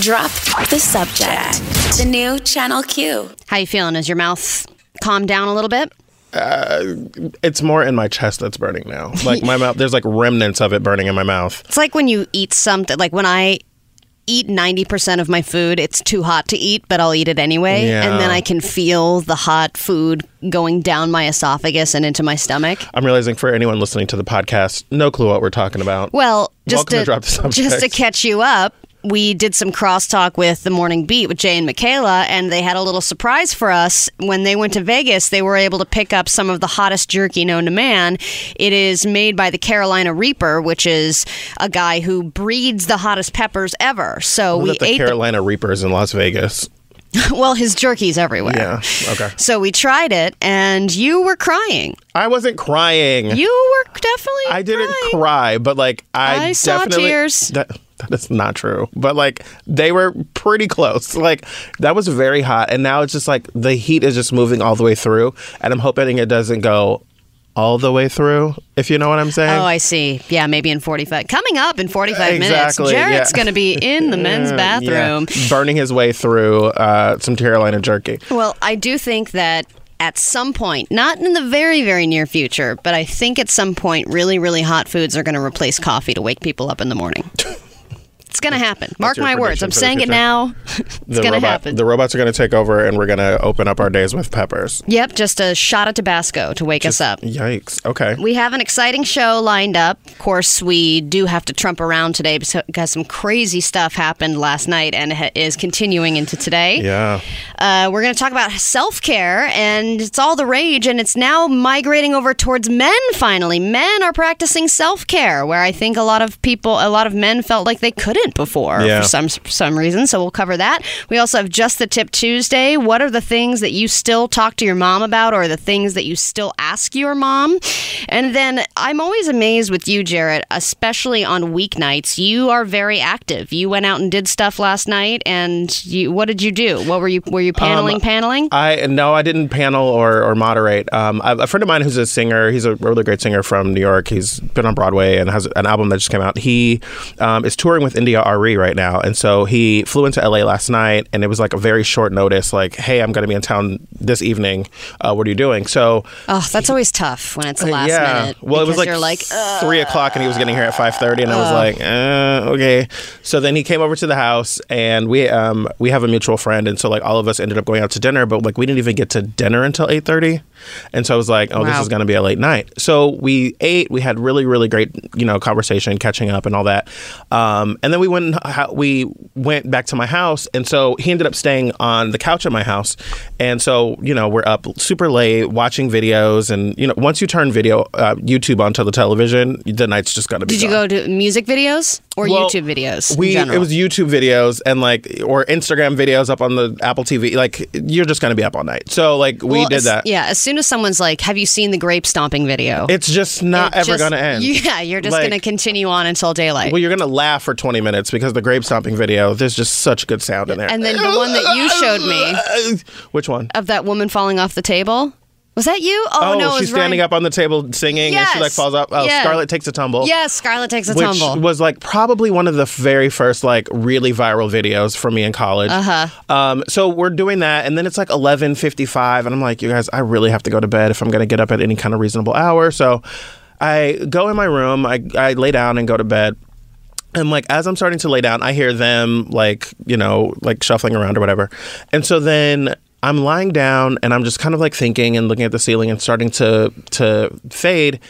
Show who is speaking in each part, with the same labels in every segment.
Speaker 1: Drop the subject. The new Channel Q.
Speaker 2: How you feeling? Is your mouth calmed down a little bit?
Speaker 3: Uh, it's more in my chest that's burning now. Like my mouth, there's like remnants of it burning in my mouth.
Speaker 2: It's like when you eat something, like when I eat 90% of my food, it's too hot to eat, but I'll eat it anyway.
Speaker 3: Yeah.
Speaker 2: And then I can feel the hot food going down my esophagus and into my stomach.
Speaker 3: I'm realizing for anyone listening to the podcast, no clue what we're talking about.
Speaker 2: Well, just
Speaker 3: Welcome to
Speaker 2: to,
Speaker 3: Drop the Subject.
Speaker 2: just to catch you up, we did some crosstalk with the Morning Beat with Jay and Michaela, and they had a little surprise for us. When they went to Vegas, they were able to pick up some of the hottest jerky known to man. It is made by the Carolina Reaper, which is a guy who breeds the hottest peppers ever. So we
Speaker 3: the
Speaker 2: ate.
Speaker 3: Carolina Reapers in Las Vegas.
Speaker 2: Well, his jerky's everywhere.
Speaker 3: Yeah. Okay.
Speaker 2: So we tried it, and you were crying.
Speaker 3: I wasn't crying.
Speaker 2: You were definitely.
Speaker 3: I didn't cry, but like I,
Speaker 2: I saw
Speaker 3: definitely
Speaker 2: tears.
Speaker 3: That, that is not true. But like they were pretty close. Like that was very hot, and now it's just like the heat is just moving all the way through, and I'm hoping it doesn't go all the way through. If you know what I'm saying.
Speaker 2: Oh, I see. Yeah, maybe in 45. Coming up in 45
Speaker 3: Exactly,
Speaker 2: minutes, Jarrett's
Speaker 3: yeah.
Speaker 2: going to be in the men's
Speaker 3: Yeah,
Speaker 2: bathroom.
Speaker 3: burning his way through uh, some Carolina jerky.
Speaker 2: Well, I do think that at some point, not in the very, very near future, but I think at some point, really, really hot foods are going to replace coffee to wake people up in the morning. It's going to happen. Mark my words. I'm saying it now. It's going to happen.
Speaker 3: The robots are going to take over, and we're going to open up our days with peppers.
Speaker 2: Yep, just a shot of Tabasco to wake us up.
Speaker 3: Yikes. Okay.
Speaker 2: We have an exciting show lined up. Of course, we do have to trump around today because some crazy stuff happened last night and is continuing into today.
Speaker 3: Yeah.
Speaker 2: Uh, we're going to talk about self care, and it's all the rage, and it's now migrating over towards men finally. Men are practicing self care, where I think a lot of people, a lot of men felt like they couldn't before
Speaker 3: Yeah.
Speaker 2: for some some reason. So we'll cover that. We also have Just the Tip Tuesday. What are the things that you still talk to your mom about, or the things that you still ask your mom? And then I'm always amazed with you, Jarrett, especially on weeknights. You are very active. You went out and did stuff last night, and you, what did you do? What were you were you paneling? paneling?
Speaker 3: I no, I didn't panel or, or moderate. Um, a, friend of mine who's a singer, he's a really great singer from New York. He's been on Broadway and has an album that just came out. He um, is touring with India Arie right now, and so he flew into LA last night, and it was like a very short notice. Like, hey, I'm going to be in town this evening. Uh, what are you doing? So
Speaker 2: Oh, that's always tough when it's the last
Speaker 3: yeah.
Speaker 2: minute.
Speaker 3: Well, it was like,
Speaker 2: you're like,
Speaker 3: three o'clock, and he was getting here at five thirty, and I was like, uh, okay. So then he came over to the house, and we um we have a mutual friend, and so like all of us ended up going out to dinner, but like we didn't even get to dinner until eight thirty, and so I was like, oh, this is going to be a late night. So we ate, we had really really great you know conversation, catching up, and all that, um, and then we went ho- we went back to my house, and so he ended up staying on the couch at my house, and so you know we're up super late watching videos, and you know once you turn video uh, YouTube onto the television, the night's just gonna be.
Speaker 2: Did you go to music videos or
Speaker 3: Well,
Speaker 2: YouTube videos? in
Speaker 3: We it was YouTube videos and like or Instagram videos up on the Apple TV. Like you're just gonna be up all night. So like we
Speaker 2: Well,
Speaker 3: did
Speaker 2: as-
Speaker 3: that.
Speaker 2: Yeah, as soon as someone's like, "Have you seen the grape stomping video?"
Speaker 3: It's just not
Speaker 2: It
Speaker 3: ever
Speaker 2: just-
Speaker 3: gonna end.
Speaker 2: Yeah, you're just
Speaker 3: Like-
Speaker 2: gonna continue on until daylight.
Speaker 3: Well, you're gonna laugh for 20 minutes because the grape stomping video. There's just such good sound in there.
Speaker 2: and then the one that you showed me
Speaker 3: Which one?
Speaker 2: of that woman falling off the table was that you? Oh,
Speaker 3: Oh,
Speaker 2: no, it
Speaker 3: she's standing
Speaker 2: Ryan.
Speaker 3: up on the table singing and she like falls up. Oh. Scarlett takes a tumble.
Speaker 2: Yes, Scarlett takes a
Speaker 3: which
Speaker 2: tumble.
Speaker 3: was like probably one of the very first like really viral videos for me in college. Uh-huh. Um, so we're doing that, and then it's like eleven fifty five, and I'm like, you guys, I really have to go to bed if I'm going to get up at any kind of reasonable hour. So I go in my room, I I lay down and go to bed. And like as I'm starting to lay down, I hear them like, you know, like shuffling around or whatever. And so then I'm lying down and I'm just kind of like thinking and looking at the ceiling and starting to to fade.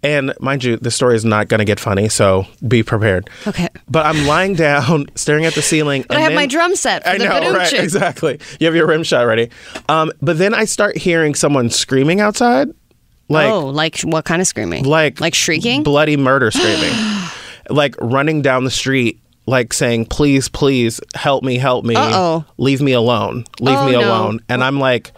Speaker 3: And mind you, the story is not going to get funny, so be prepared.
Speaker 2: Okay.
Speaker 3: But I'm lying down, staring at the ceiling.
Speaker 2: But I have my drum set
Speaker 3: I
Speaker 2: the
Speaker 3: know, right? Exactly. You have your rim shot ready. Um, but then I start hearing someone screaming outside, like
Speaker 2: oh, like what kind of screaming?
Speaker 3: like
Speaker 2: like shrieking?
Speaker 3: bloody murder screaming, like running down the street, like saying, "Please, please, help me, help me,
Speaker 2: Uh-oh.
Speaker 3: leave me alone, leave
Speaker 2: Oh,
Speaker 3: me
Speaker 2: no.
Speaker 3: alone." And I'm like,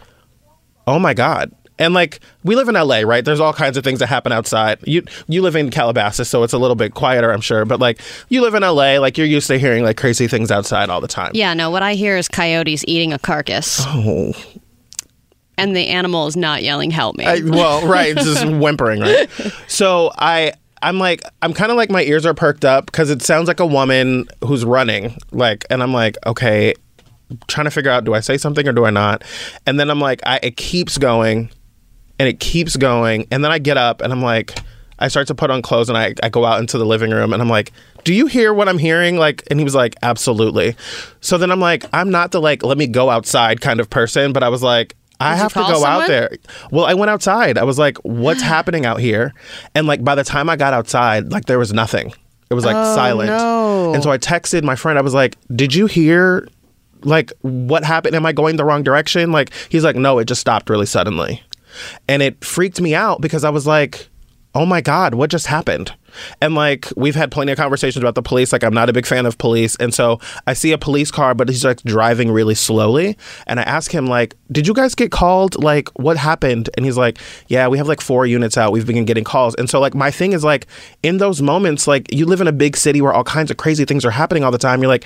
Speaker 3: "Oh my god." And like we live in LA, right? There's all kinds of things that happen outside. You you live in Calabasas, so it's a little bit quieter, I'm sure. But like you live in LA, like you're used to hearing like crazy things outside all the time.
Speaker 2: yeah, no, what I hear is coyotes eating a carcass.
Speaker 3: Oh.
Speaker 2: And the animal is not yelling, help me.
Speaker 3: I, well, right, just whimpering, right? So I I'm like, I'm kind of like my ears are perked up because it sounds like a woman who's running. Like, and I'm like, okay, trying to figure out do I say something or do I not? And then I'm like, I, it keeps going and it keeps going. And then I get up and I'm like, I start to put on clothes and I, I go out into the living room and I'm like, do you hear what I'm hearing? Like, and he was like, absolutely. So then I'm like, I'm not the like, let me go outside kind of person, but I was like, I have to go
Speaker 2: someone?
Speaker 3: out there. Well, I went outside. I was like, what's happening out here? And like by the time I got outside, like there was nothing. It was like silent.
Speaker 2: Oh, no.
Speaker 3: And so I texted my friend. I was like, "Did you hear like what happened? Am I going the wrong direction?" Like he's like, "No, it just stopped really suddenly." And it freaked me out because I was like, "Oh my god, what just happened?" And like we've had plenty of conversations about the police. Like I'm not a big fan of police, and so I see a police car, but he's like driving really slowly. And I ask him like, "Did you guys get called? Like what happened?" And he's like, "Yeah, we have like four units out. We've been getting calls." And so like my thing is like in those moments, like you live in a big city where all kinds of crazy things are happening all the time. You're like.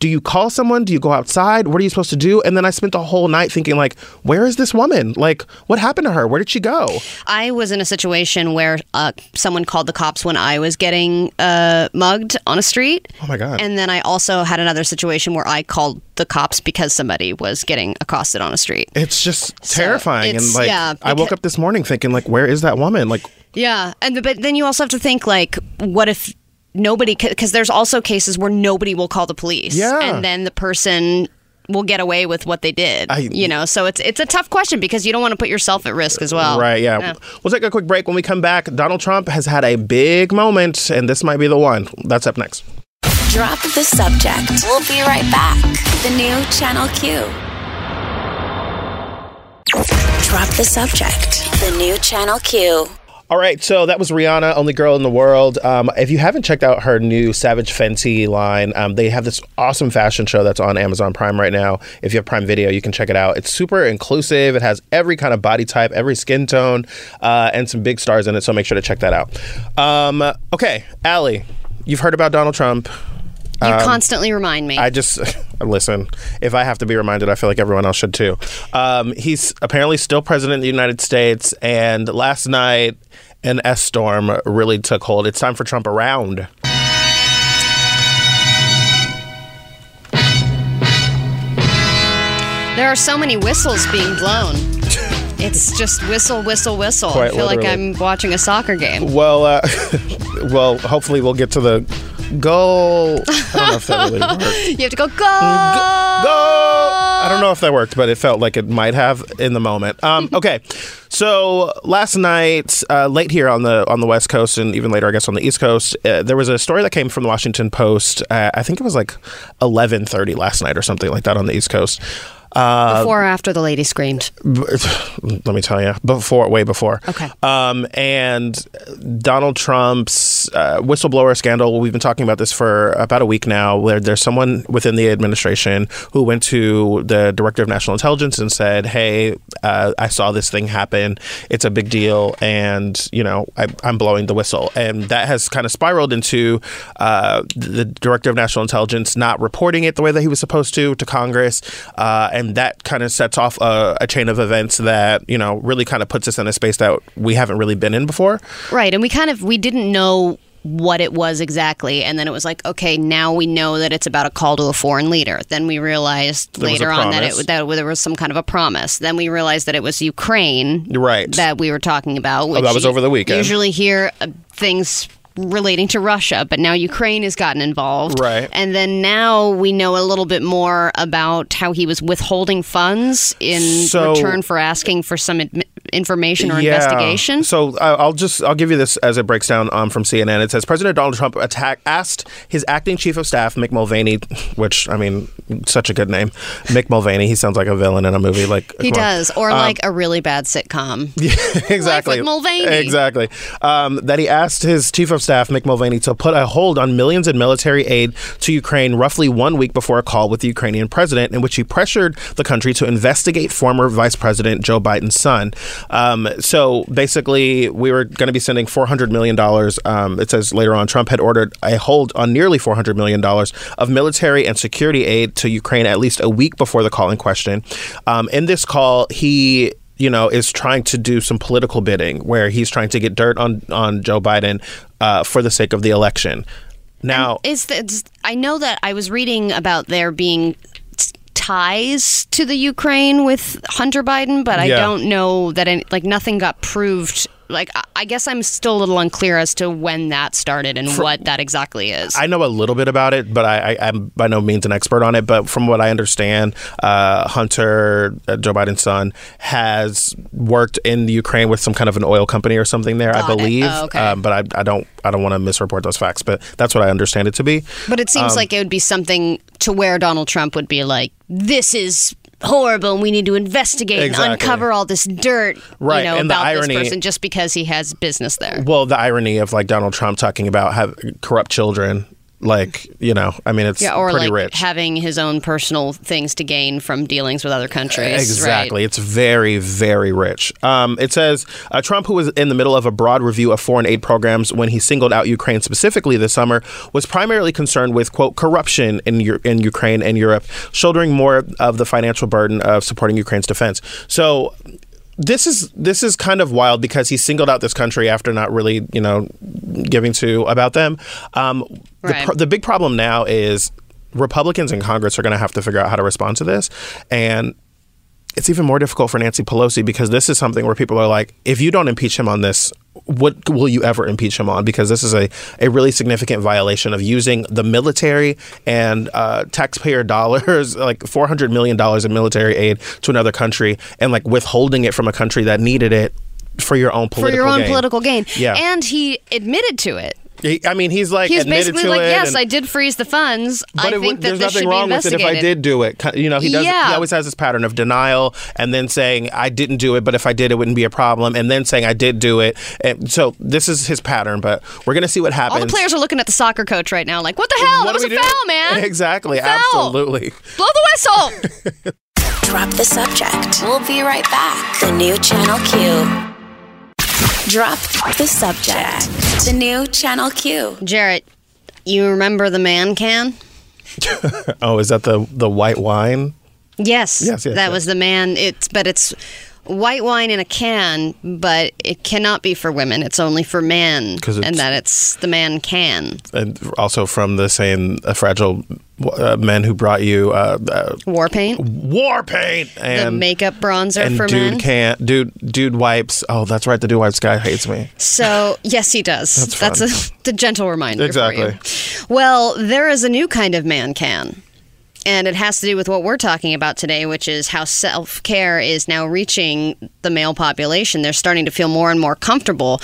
Speaker 3: Do you call someone? Do you go outside? What are you supposed to do? And then I spent the whole night thinking, like, where is this woman? Like, what happened to her? Where did she go?
Speaker 2: I was in a situation where uh, someone called the cops when I was getting uh, mugged on a street.
Speaker 3: Oh my God.
Speaker 2: And then I also had another situation where I called the cops because somebody was getting accosted on a street.
Speaker 3: It's just terrifying.
Speaker 2: it's-
Speaker 3: and like,
Speaker 2: yeah,
Speaker 3: I woke up this morning thinking, like, where is that woman? Like,
Speaker 2: Yeah, and but then you also have to think like, what if nobody? Because there's also cases where nobody will call the police,
Speaker 3: Yeah.
Speaker 2: and then the person will get away with what they did.
Speaker 3: I-
Speaker 2: you know, so it's it's a tough question because you don't want to put yourself at risk as well.
Speaker 3: right, yeah. We'll take a quick break. When we come back, Donald Trump has had a big moment, and this might be the one. That's up next.
Speaker 1: Drop the subject. We'll be right back. The new Channel Q. Drop the subject. The new Channel Q.
Speaker 3: All right, so that was Rihanna, only girl in the world. Um, if you haven't checked out her new Savage Fenty line, um, they have this awesome fashion show that's on Amazon Prime right now. If you have Prime Video, you can check it out. It's super inclusive. It has every kind of body type, every skin tone, uh, and some big stars in it. So make sure to check that out. Um, okay, Allie, you've heard about Donald Trump.
Speaker 2: You constantly remind me.
Speaker 3: Um, I just listen. If I have to be reminded, I feel like everyone else should too. Um, he's apparently still president of the United States, and last night an S storm really took hold. It's time for Trump around.
Speaker 2: there are so many whistles being blown. It's just whistle, whistle, whistle.
Speaker 3: Quite
Speaker 2: I feel like. I'm watching a soccer game.
Speaker 3: Well, uh, well, hopefully we'll get to the goal. I don't know if that really worked.
Speaker 2: You have to go go.
Speaker 3: Go! I don't know if that worked, but it felt like it might have in the moment. Um, okay, so last night, uh, late here on the on the West Coast, and even later, I guess, on the East Coast, uh, there was a story that came from the Washington Post. Uh, I think it was like eleven thirty last night or something like that on the East Coast. Uh,
Speaker 2: Before or after the lady screamed.
Speaker 3: let me tell you, before, way before.
Speaker 2: Okay.
Speaker 3: Um, and Donald Trump's uh, whistleblower scandal. We've been talking about this for about a week now. Where there's someone within the administration who went to the director of national intelligence and said, "Hey, uh, I saw this thing happen. It's a big deal, and you know, I, I'm blowing the whistle." And that has kind of spiraled into uh, the director of national intelligence not reporting it the way that he was supposed to to Congress, uh, and that kind of sets off a, a chain of events that you know really kind of puts us in a space that we haven't really been in before.
Speaker 2: Right, and we kind of we didn't know what it was exactly, and then it was like, okay, now we know that it's about a call to a foreign leader. Then we realized
Speaker 3: a
Speaker 2: later on that it that there was some kind of a promise. Then we realized that it was Ukraine,
Speaker 3: Right.
Speaker 2: that we were talking about. Which
Speaker 3: Oh, that was over the weekend.
Speaker 2: Usually hear uh, things relating to Russia, but now Ukraine has gotten involved.
Speaker 3: Right.
Speaker 2: And then now we know a little bit more about how he was withholding funds in
Speaker 3: So-
Speaker 2: return for asking for some admi- information or investigation.
Speaker 3: So uh, I'll just I'll give you this as it breaks down um, from CNN. It says President Donald Trump attack, asked his acting chief of staff Mick Mulvaney, which I mean, such a good name, Mick Mulvaney. He sounds like a villain in a movie. Like
Speaker 2: He
Speaker 3: come on.
Speaker 2: does, or like a really bad sitcom.
Speaker 3: exactly.
Speaker 2: with Mulvaney.
Speaker 3: Exactly. Um, that he asked his chief of staff, Mick Mulvaney, to put a hold on millions in military aid to Ukraine roughly one week before a call with the Ukrainian president, in which he pressured the country to investigate former Vice President Joe Biden's son. Um, so basically, we were going to be sending $400 million. Um, it says later on, Trump had ordered a hold on nearly $400 million of military and security aid to Ukraine at least a week before the call in question. Um, in this call, he you know, is trying to do some political bidding where he's trying to get dirt on on Joe Biden uh, for the sake of the election. Now,
Speaker 2: Is that I know that I was reading about there being ties to the Ukraine with Hunter Biden, but I
Speaker 3: Yeah.
Speaker 2: don't know that any, like nothing got proved. Like I- I guess I'm still a little unclear as to when that started and what that exactly is.
Speaker 3: I know a little bit about it, but I, I, I'm by no means an expert on it. But from what I understand, uh, Hunter, uh, Joe Biden's son, has worked in the Ukraine with some kind of an oil company or something there, I
Speaker 2: Got it.
Speaker 3: believe.
Speaker 2: Oh, okay.
Speaker 3: um, but I, I don't I don't want to misreport those facts. But that's what I understand it to be.
Speaker 2: But it
Speaker 3: um,
Speaker 2: seems like it would be something to where Donald Trump would be like, "This is horrible, and we need to investigate
Speaker 3: Exactly.
Speaker 2: and uncover all this dirt,
Speaker 3: Right,
Speaker 2: you know,
Speaker 3: and the
Speaker 2: about
Speaker 3: irony-
Speaker 2: this person just because he has business there."
Speaker 3: Well, the irony of like Donald Trump talking about have corrupt children, like you know, I mean, it's
Speaker 2: Yeah, or
Speaker 3: pretty
Speaker 2: like
Speaker 3: rich.
Speaker 2: having his own personal things to gain from dealings with other countries.
Speaker 3: Exactly.
Speaker 2: Right?
Speaker 3: It's very, very rich. Um, it says uh, Trump, who was in the middle of a broad review of foreign aid programs when he singled out Ukraine specifically this summer, was primarily concerned with, quote, corruption in, Eu- in Ukraine and Europe, shouldering more of the financial burden of supporting Ukraine's defense. So, this is this is kind of wild because he singled out this country after not really you know giving to about them. Um, the,
Speaker 2: Right.
Speaker 3: pro- the big problem now is Republicans in Congress are going to have to figure out how to respond to this, and it's even more difficult for Nancy Pelosi because this is something where people are like, if you don't impeach him on this, what will you ever impeach him on? Because this is a, a really significant violation of using the military and uh, taxpayer dollars, like $400 million in military aid to another country, and like withholding it from a country that needed it for your own political
Speaker 2: For your own
Speaker 3: gain.
Speaker 2: political gain.
Speaker 3: Yeah.
Speaker 2: And he admitted to it.
Speaker 3: He- I mean, he's like
Speaker 2: He's
Speaker 3: admitted
Speaker 2: basically
Speaker 3: to
Speaker 2: like,
Speaker 3: it.
Speaker 2: yes,
Speaker 3: and-
Speaker 2: I did freeze the funds.
Speaker 3: but
Speaker 2: I
Speaker 3: it
Speaker 2: think
Speaker 3: would-
Speaker 2: that
Speaker 3: there's
Speaker 2: this
Speaker 3: nothing
Speaker 2: should be
Speaker 3: wrong with it if I did do it. You know, he does.
Speaker 2: Yeah.
Speaker 3: He always has this pattern of denial and then saying I didn't do it, but if I did, it wouldn't be a problem, and then saying I did do it. And so this is his pattern. But we're gonna see what happens.
Speaker 2: All the players are looking at the soccer coach right now, like, what the hell?
Speaker 3: What
Speaker 2: that was a
Speaker 3: we do?
Speaker 2: foul, man.
Speaker 3: Exactly.
Speaker 2: Foul.
Speaker 3: Absolutely.
Speaker 2: Blow the whistle.
Speaker 1: Drop the subject. We'll be right back. The new Channel Q. Drop the subject. The new Channel Q.
Speaker 2: Jarrett, you remember the man can?
Speaker 3: Oh, is that the the white wine?
Speaker 2: Yes.
Speaker 3: Yes, yes,
Speaker 2: That
Speaker 3: yes.
Speaker 2: was the man. It's but it's white wine in a can, but it cannot be for women. It's only for men,
Speaker 3: 'Cause it's-
Speaker 2: and that it's the man can.
Speaker 3: And also from the same uh, fragile uh, men who brought you uh, uh,
Speaker 2: War paint,
Speaker 3: war paint
Speaker 2: the
Speaker 3: and
Speaker 2: makeup bronzer
Speaker 3: and
Speaker 2: for
Speaker 3: dude
Speaker 2: men.
Speaker 3: can't dude dude wipes. Oh, that's right. The dude wipes guy hates me.
Speaker 2: So yes, he does.
Speaker 3: That's fun.
Speaker 2: a, the gentle reminder
Speaker 3: Exactly.
Speaker 2: Well, there is a new kind of man can. And it has to do with what we're talking about today, which is how self care is now reaching the male population. They're starting to feel more and more comfortable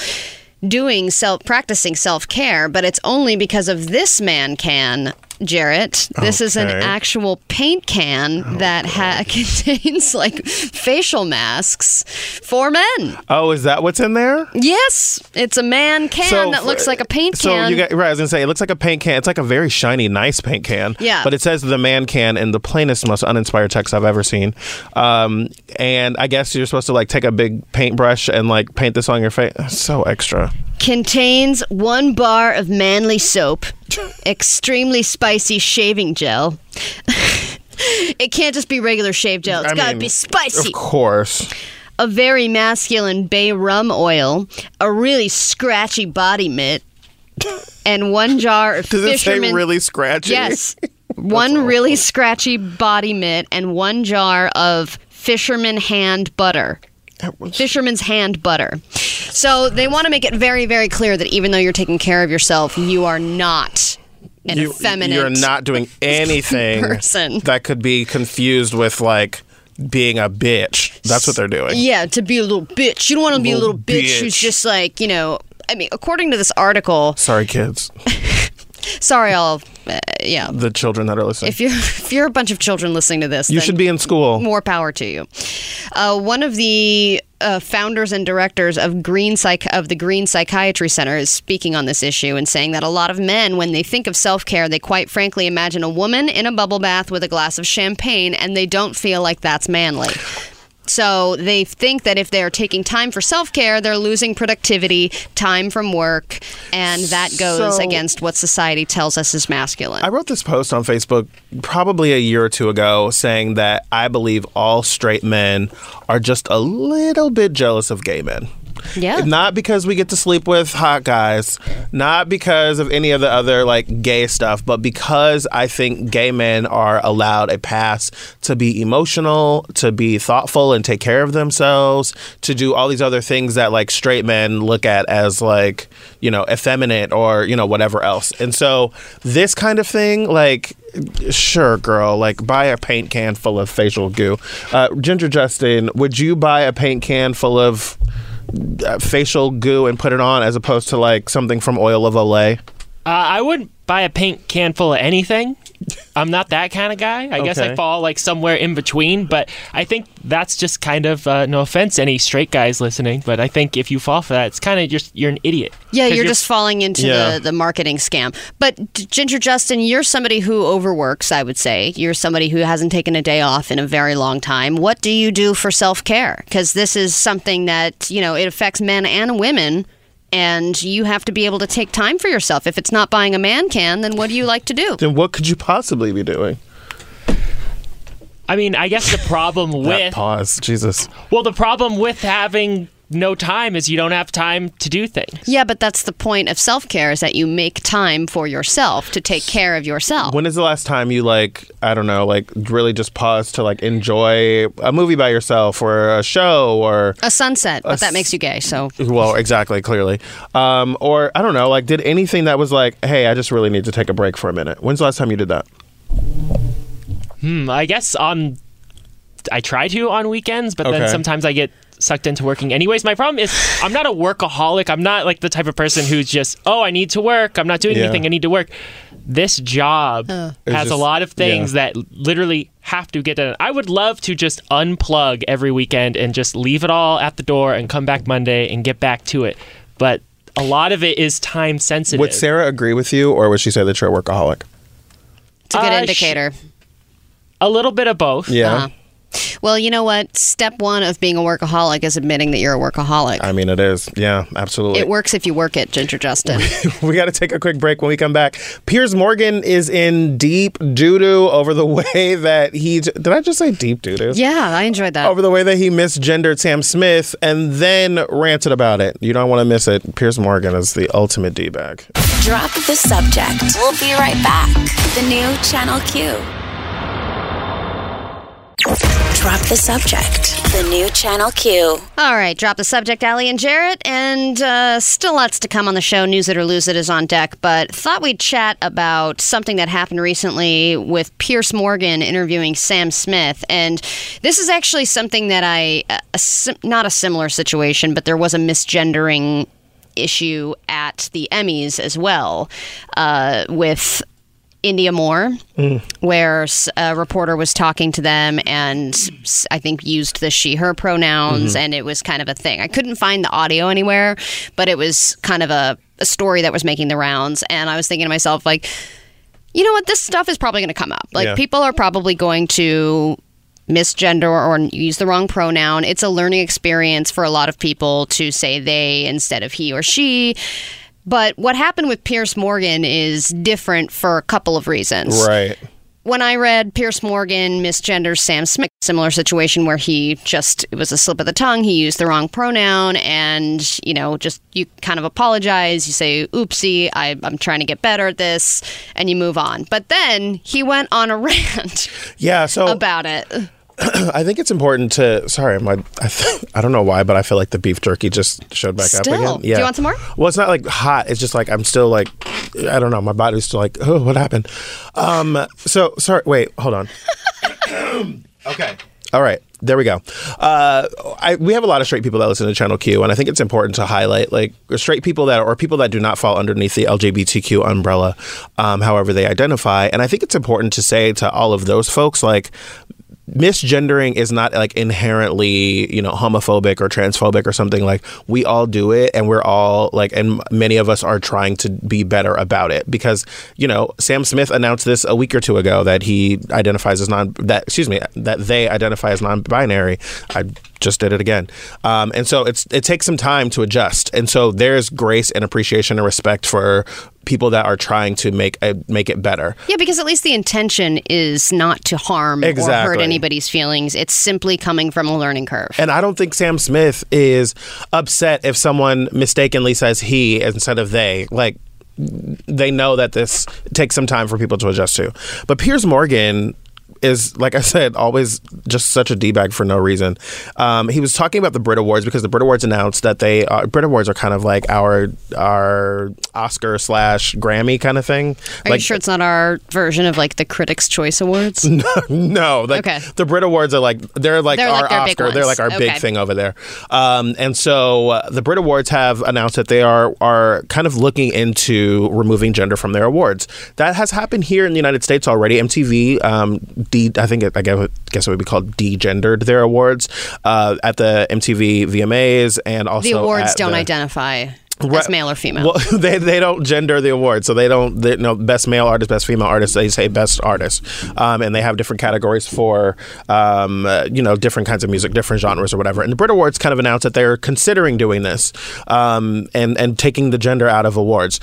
Speaker 2: doing self practicing self care, but it's only because of this man can. Jarrett, this is an actual paint can that ha- contains like facial masks for men.
Speaker 3: Oh, is that what's in there?
Speaker 2: Yes, it's a man can that
Speaker 3: for-
Speaker 2: looks like a paint
Speaker 3: so
Speaker 2: can.
Speaker 3: So you got right. I was gonna say it looks like a paint can. It's like a very shiny, nice paint can.
Speaker 2: Yeah.
Speaker 3: But it says the man can in the plainest, most uninspired text I've ever seen. Um, and I guess you're supposed to like take a big paintbrush and like paint this on your face. So extra.
Speaker 2: Contains one bar of manly soap, extremely spicy shaving gel. it can't just be regular shave gel. It's
Speaker 3: I
Speaker 2: got to
Speaker 3: mean,
Speaker 2: be spicy.
Speaker 3: Of course.
Speaker 2: A very masculine bay rum oil, a really scratchy body mitt, and one jar of
Speaker 3: Does it say really scratchy?
Speaker 2: Yes. one really scratchy body mitt and one jar of fisherman hand butter. Fisherman's hand butter. So they want to make it very, very clear that even though you're taking care of yourself, you are not an
Speaker 3: You,
Speaker 2: effeminate.
Speaker 3: you're not doing anything
Speaker 2: person.
Speaker 3: that could be confused with like being a bitch. That's what they're doing.
Speaker 2: Yeah, to be a little bitch. You don't want to be a
Speaker 3: Little
Speaker 2: little bitch who's
Speaker 3: bitch.
Speaker 2: just like, you know. I mean, according to this article,
Speaker 3: Sorry, kids.
Speaker 2: sorry, all, uh, yeah.
Speaker 3: The children that are listening.
Speaker 2: If you're if you're a bunch of children listening to this,
Speaker 3: you should be in school.
Speaker 2: more power to you. Uh, one of the uh, founders and directors of Green Psych of the Green Psychiatry Center is speaking on this issue and saying that a lot of men, when they think of self care, they quite frankly imagine a woman in a bubble bath with a glass of champagne, and they don't feel like that's manly. So they think that if they're taking time for self care, they're losing productivity, time from work, and that goes
Speaker 3: So-
Speaker 2: against what society tells us is masculine.
Speaker 3: I wrote this post on Facebook probably a year or two ago saying that I believe all straight men are just a little bit jealous of gay men.
Speaker 2: Yeah.
Speaker 3: Not because we get to sleep with hot guys, not because of any of the other like gay stuff, but because I think gay men are allowed a pass to be emotional, to be thoughtful and take care of themselves, to do all these other things that like straight men look at as like, you know, effeminate or, you know, whatever else. And so this kind of thing, like sure girl like buy a paint can full of facial goo uh, ginger justin would you buy a paint can full of facial goo and put it on as opposed to like something from oil of olay
Speaker 4: Uh, I wouldn't buy a paint can full of anything. I'm not that kind of guy. I guess I fall like somewhere in between, but I think that's just kind of uh, no offense any straight guys listening, but I think if you fall for that, it's kind of just you're an idiot.
Speaker 2: Yeah, you're, just falling into
Speaker 3: Yeah.
Speaker 2: the, the marketing scam. But Ginger Justin, you're somebody who overworks, I would say. You're somebody who hasn't taken a day off in a very long time. What do you do for self care? Because this is something that, you know, it affects men and women. And you have to be able to take time for yourself. If it's not buying a man can, then what do you like to do?
Speaker 3: then what could you possibly be doing
Speaker 4: I mean, I guess the problem
Speaker 3: that
Speaker 4: with
Speaker 3: pause jesus
Speaker 4: well, the problem with having no time is you don't have time to do things.
Speaker 2: Yeah, but that's the point of self care is that you make time for yourself to take care of yourself.
Speaker 3: when is the last time you like i don't know like really just pause to like enjoy a movie by yourself or a show or
Speaker 2: a sunset, but that makes you gay. So
Speaker 3: well exactly clearly um or i don't know like did anything that was like hey i just really need to take a break for a minute when's the last time you did that
Speaker 4: Hmm, I guess on I try to on weekends, but
Speaker 3: Okay.
Speaker 4: then sometimes I get sucked into working anyways. My problem is I'm not a workaholic. I'm not like the type of person who's just, "Oh, I need to work. I'm not doing
Speaker 3: Yeah.
Speaker 4: anything. I need to work." This job has
Speaker 3: It's
Speaker 4: a lot of things
Speaker 3: yeah.
Speaker 4: that literally have to get done. I would love to just unplug every weekend and just leave it all at the door and come back Monday and get back to it. But a lot of it is time sensitive.
Speaker 3: would sarah agree with you or would she say that you're a workaholic
Speaker 2: it's a good
Speaker 4: Uh, sh-
Speaker 2: indicator.
Speaker 4: a little bit of both.
Speaker 3: yeah
Speaker 2: Uh-huh. Well, you know what? Step one of being a workaholic is admitting that you're a workaholic.
Speaker 3: I mean, it is. Yeah, absolutely.
Speaker 2: it works if you work it, Ginger Justin.
Speaker 3: we got to take a quick break when we come back. Piers Morgan is in deep doo doo over the way that he. Did I just say deep doo doo?
Speaker 2: yeah, I enjoyed that.
Speaker 3: Over the way that he misgendered Sam Smith and then ranted about it. You don't want to miss it. Piers Morgan is the ultimate D bag.
Speaker 1: Drop the subject. We'll be right back. The new Channel Q. Drop the subject. The new Channel Q.
Speaker 2: All right, drop the subject, Ali and Jarrett, and uh, still lots to come on the show. News it or lose it is on deck, but thought we'd chat about something that happened recently with Piers Morgan interviewing Sam Smith, and this is actually something that I, sim- not a similar situation, but there was a misgendering issue at the Emmys as well, uh, with. Indya Moore, mm. where a reporter was talking to them and I think used the she her pronouns, mm-hmm. and it was kind of a thing. I couldn't find the audio anywhere, but it was kind of a, a story that was making the rounds. And I was thinking to myself, like, you know what? This stuff is probably going to come up. Like,
Speaker 3: Yeah.
Speaker 2: people are probably going to misgender or use the wrong pronoun. It's a learning experience for a lot of people to say they instead of he or she. But what happened with Piers Morgan is different for a couple of reasons.
Speaker 3: Right.
Speaker 2: When I read Piers Morgan misgenders Sam Smith, similar situation where he just it was a slip of the tongue, he used the wrong pronoun, and you know, just you kind of apologize, you say, "Oopsie, I, I'm trying to get better at this," and you move on. But then he went on a rant
Speaker 3: Yeah. So
Speaker 2: about it.
Speaker 3: I think it's important to. Sorry, my. I, th- I don't know why, but I feel like the beef jerky just showed back
Speaker 2: Still.
Speaker 3: up again. Yeah.
Speaker 2: Do you want some more?
Speaker 3: Well, it's not like hot. It's just like I'm still like, I don't know. My body's still like, oh, what happened? Um. So sorry. Wait. Hold on. okay. All right. There we go. Uh, I, we have a lot of straight people that listen to Channel Q, and I think it's important to highlight like straight people that or people that do not fall underneath the LGBTQ umbrella, um, however they identify. And I think it's important to say to all of those folks, like, misgendering is not like inherently you know homophobic or transphobic or something. Like we all do it and we're all like and many of us are trying to be better about it because you know sam smith announced this a week or two ago that he identifies as non that excuse me that they identify as non-binary. I just did it again um, and so it's it takes some time to adjust and so there's grace and appreciation and respect for people that are trying to make a, make it better
Speaker 2: Yeah, because at least the intention is not to harm or hurt anybody's feelings. It's simply coming from a learning curve.
Speaker 3: And I don't think Sam Smith is upset if someone mistakenly says he instead of they. Like, they know that this takes some time for people to adjust to. But Piers Morgan is, like I said, always just such a D bag for no reason. Um, he was talking about the Brit Awards because the Brit Awards announced that they uh, Brit Awards are kind of like our our Oscar slash Grammy kind of thing.
Speaker 2: Are
Speaker 3: like,
Speaker 2: you sure it's not our version of like the Critics' Choice Awards?
Speaker 3: no, like
Speaker 2: Okay.
Speaker 3: the Brit Awards are like they're like
Speaker 2: They're
Speaker 3: our
Speaker 2: like
Speaker 3: Oscar. They're like our big thing over there. Um, and so uh, the Brit Awards have announced that they are are kind of looking into removing gender from their awards. That has happened here in the United States already. MTV, um, de- I think it, I guess, it would be called degendered their awards uh, at the MTV VMAs and also
Speaker 2: the awards don't
Speaker 3: the-
Speaker 2: identify as male or female.
Speaker 3: Well, they, they don't gender the awards, so they don't. They, no, best male artist, best female artist. They say best artist, um, and they have different categories for um, uh, you know different kinds of music, different genres or whatever. And the Brit Awards kind of announced that they're considering doing this um, and and taking the gender out of awards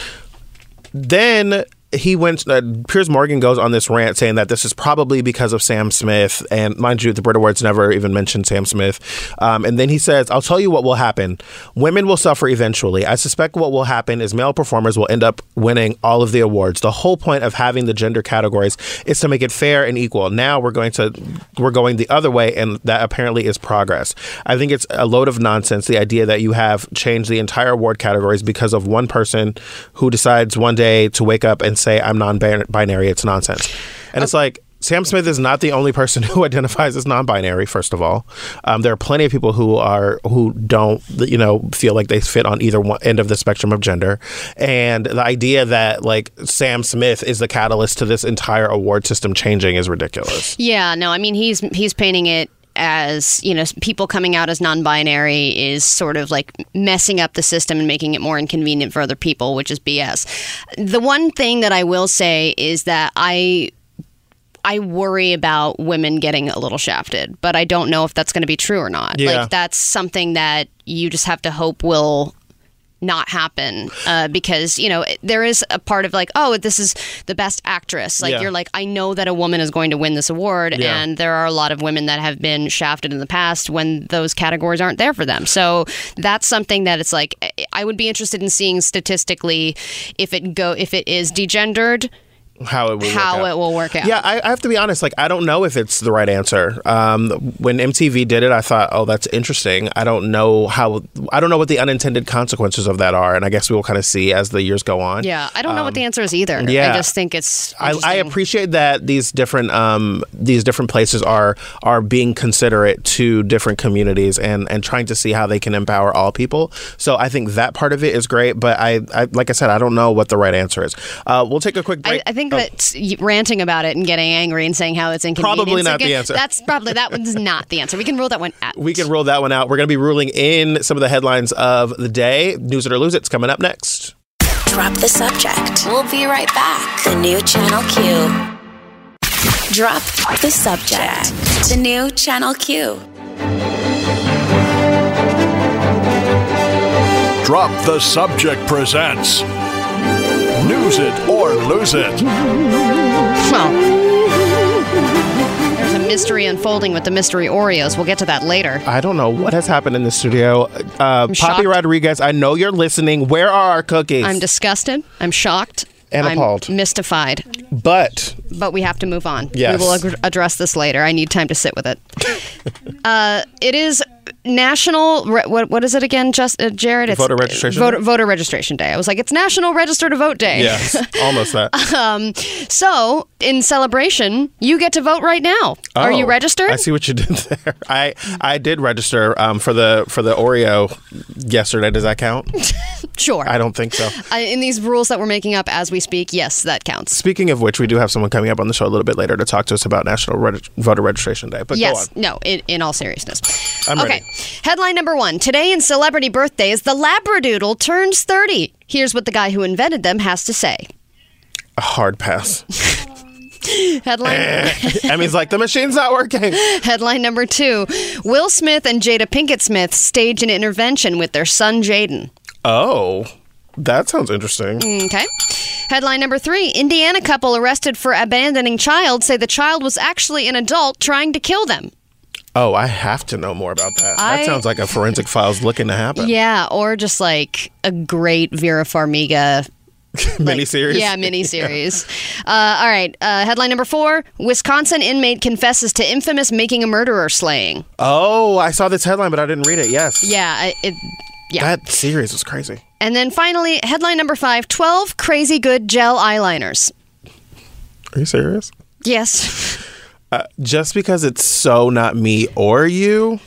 Speaker 3: then he went. Uh, Piers Morgan goes on this rant saying that this is probably because of Sam Smith, and mind you, the Brit Awards never even mentioned Sam Smith. Um, and then he says, "I'll tell you what will happen. Women will suffer eventually. I suspect what will happen is male performers will end up winning all of the awards. The whole point of having the gender categories is to make it fair and equal. Now we're going to we're going the other way, and that apparently is progress. I think it's a load of nonsense. The idea that you have changed the entire award categories because of one person who decides one day to wake up and say I'm non-binary. It's nonsense, and it's like. Sam Smith is not the only person who identifies as non-binary. First of all, um, there are plenty of people who are who don't, you know, feel like they fit on either one end of the spectrum of gender. And the idea that like Sam Smith is the catalyst to this entire award system changing is ridiculous.
Speaker 2: Yeah, no, I mean he's he's painting it as you know people coming out as non-binary is sort of like messing up the system and making it more inconvenient for other people, which is BS. The one thing that I will say is that I I worry about women getting a little shafted, but I don't know if that's going to be true or not.
Speaker 3: Yeah.
Speaker 2: Like that's something that you just have to hope will not happen uh, because you know there is a part of like oh this is the best actress like
Speaker 3: Yeah.
Speaker 2: you're like I know that a woman is going to win this award
Speaker 3: Yeah.
Speaker 2: and there are a lot of women that have been shafted in the past when those categories aren't there for them so that's something that it's like I would be interested in seeing statistically if it go if it is degendered
Speaker 3: How it will
Speaker 2: how
Speaker 3: work out.
Speaker 2: it will work out
Speaker 3: Yeah, I, I have to be honest. Like, I don't know if it's the right answer. Um, when MTV did it, I thought, oh, that's interesting. I don't know how. I don't know what the unintended consequences of that are, and I guess we will kind of see as the years go on.
Speaker 2: yeah I don't know what the answer is either
Speaker 3: Um, yeah.
Speaker 2: I just think it's
Speaker 3: I, I appreciate that these different um, these different places are are being considerate to different communities and and trying to see how they can empower all people. So I think that part of it is great. But I, I like I said, I don't know what the right answer is. Uh, we'll take a quick
Speaker 2: I,
Speaker 3: break.
Speaker 2: I think
Speaker 3: Oh,
Speaker 2: that ranting about it and getting angry and saying how it's inconvenient.
Speaker 3: Probably not the answer.
Speaker 2: That's probably that one's not the answer. We can rule that one out.
Speaker 3: we can rule that one out. We're going to be ruling in some of the headlines of the day. News it or lose. It's coming up next.
Speaker 1: Drop the subject. We'll be right back. The new Channel Q. Drop the subject. The new Channel Q.
Speaker 5: Drop the Subject presents News It or Lose It.
Speaker 2: Well, there's a mystery unfolding with the mystery Oreos. We'll get to that later.
Speaker 3: I don't know what has happened in the studio. Uh, Poppy
Speaker 2: shocked.
Speaker 3: Rodriguez, I know you're listening. Where are our cookies?
Speaker 2: I'm disgusted. I'm shocked.
Speaker 3: And
Speaker 2: I'm
Speaker 3: appalled.
Speaker 2: mystified.
Speaker 3: but
Speaker 2: But we have to move on.
Speaker 3: Yes.
Speaker 2: We will ag- address this later. I need time to sit with it. uh, it is National what what is it again? Just uh, Jarrett, it's
Speaker 3: Voter registration
Speaker 2: voter,
Speaker 3: day?
Speaker 2: voter registration day. I was like, it's National Register to Vote Day.
Speaker 3: Yes, almost that.
Speaker 2: So in celebration, you get to vote right now. Are you
Speaker 3: Oh,
Speaker 2: registered?
Speaker 3: I see what you did there. I I did register um, for the for the Oreo yesterday. Does that count?
Speaker 2: Sure.
Speaker 3: I don't think so.
Speaker 2: I, in these rules that we're making up as we speak, yes, that counts.
Speaker 3: Speaking of which, we do have someone coming up on the show a little bit later to talk to us about National Reg- Voter Registration Day. But
Speaker 2: Yes.
Speaker 3: go on.
Speaker 2: No, in, in all seriousness.
Speaker 3: I'm
Speaker 2: okay.
Speaker 3: ready.
Speaker 2: Headline number one Today in celebrity birthdays, the Labradoodle turns 30. Here's what the guy who invented them has to say.
Speaker 3: A hard pass.
Speaker 2: Headline, eh,
Speaker 3: Emmy's like the machine's not working.
Speaker 2: headline number two Will Smith and Jada Pinkett Smith stage an intervention with their son Jaden.
Speaker 3: Oh, that sounds interesting.
Speaker 2: Okay. Headline number three Indiana couple arrested for abandoning child say the child was actually an adult trying to kill them.
Speaker 3: Oh, I have to know more about that.
Speaker 2: I-
Speaker 3: that sounds like a forensic files looking to happen.
Speaker 2: Yeah, or just like a great Vera Farmiga
Speaker 3: Miniseries.
Speaker 2: Yeah, miniseries. uh, all right. Uh, headline number four Wisconsin inmate confesses to infamous making a murderer slaying.
Speaker 3: Oh, I saw this headline, but I didn't read it. Yes.
Speaker 2: Yeah. It, yeah.
Speaker 3: That series was crazy.
Speaker 2: and then finally, headline number five 12 crazy good gel eyeliners.
Speaker 3: Are you serious?
Speaker 2: Yes.
Speaker 3: Uh, just because it's so not me or you,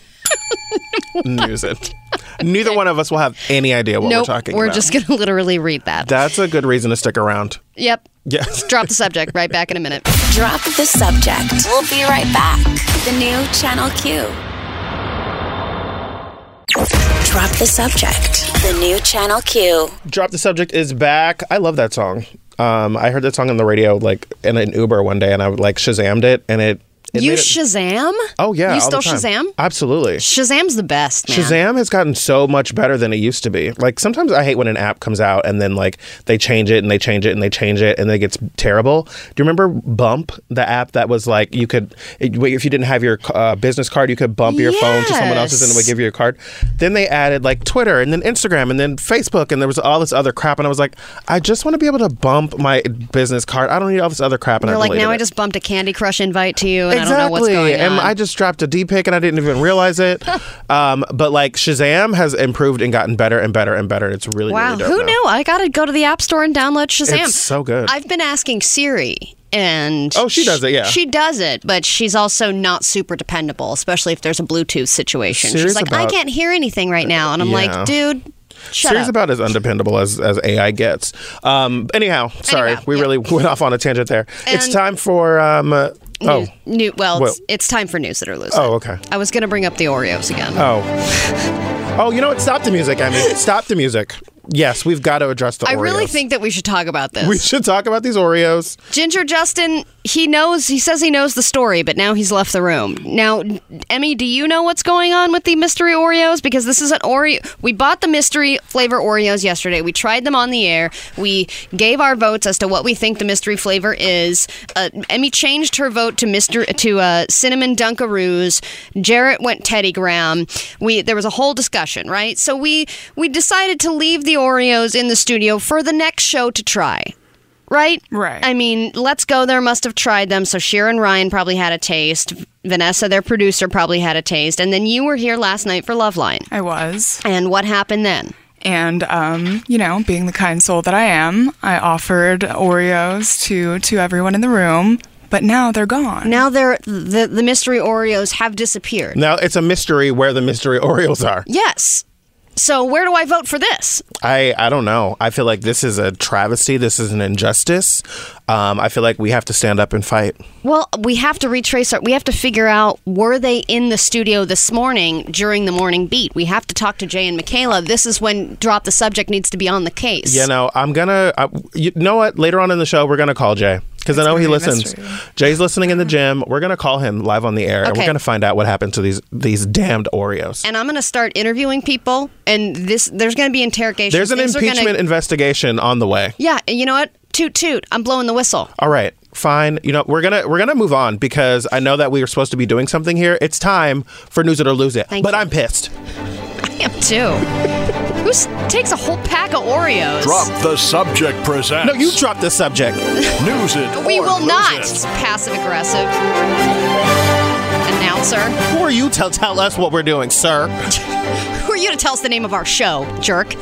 Speaker 3: news it. Neither one of us will have any idea what
Speaker 2: nope.
Speaker 3: we're talking about.
Speaker 2: We're just going to literally read that.
Speaker 3: That's a good reason to stick around.
Speaker 2: Yep.
Speaker 3: Yes.
Speaker 2: Drop the subject. Right back in a minute.
Speaker 1: Drop the subject. We'll be right back. The new Channel Q. Drop the subject. The new Channel Q.
Speaker 3: Drop the subject is back. I love that song. Um, I heard that song on the radio like in an Uber one day, and I like Shazammed it, and it. It
Speaker 2: you
Speaker 3: it-
Speaker 2: Shazam?
Speaker 3: Oh yeah,
Speaker 2: You still. Shazam?
Speaker 3: Absolutely.
Speaker 2: Shazam's the best, man.
Speaker 3: Shazam has gotten so much better than it used to be. Like sometimes I hate when an app comes out and then like they change it and they change it and they change it and it gets terrible. Do you remember Bump, the app that was like you could it- if you didn't have your uh, business card, you could bump your phone to someone else's and it would give you your card. Then they added like Twitter and then Instagram and then Facebook and there was all this other crap and I was like, I just want to be able to bump my business card. I don't need all this other crap. And
Speaker 2: You're
Speaker 3: I
Speaker 2: like, now I just bumped a Candy Crush invite to you, and don't know what's going
Speaker 3: and. I just dropped a D pick and I didn't even realize it. um, but like Shazam has improved and gotten better and better and better. It's really
Speaker 2: Wow,
Speaker 3: really dope
Speaker 2: who
Speaker 3: now.
Speaker 2: knew? I got to go to the App Store and download Shazam.
Speaker 3: It's so good.
Speaker 2: I've been asking Siri, and
Speaker 3: Oh, she does it, yeah.
Speaker 2: she does it, but she's also not super dependable, especially if there's a Bluetooth situation.
Speaker 3: Siri's
Speaker 2: she's like, I can't hear anything right now, and I'm
Speaker 3: Yeah.
Speaker 2: like, dude, shut
Speaker 3: Siri's
Speaker 2: up.
Speaker 3: about as undependable as, as AI gets. Um, anyhow, sorry,
Speaker 2: Anyhow,
Speaker 3: we
Speaker 2: yeah.
Speaker 3: really went off on a tangent there. it's time for um, uh, oh
Speaker 2: New, new, well,
Speaker 3: Well-
Speaker 2: it's, it's time for news that are losing.
Speaker 3: oh okay
Speaker 2: I was gonna bring up the Oreos again.
Speaker 3: oh oh you know what? Stop the music, I mean, stop the music. Yes, we've got to address the
Speaker 2: I really think that we should talk about this.
Speaker 3: we should talk about these Oreos.
Speaker 2: Ginger Justin, he knows, he says he knows the story, but now he's left the room. Now, Emmy, do you know what's going on with the mystery Oreos? Because this is an Oreo. We bought the mystery flavor Oreos yesterday. We tried them on the air. We gave our votes as to what we think the mystery flavor is. Uh, Emmy changed her vote to Mr. to uh, cinnamon Dunkaroos. Jarrett went Teddy Graham. We there was a whole discussion, right? So we we decided to leave the Oreos in the studio for the next show to try right?
Speaker 6: Right.
Speaker 2: I mean, Let's Go There must have tried them. So Sharon Ryan probably had a taste. Vanessa, their producer, probably had a taste. And then you were here last night for Loveline.
Speaker 6: I was.
Speaker 2: And what happened then?
Speaker 6: And um, you know, being the kind soul that I am, I offered Oreos to to everyone in the room, but now they're gone.
Speaker 2: Now they're the the mystery Oreos have disappeared.
Speaker 3: Now it's a mystery where the mystery Oreos are.
Speaker 2: Yes. So where do I vote for this?
Speaker 3: I, I don't know. I feel like this is a travesty. This is an injustice. Um, I feel like we have to stand up and fight.
Speaker 2: Well, we have to retrace our. We have to figure out were they in the studio this morning during the morning beat. We have to talk to Jay and Michaela. This is when drop the subject needs to be on the case.
Speaker 3: You know, I'm gonna. I, you know what? Later on in the show, we're gonna call Jay because I know he listens. Jay's listening in the gym. We're gonna call him live on the air, and we're gonna find out what happened to these these damned Oreos.
Speaker 2: and I'm going to start interviewing people, and this there's going to be interrogation.
Speaker 3: There's an
Speaker 2: Things are gonna-
Speaker 3: impeachment investigation on the way.
Speaker 2: yeah, and you know what? Toot toot. I'm blowing the whistle.
Speaker 3: All right, fine. You know, we're gonna we're gonna move on because I know that we were supposed to be doing something here. It's time for news it or lose it.
Speaker 2: Thank
Speaker 3: but
Speaker 2: you.
Speaker 3: I'm pissed.
Speaker 2: I am too. Who takes a whole pack of Oreos?
Speaker 5: Drop the subject presents.
Speaker 3: No, you drop the subject.
Speaker 5: News it.
Speaker 2: We
Speaker 5: or
Speaker 2: will
Speaker 5: lose
Speaker 2: not.
Speaker 5: it.
Speaker 2: Passive aggressive announcer.
Speaker 3: Who are you to tell tell us what we're doing, sir?
Speaker 2: Who are you to tell us the name of our show, jerk?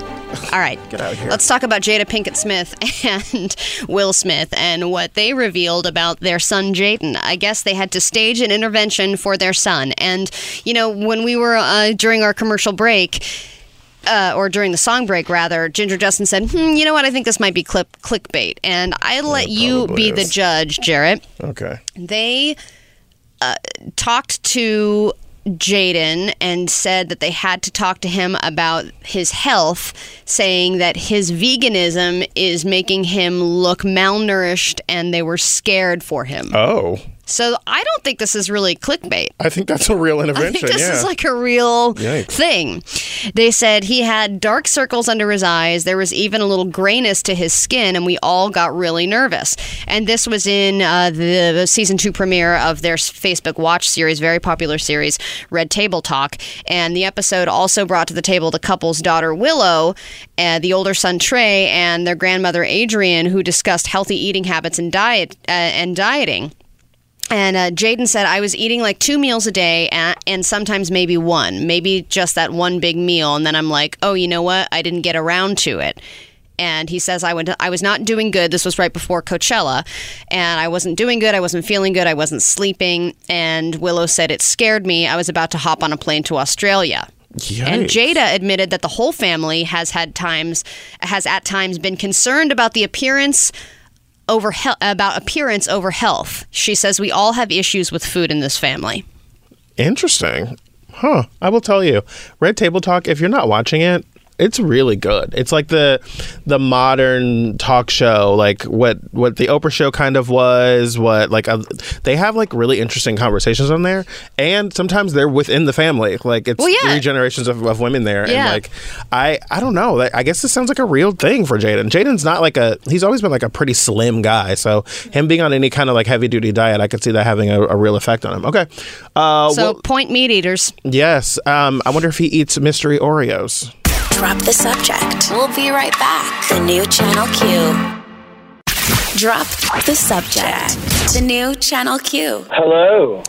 Speaker 2: All right.
Speaker 3: Get out of here.
Speaker 2: Let's talk about Jada Pinkett Smith and Will Smith and what they revealed about their son Jaden. I guess they had to stage an intervention for their son. And, you know, when we were uh, during our commercial break, uh, or during the song break, rather, Ginger Justin said, hmm, you know what? I think this might be clip clickbait. And I let you
Speaker 3: probably
Speaker 2: be the judge, Jarrett
Speaker 3: Okay.
Speaker 2: they uh, talked to Jaden and said that they had to talk to him about his health, saying that his veganism is making him look malnourished and they were scared for him.
Speaker 3: Oh,
Speaker 2: So I don't think this is really clickbait.
Speaker 3: I think that's a real intervention.
Speaker 2: I think this
Speaker 3: yeah.
Speaker 2: is like a real
Speaker 3: Yikes.
Speaker 2: thing. They said he had dark circles under his eyes. There was even a little grayness to his skin, and we all got really nervous. And this was in uh, the season two premiere of their Facebook Watch series, very popular series, Red Table Talk. And the episode also brought to the table the couple's daughter Willow, uh, the older son Trey, and their grandmother Adrienne, who discussed healthy eating habits and diet uh, and dieting. And uh, Jaden said, I was eating like two meals a day and, and sometimes maybe one, maybe just that one big meal. And then I'm like, oh, you know what? I didn't get around to it. And he says, I, went I was not doing good. This was right before Coachella. And I wasn't doing good. I wasn't feeling good. I wasn't sleeping. And Willow said, it scared me. I was about to hop on a plane to Australia. And Jada admitted that the whole family has had times has at times been concerned about the appearance over he- about appearance over health. She says we all have issues with food in this family.
Speaker 3: Interesting. Huh. I will tell you. Red Table Talk, if you're not watching it, it's really good. It's like the the modern talk show, like what what the Oprah show kind of was. What like uh they have like really interesting conversations on there, and sometimes they're within the family. Like it's
Speaker 2: Well, yeah.
Speaker 3: three generations of, of women there,
Speaker 2: Yeah.
Speaker 3: and like I I don't know. I guess this sounds like a real thing for Jaden. Jaden's not like a he's always been like a pretty slim guy, so him being on any kind of like heavy duty diet, I could see that having a, a real effect on him. Okay, uh,
Speaker 2: So
Speaker 3: well,
Speaker 2: point meat eaters.
Speaker 3: Yes. Um, I wonder if he eats mystery Oreos.
Speaker 1: Drop the subject. We'll be right back. The new Channel Q. Drop the subject. The new Channel Q.
Speaker 7: Hello.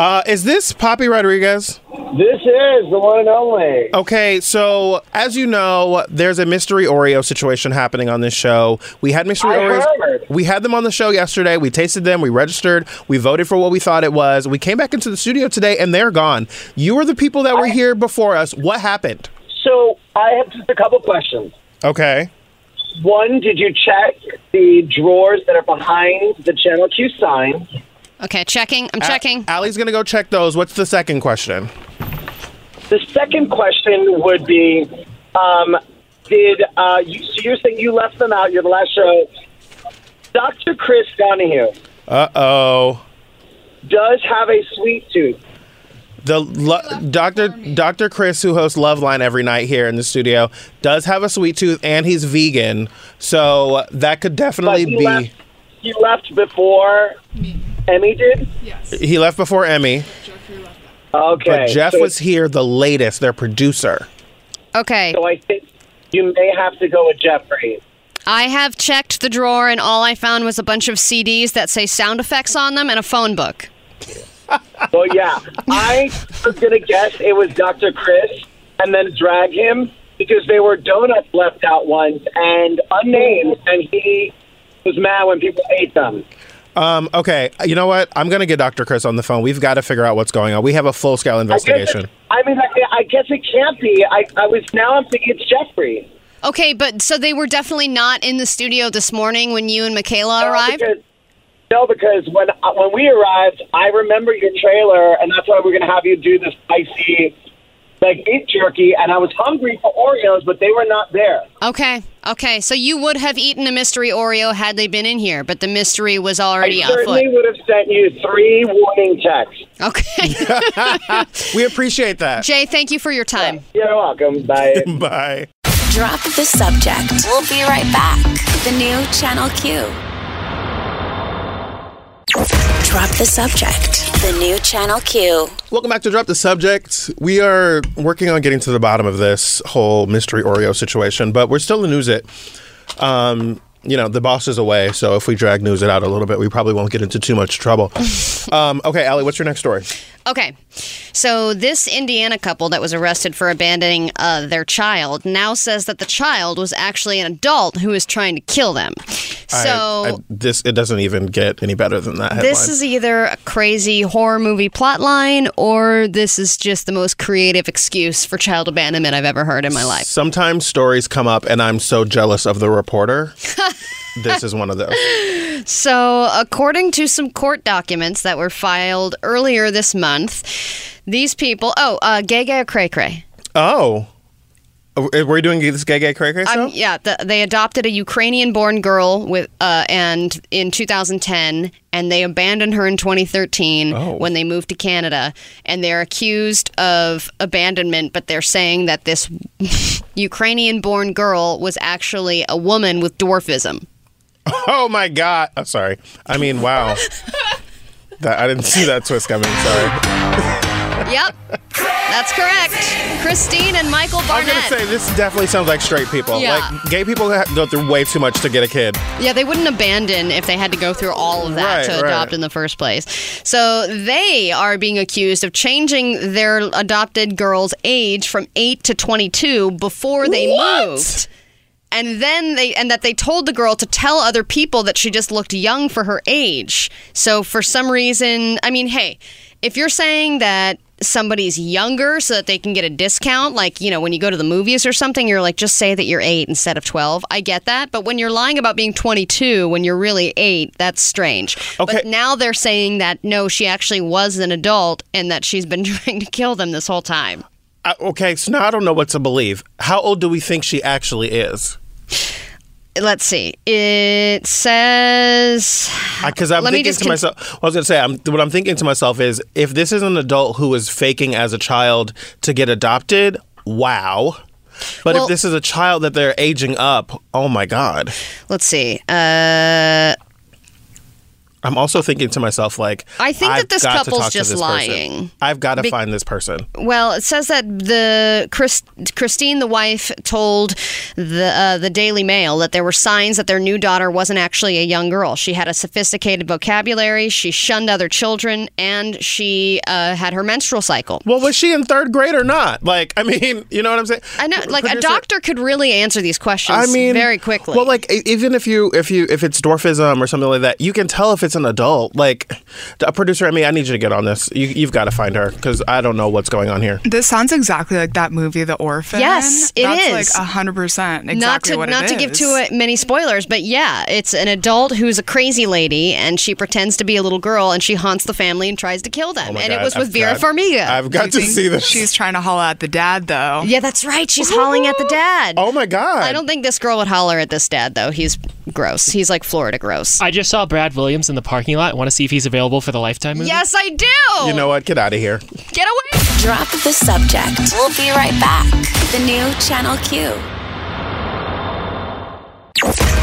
Speaker 3: Uh, is this Poppy Rodriguez?
Speaker 7: This is the one and only.
Speaker 3: Okay, so as you know, there's a mystery Oreo situation happening on this show. We had mystery
Speaker 7: I
Speaker 3: Oreos.
Speaker 7: heard.
Speaker 3: We had them on the show yesterday. We tasted them. We registered. We voted for what we thought it was. We came back into the studio today, and they're gone. You were the people that were here before us. What happened?
Speaker 7: So I have just a couple questions.
Speaker 3: Okay.
Speaker 7: One, did you check the drawers that are behind the Channel Q sign?
Speaker 2: Okay, checking. I'm
Speaker 3: A-
Speaker 2: checking.
Speaker 3: Allie's gonna go check those. What's the second question?
Speaker 7: The second question would be, um, did uh, you, so you're saying you left them out? You're the last show. Dr. Chris Donaghue
Speaker 3: Uh oh.
Speaker 7: does have a sweet tooth.
Speaker 3: The lo- Dr. Dr. Chris, who hosts Loveline every night here in the studio, does have a sweet tooth, and he's vegan, so that could definitely
Speaker 7: he
Speaker 3: be.
Speaker 7: left, he left before Emmy did? Yes.
Speaker 3: He left before Emmy,
Speaker 7: Okay.
Speaker 3: but Jeff
Speaker 7: so,
Speaker 3: was here the latest. Their producer.
Speaker 2: Okay,
Speaker 7: So I think you may have to go with Jeffrey.
Speaker 2: I have checked the drawer and all I found was a bunch of CDs that say sound effects on them and a phone book.
Speaker 7: Well, yeah, I was gonna guess it was Dr. Chris, and then drag him because they were donuts left out once and unnamed, and he was mad when people ate them.
Speaker 3: Um, okay, you know what? I'm gonna get Dr. Chris on the phone. We've got to figure out what's going on. We have a full scale
Speaker 7: I
Speaker 3: investigation.
Speaker 7: it, I mean, I, I guess it can't be. I, I was now. I'm thinking it's Jeffrey.
Speaker 2: Okay, but so they were definitely not in the studio this morning when you and Michaela
Speaker 7: No,
Speaker 2: arrived?
Speaker 7: because, no, because when uh, when we arrived, I remember your trailer, and that's why we're gonna have you do the spicy like beef jerky, and I was hungry for Oreos, but they were not there.
Speaker 2: Okay, okay. So you would have eaten a mystery Oreo had they been in here, but the mystery was already
Speaker 7: I certainly
Speaker 2: afoot.
Speaker 7: would have sent you three warning texts.
Speaker 2: Okay.
Speaker 3: We appreciate that.
Speaker 2: Jay, thank you for your time.
Speaker 7: You're welcome. Bye.
Speaker 3: Bye.
Speaker 1: Drop the subject. We'll be right back. The new Channel Q. Drop the subject. The new Channel Q.
Speaker 3: Welcome back to Drop the Subject. We are working on getting to the bottom of this whole mystery Oreo situation, but we're still in news it. Um, you know, the boss is away, so if we drag news it out a little bit, we probably won't get into too much trouble. Um, okay, Allie, what's your next story?
Speaker 2: Okay, so this Indiana couple that was arrested for abandoning uh, their child now says that the child was actually an adult who was trying to kill them.
Speaker 3: I-
Speaker 2: So.
Speaker 3: I- this it doesn't even get any better than that headline.
Speaker 2: This is either a crazy horror movie plotline or this is just the most creative excuse for child abandonment I've ever heard in my life.
Speaker 3: Sometimes stories come up, and I'm so jealous of the reporter. this is one of those.
Speaker 2: So, according to some court documents that were filed earlier this month, these people, oh, uh, Gay Gay or Cray Cray?
Speaker 3: Oh, Uh, were you doing this gay gay cray cray
Speaker 2: Um,
Speaker 3: stuff?
Speaker 2: yeah, the, they adopted a Ukrainian-born girl with, uh, and in 2010, and they abandoned her in 2013
Speaker 3: Oh.
Speaker 2: when they moved to Canada, and they're accused of abandonment, but they're saying that this Ukrainian-born girl was actually a woman with dwarfism.
Speaker 3: Oh my god! I'm sorry. I mean, wow. that I didn't see that twist coming. Sorry.
Speaker 2: Yep, that's correct. Christine and Michael Barnett.
Speaker 3: I was gonna say this definitely sounds like straight people.
Speaker 2: Yeah.
Speaker 3: Like gay people go through way too much to get a kid.
Speaker 2: Yeah, they wouldn't abandon if they had to go through all of that
Speaker 3: Right,
Speaker 2: to
Speaker 3: right.
Speaker 2: adopt in the first place. So they are being accused of changing their adopted girl's age from 8 to 22 before they
Speaker 3: What?
Speaker 2: moved. And then they and that they told the girl to tell other people that she just looked young for her age. So for some reason, I mean, hey, if you're saying that somebody's younger so that they can get a discount, like, you know, when you go to the movies or something, you're like, just say that you're eight instead of 12. I get that. But when you're lying about being 22 when you're really eight, that's strange.
Speaker 3: Okay.
Speaker 2: But now they're saying that no, she actually was an adult and that she's been trying to kill them this whole time.
Speaker 3: Uh, okay, so now I don't know what to believe. How old do we think she actually is?
Speaker 2: Let's see. It says.
Speaker 3: Because I'm
Speaker 2: Let
Speaker 3: thinking to
Speaker 2: con-
Speaker 3: myself, what I was going to say, I'm, what I'm thinking to myself is, if this is an adult who is faking as a child to get adopted, wow. But
Speaker 2: Well-
Speaker 3: if this is a child that they're aging up, oh my god.
Speaker 2: Let's see. Uh,
Speaker 3: I'm also thinking to myself, like,
Speaker 2: I think that this couple's just
Speaker 3: this person.
Speaker 2: lying.
Speaker 3: I've got to
Speaker 2: Be-
Speaker 3: find this person.
Speaker 2: Well, it says that the Chris, Christine, the wife, told the uh, the Daily Mail that there were signs that their new daughter wasn't actually a young girl. She had a sophisticated vocabulary. She shunned other children, and she uh, had her menstrual cycle.
Speaker 3: Well, was she in third grade or not? Like, I mean, you know what I'm saying?
Speaker 2: I know, like a doctor could really answer these questions.
Speaker 3: I mean,
Speaker 2: very quickly.
Speaker 3: Well, like even if you if you if it's dwarfism or something like that, you can tell if it's an adult. Like a producer, I mean, I need you to get on this. You, you've got to find her because I don't know what's going on here.
Speaker 6: This sounds exactly like that movie, The Orphan.
Speaker 2: Yes, it
Speaker 6: That's
Speaker 2: is.
Speaker 6: like hundred percent exactly
Speaker 2: not to
Speaker 6: what it
Speaker 2: not to give too many spoilers, but yeah, it's an adult who's a crazy lady, and she pretends to be a little girl, and she haunts the family and tries to kill them.
Speaker 3: Oh my
Speaker 2: and it was with
Speaker 3: I've
Speaker 2: Vera
Speaker 3: got-
Speaker 2: Farmiga.
Speaker 3: I've got to see this.
Speaker 6: She's trying to holler at the dad, though.
Speaker 2: yeah, that's right. She's howling at the dad.
Speaker 3: oh my god!
Speaker 2: I don't think this girl would holler at this dad though. He's gross. He's like Florida gross.
Speaker 4: I just saw Brad Williams in the parking lot. Want to see if he's available for the Lifetime movie?
Speaker 2: yes, I do.
Speaker 3: You know what? Get out of here.
Speaker 2: Get away.
Speaker 1: Drop the subject. We'll be right back. The new Channel Q.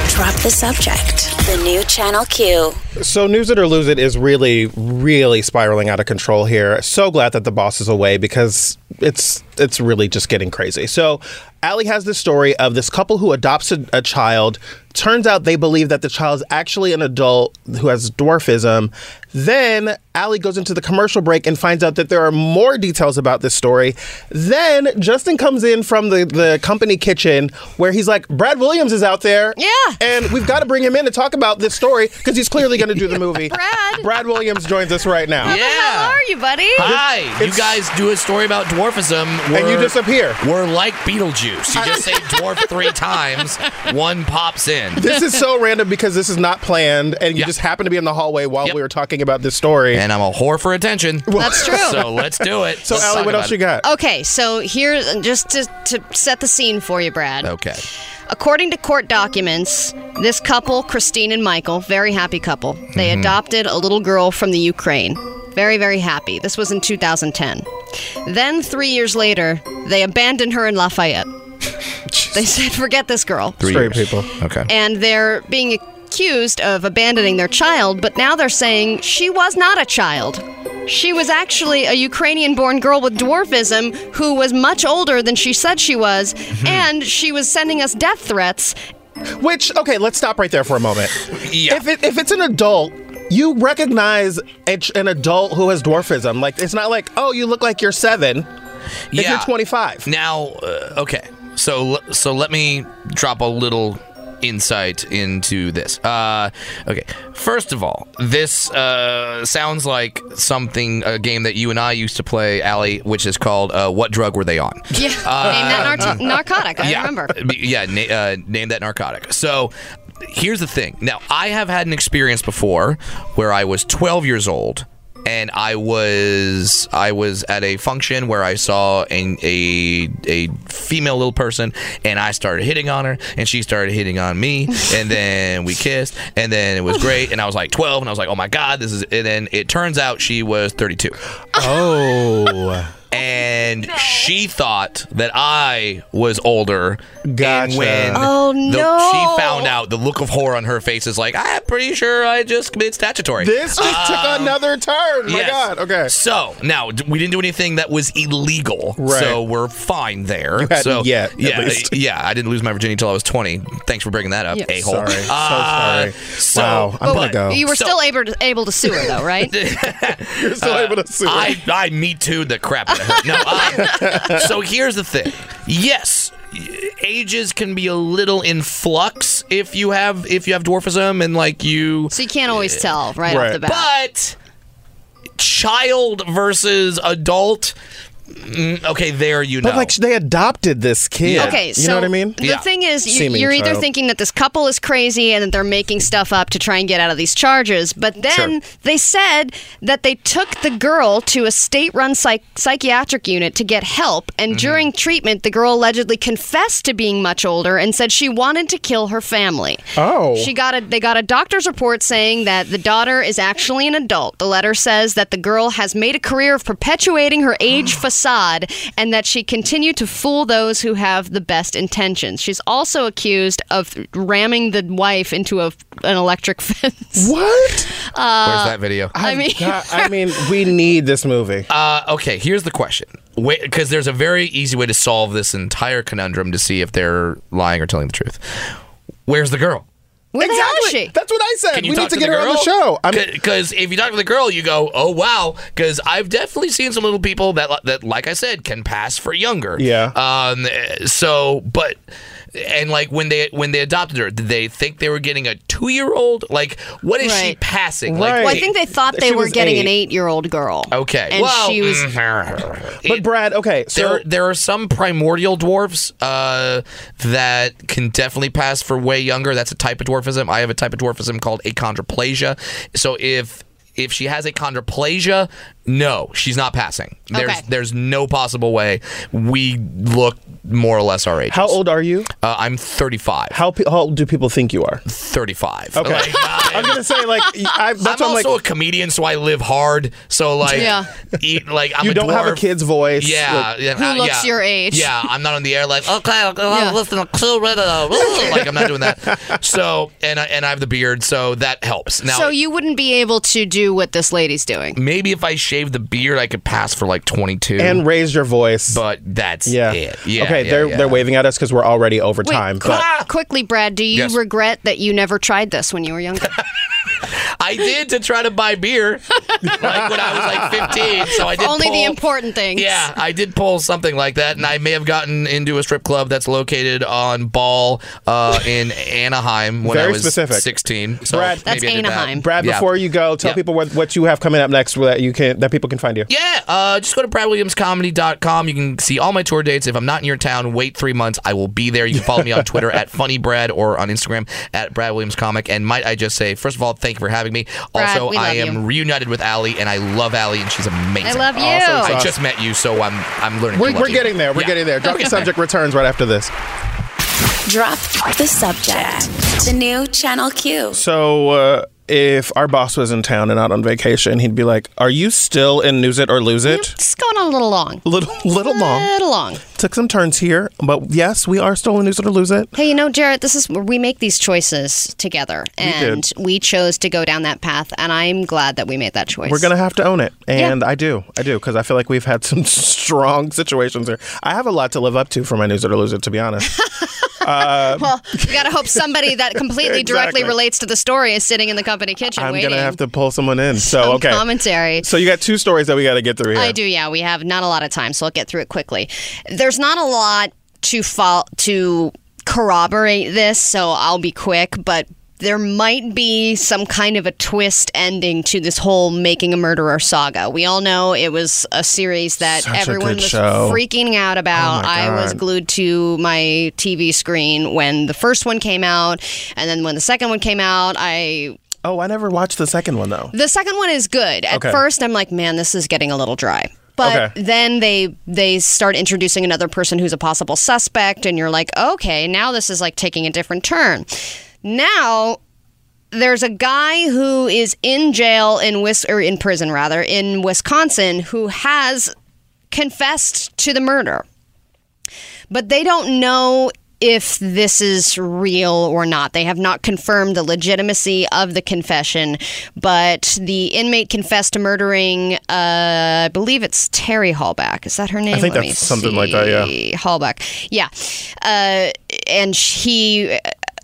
Speaker 1: Drop the subject. The new Channel Q.
Speaker 3: So News It or Lose It is really, really spiraling out of control here. So glad that the boss is away because it's it's really just getting crazy. So Allie has this story of this couple who adopts a, a child. Turns out they believe that the child is actually an adult who has dwarfism. Then Allie goes into the commercial break and finds out that there are more details about this story. Then Justin comes in from the, the company kitchen where he's like, Brad Williams is out there.
Speaker 2: Yeah.
Speaker 3: And we've got to bring him in to talk about this story because he's clearly going to do the movie.
Speaker 2: Brad.
Speaker 3: Brad Williams joins us right now.
Speaker 2: Where How are you, buddy?
Speaker 8: Hi, you guys do a story about dwarfism.
Speaker 3: And you disappear.
Speaker 8: We're like Beetlejuice. You just say dwarf three times, one pops in.
Speaker 3: This is so random because this is not planned, and you
Speaker 8: Yeah.
Speaker 3: just happen to be in the hallway while
Speaker 8: Yep.
Speaker 3: we were talking about this story.
Speaker 8: And I'm a whore for attention.
Speaker 2: That's true.
Speaker 8: So let's do it.
Speaker 3: so,
Speaker 8: Let's
Speaker 3: Allie, what
Speaker 8: about
Speaker 3: else you got?
Speaker 2: Okay, so here, just to, to set the scene for you, Brad.
Speaker 8: Okay.
Speaker 2: According to court documents, this couple, Christine and Michael, very happy couple, they mm-hmm. adopted a little girl from the Ukraine. Very, very happy. This was in 2010. Then, three years later, they abandoned her in Lafayette. They said, forget this girl.
Speaker 8: Three
Speaker 3: Straight
Speaker 8: years.
Speaker 3: people.
Speaker 8: Okay.
Speaker 2: And they're being accused of abandoning their child, but now they're saying she was not a child. She was actually a Ukrainian born girl with dwarfism who was much older than she said she was, mm-hmm. and she was sending us death threats.
Speaker 3: Which, okay, let's stop right there for a moment.
Speaker 8: Yeah.
Speaker 3: If, it, if it's an adult you recognize a, an adult who has dwarfism. Like it's not like, oh, you look like you're seven. If you're 25.
Speaker 8: Now, uh, okay, so so let me drop a little insight into this. Uh, okay, first of all, this uh, sounds like something a game that you and I used to play, Allie, which is called uh, "What Drug Were They On?"
Speaker 2: Yeah, name that nar- narcotic. I
Speaker 8: yeah,
Speaker 2: remember.
Speaker 8: Yeah, na- uh, name that narcotic. So here's the thing. Now, I have had an experience before where I was 12 years old. And I was I was at a function where I saw a, a a female little person, and I started hitting on her, and she started hitting on me, and then we kissed, and then it was great, and I was like 12, and I was like, oh my god, this is, and then it turns out she was 32
Speaker 3: Oh.
Speaker 8: and she thought that I was older.
Speaker 3: Gotcha.
Speaker 8: And when
Speaker 2: Oh,
Speaker 8: the-
Speaker 2: no.
Speaker 8: she found out, the look of horror on her face is like, I'm pretty sure I just committed statutory.
Speaker 3: this just took another turn. My
Speaker 8: Um, Yes.
Speaker 3: God. Okay.
Speaker 8: So now we didn't do anything that was illegal,
Speaker 3: Right.
Speaker 8: so we're fine there.
Speaker 3: hadn't
Speaker 8: so
Speaker 3: yet, at
Speaker 8: yeah,
Speaker 3: least.
Speaker 8: yeah. I didn't lose my virginity until I was 20. Thanks for bringing that up,
Speaker 2: Yeah.
Speaker 8: a hole.
Speaker 3: Sorry. So sorry.
Speaker 8: so,
Speaker 3: wow. I'm gonna go.
Speaker 2: You were
Speaker 8: So-
Speaker 2: still able to, able to sue her, though, right?
Speaker 3: You're still able to sue. her.
Speaker 8: I, I me too the crap out of her. No, um, so here's the thing. Yes, ages can be a little in flux if you have if you have dwarfism and like you,
Speaker 2: so you can't always tell right, off the bat.
Speaker 8: but child versus adult. Mm, Okay, there you know.
Speaker 3: But like they adopted this kid.
Speaker 2: Okay,
Speaker 3: you
Speaker 2: so
Speaker 3: know what I mean?
Speaker 2: The
Speaker 8: Yeah.
Speaker 2: thing is, you,
Speaker 3: Seeming
Speaker 2: you're either
Speaker 3: child.
Speaker 2: thinking that this couple is crazy and that they're making stuff up to try and get out of these charges, but then they said that they took the girl to a state-run psych- psychiatric unit to get help, and
Speaker 3: Mm-hmm.
Speaker 2: during treatment, the girl allegedly confessed to being much older and said she wanted to kill her family.
Speaker 3: Oh.
Speaker 2: She got a they got a doctor's report saying that the daughter is actually an adult. The letter says that the girl has made a career of perpetuating her age facade and that she continued to fool those who have the best intentions. She's also accused of ramming the wife into a, an electric fence.
Speaker 3: What?
Speaker 8: Where's that video?
Speaker 2: I mean,
Speaker 3: I mean, we need this movie.
Speaker 8: Uh, okay, here's the question. Because there's a very easy way to solve this entire conundrum to see if they're lying or telling the truth. Where's the girl?
Speaker 2: Where the hell is she?
Speaker 3: That's what I said.
Speaker 8: Can you
Speaker 3: we need to,
Speaker 8: to
Speaker 3: get
Speaker 8: the
Speaker 3: her on the show. I mean,
Speaker 8: Because if you talk to the girl, you go, "Oh wow!" Because I've definitely seen some little people that, that, like I said, can pass for younger.
Speaker 3: Yeah.
Speaker 8: Um. So, but and like when they when they adopted her, did they think they were getting a two year old? Like, what is she passing?
Speaker 3: Right.
Speaker 8: Like,
Speaker 2: Well, I think they thought they
Speaker 3: She
Speaker 2: were
Speaker 3: was
Speaker 2: getting an
Speaker 3: eight.
Speaker 2: eight-year-old girl.
Speaker 8: Okay.
Speaker 2: and
Speaker 8: well,
Speaker 2: she was
Speaker 3: but Brad, okay, so
Speaker 8: there, there are some primordial dwarfs uh, that can definitely pass for way younger. That's a type of dwarfism. I have a type of dwarfism called achondroplasia. So if if she has achondroplasia, no, she's not passing. There's
Speaker 2: Okay.
Speaker 8: there's no possible way. We look more or less our age.
Speaker 3: how old are you?
Speaker 8: Uh, I'm 35.
Speaker 3: How, pe- how old do people think you are?
Speaker 8: 35.
Speaker 3: Okay.
Speaker 8: Like,
Speaker 3: I'm gonna say like I, that's
Speaker 8: I'm
Speaker 3: I'm
Speaker 8: also
Speaker 3: like.
Speaker 8: a comedian, so I live hard. So like,
Speaker 2: Yeah.
Speaker 8: eat, like I'm
Speaker 3: you
Speaker 8: a
Speaker 3: don't have a kid's voice.
Speaker 8: Yeah,
Speaker 3: Like,
Speaker 8: yeah,
Speaker 2: Who
Speaker 8: uh,
Speaker 2: looks
Speaker 8: yeah.
Speaker 2: your age.
Speaker 8: Yeah, I'm not on the air like okay, okay
Speaker 2: Yeah.
Speaker 8: listen to Clue Radio. like I'm not doing that. So and I and I have the beard, so that helps. Now
Speaker 2: so you wouldn't be able to do what this lady's doing.
Speaker 8: maybe if I shave the beard, I could pass for like 22.
Speaker 3: and raise your voice.
Speaker 8: but that's
Speaker 3: yeah.
Speaker 8: it. Yeah.
Speaker 3: okay,
Speaker 8: yeah,
Speaker 3: they're
Speaker 8: yeah.
Speaker 3: they're waving at us because we're already over
Speaker 2: Wait,
Speaker 3: time.
Speaker 2: quick-
Speaker 3: But
Speaker 2: quickly, Brad, do you
Speaker 8: Yes.
Speaker 2: regret that you never tried this when you were younger?
Speaker 8: I did to try to buy beer, like when I was like 15. So I did
Speaker 2: Only the important things.
Speaker 8: Yeah, I did pull something like that, and I may have gotten into a strip club that's located on Ball uh, in Anaheim when I was
Speaker 3: specific.
Speaker 8: 16. So
Speaker 3: Brad-
Speaker 2: That's
Speaker 8: maybe I did that.
Speaker 2: Anaheim.
Speaker 3: Brad,
Speaker 8: Yeah.
Speaker 3: before you go, tell
Speaker 8: Yeah.
Speaker 3: people what, what you have coming up next that you can that people can find you.
Speaker 8: Yeah, uh, just go to bradwilliamscomedy.com. You can see all my tour dates. If I'm not in your town, wait three months. I will be there. You can follow me on Twitter at FunnyBrad or on Instagram at Brad Williams Comic. And might I just say, first of all, thank you for having me.
Speaker 2: Brad,
Speaker 8: also,
Speaker 2: we
Speaker 8: I am
Speaker 2: you.
Speaker 8: reunited with Allie, and I love Allie, and she's amazing.
Speaker 2: I love you.
Speaker 3: Awesome
Speaker 8: I just met you, so I'm I'm learning.
Speaker 3: We're,
Speaker 8: to love
Speaker 3: we're
Speaker 8: you.
Speaker 3: getting there. We're
Speaker 8: Yeah.
Speaker 3: getting there. Drop the subject returns right after this.
Speaker 1: Drop the subject. The new Channel Q.
Speaker 3: So, uh, if our boss was in town and not on vacation, he'd be like, "Are you still in News It or Lose It?"
Speaker 2: It's going on a little long.
Speaker 3: Little, little long.
Speaker 2: A little long.
Speaker 3: Took some turns here, but yes, we are still in News It or Lose It.
Speaker 2: Hey, you know, Jarrett, this is where we make these choices together, and
Speaker 3: did.
Speaker 2: we chose to go down that path, and I'm glad that we made that choice.
Speaker 3: We're gonna have to own it, and I do, I do, because I feel like we've had some strong situations here. I have a lot to live up to for my News It or Lose It, to be honest.
Speaker 2: Um, well, you gotta hope somebody that completely directly relates to the story is sitting in the company kitchen
Speaker 3: I'm
Speaker 2: waiting.
Speaker 3: gonna have to pull someone in. So
Speaker 2: Some
Speaker 3: okay.
Speaker 2: commentary.
Speaker 3: So you got two stories that we got to get through here.
Speaker 2: I do, yeah. We have not a lot of time, so I'll get through it quickly. There's not a lot to fall to corroborate this, so I'll be quick, but there might be some kind of a twist ending to this whole making a murderer saga. We all know it was a series that
Speaker 3: Such
Speaker 2: everyone was
Speaker 3: show.
Speaker 2: freaking out about.
Speaker 3: Oh
Speaker 2: I was glued to my TV screen when the first one came out, and then when the second one came out, I
Speaker 3: Oh, I never watched the second one though.
Speaker 2: the second one is good. At
Speaker 3: Okay.
Speaker 2: first, I'm like, man, this is getting a little dry. But
Speaker 3: Okay.
Speaker 2: then they they start introducing another person who's a possible suspect, and you're like, okay, now this is like taking a different turn. Now there's a guy who is in jail in Wis or in prison rather in Wisconsin who has confessed to the murder. But they don't know if this is real or not. They have not confirmed the legitimacy of the confession, but the inmate confessed to murdering, uh, I believe it's Terry Halbach. Is that her name?
Speaker 3: I think
Speaker 2: Let
Speaker 3: that's something like that, yeah.
Speaker 2: Halbach. Yeah. Uh, and he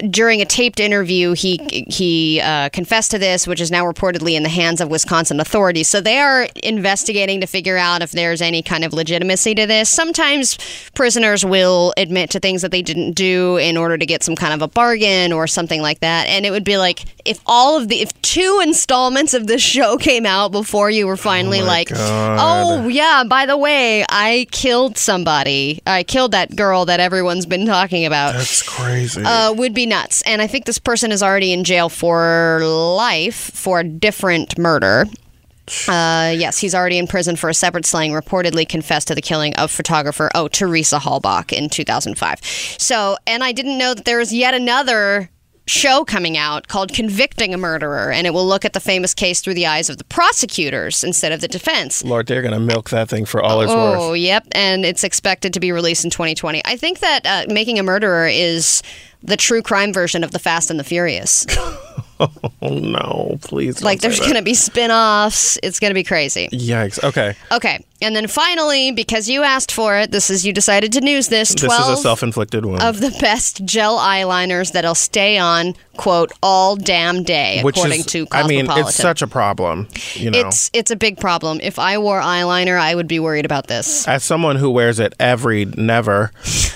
Speaker 2: during a taped interview, he he uh, confessed to this, which is now reportedly in the hands of Wisconsin authorities. So they are investigating to figure out if there's any kind of legitimacy to this. Sometimes prisoners will admit to things that they didn't do in order to get some kind of a bargain or something like that. And it would be like if all of the if two installments of this show came out before you were finally like, oh yeah, by the way, I killed somebody. I killed that girl that everyone's been talking about
Speaker 3: That's crazy.
Speaker 2: uh, would be nuts. And I think this person is already in jail for life for a different murder. Uh, yes, he's already in prison for a separate slaying, reportedly confessed to the killing of photographer, oh, Teresa Halbach in 2005. So, and I didn't know that there was yet another show coming out called Convicting a Murderer, and it will look at the famous case through the eyes of the prosecutors instead of the defense.
Speaker 3: Lord, they're gonna milk that thing for all it's
Speaker 2: Oh,
Speaker 3: worth.
Speaker 2: Oh, yep. And it's expected to be released in 2020. I think that uh, Making a Murderer is the true crime version of The Fast and the Furious.
Speaker 3: Oh no, please. don't
Speaker 2: like, there's going to be spin offs. It's going to be crazy.
Speaker 3: Yikes. Okay.
Speaker 2: Okay. And then finally, because you asked for it, this is you decided to news this 12
Speaker 3: This is a self-inflicted wound.
Speaker 2: of the best gel eyeliners that'll stay on, quote, all damn day,
Speaker 3: which
Speaker 2: according
Speaker 3: is,
Speaker 2: to
Speaker 3: I mean, it's such a problem. You know,
Speaker 2: It's it's a big problem. If I wore eyeliner, I would be worried about this.
Speaker 3: as someone who wears it every never,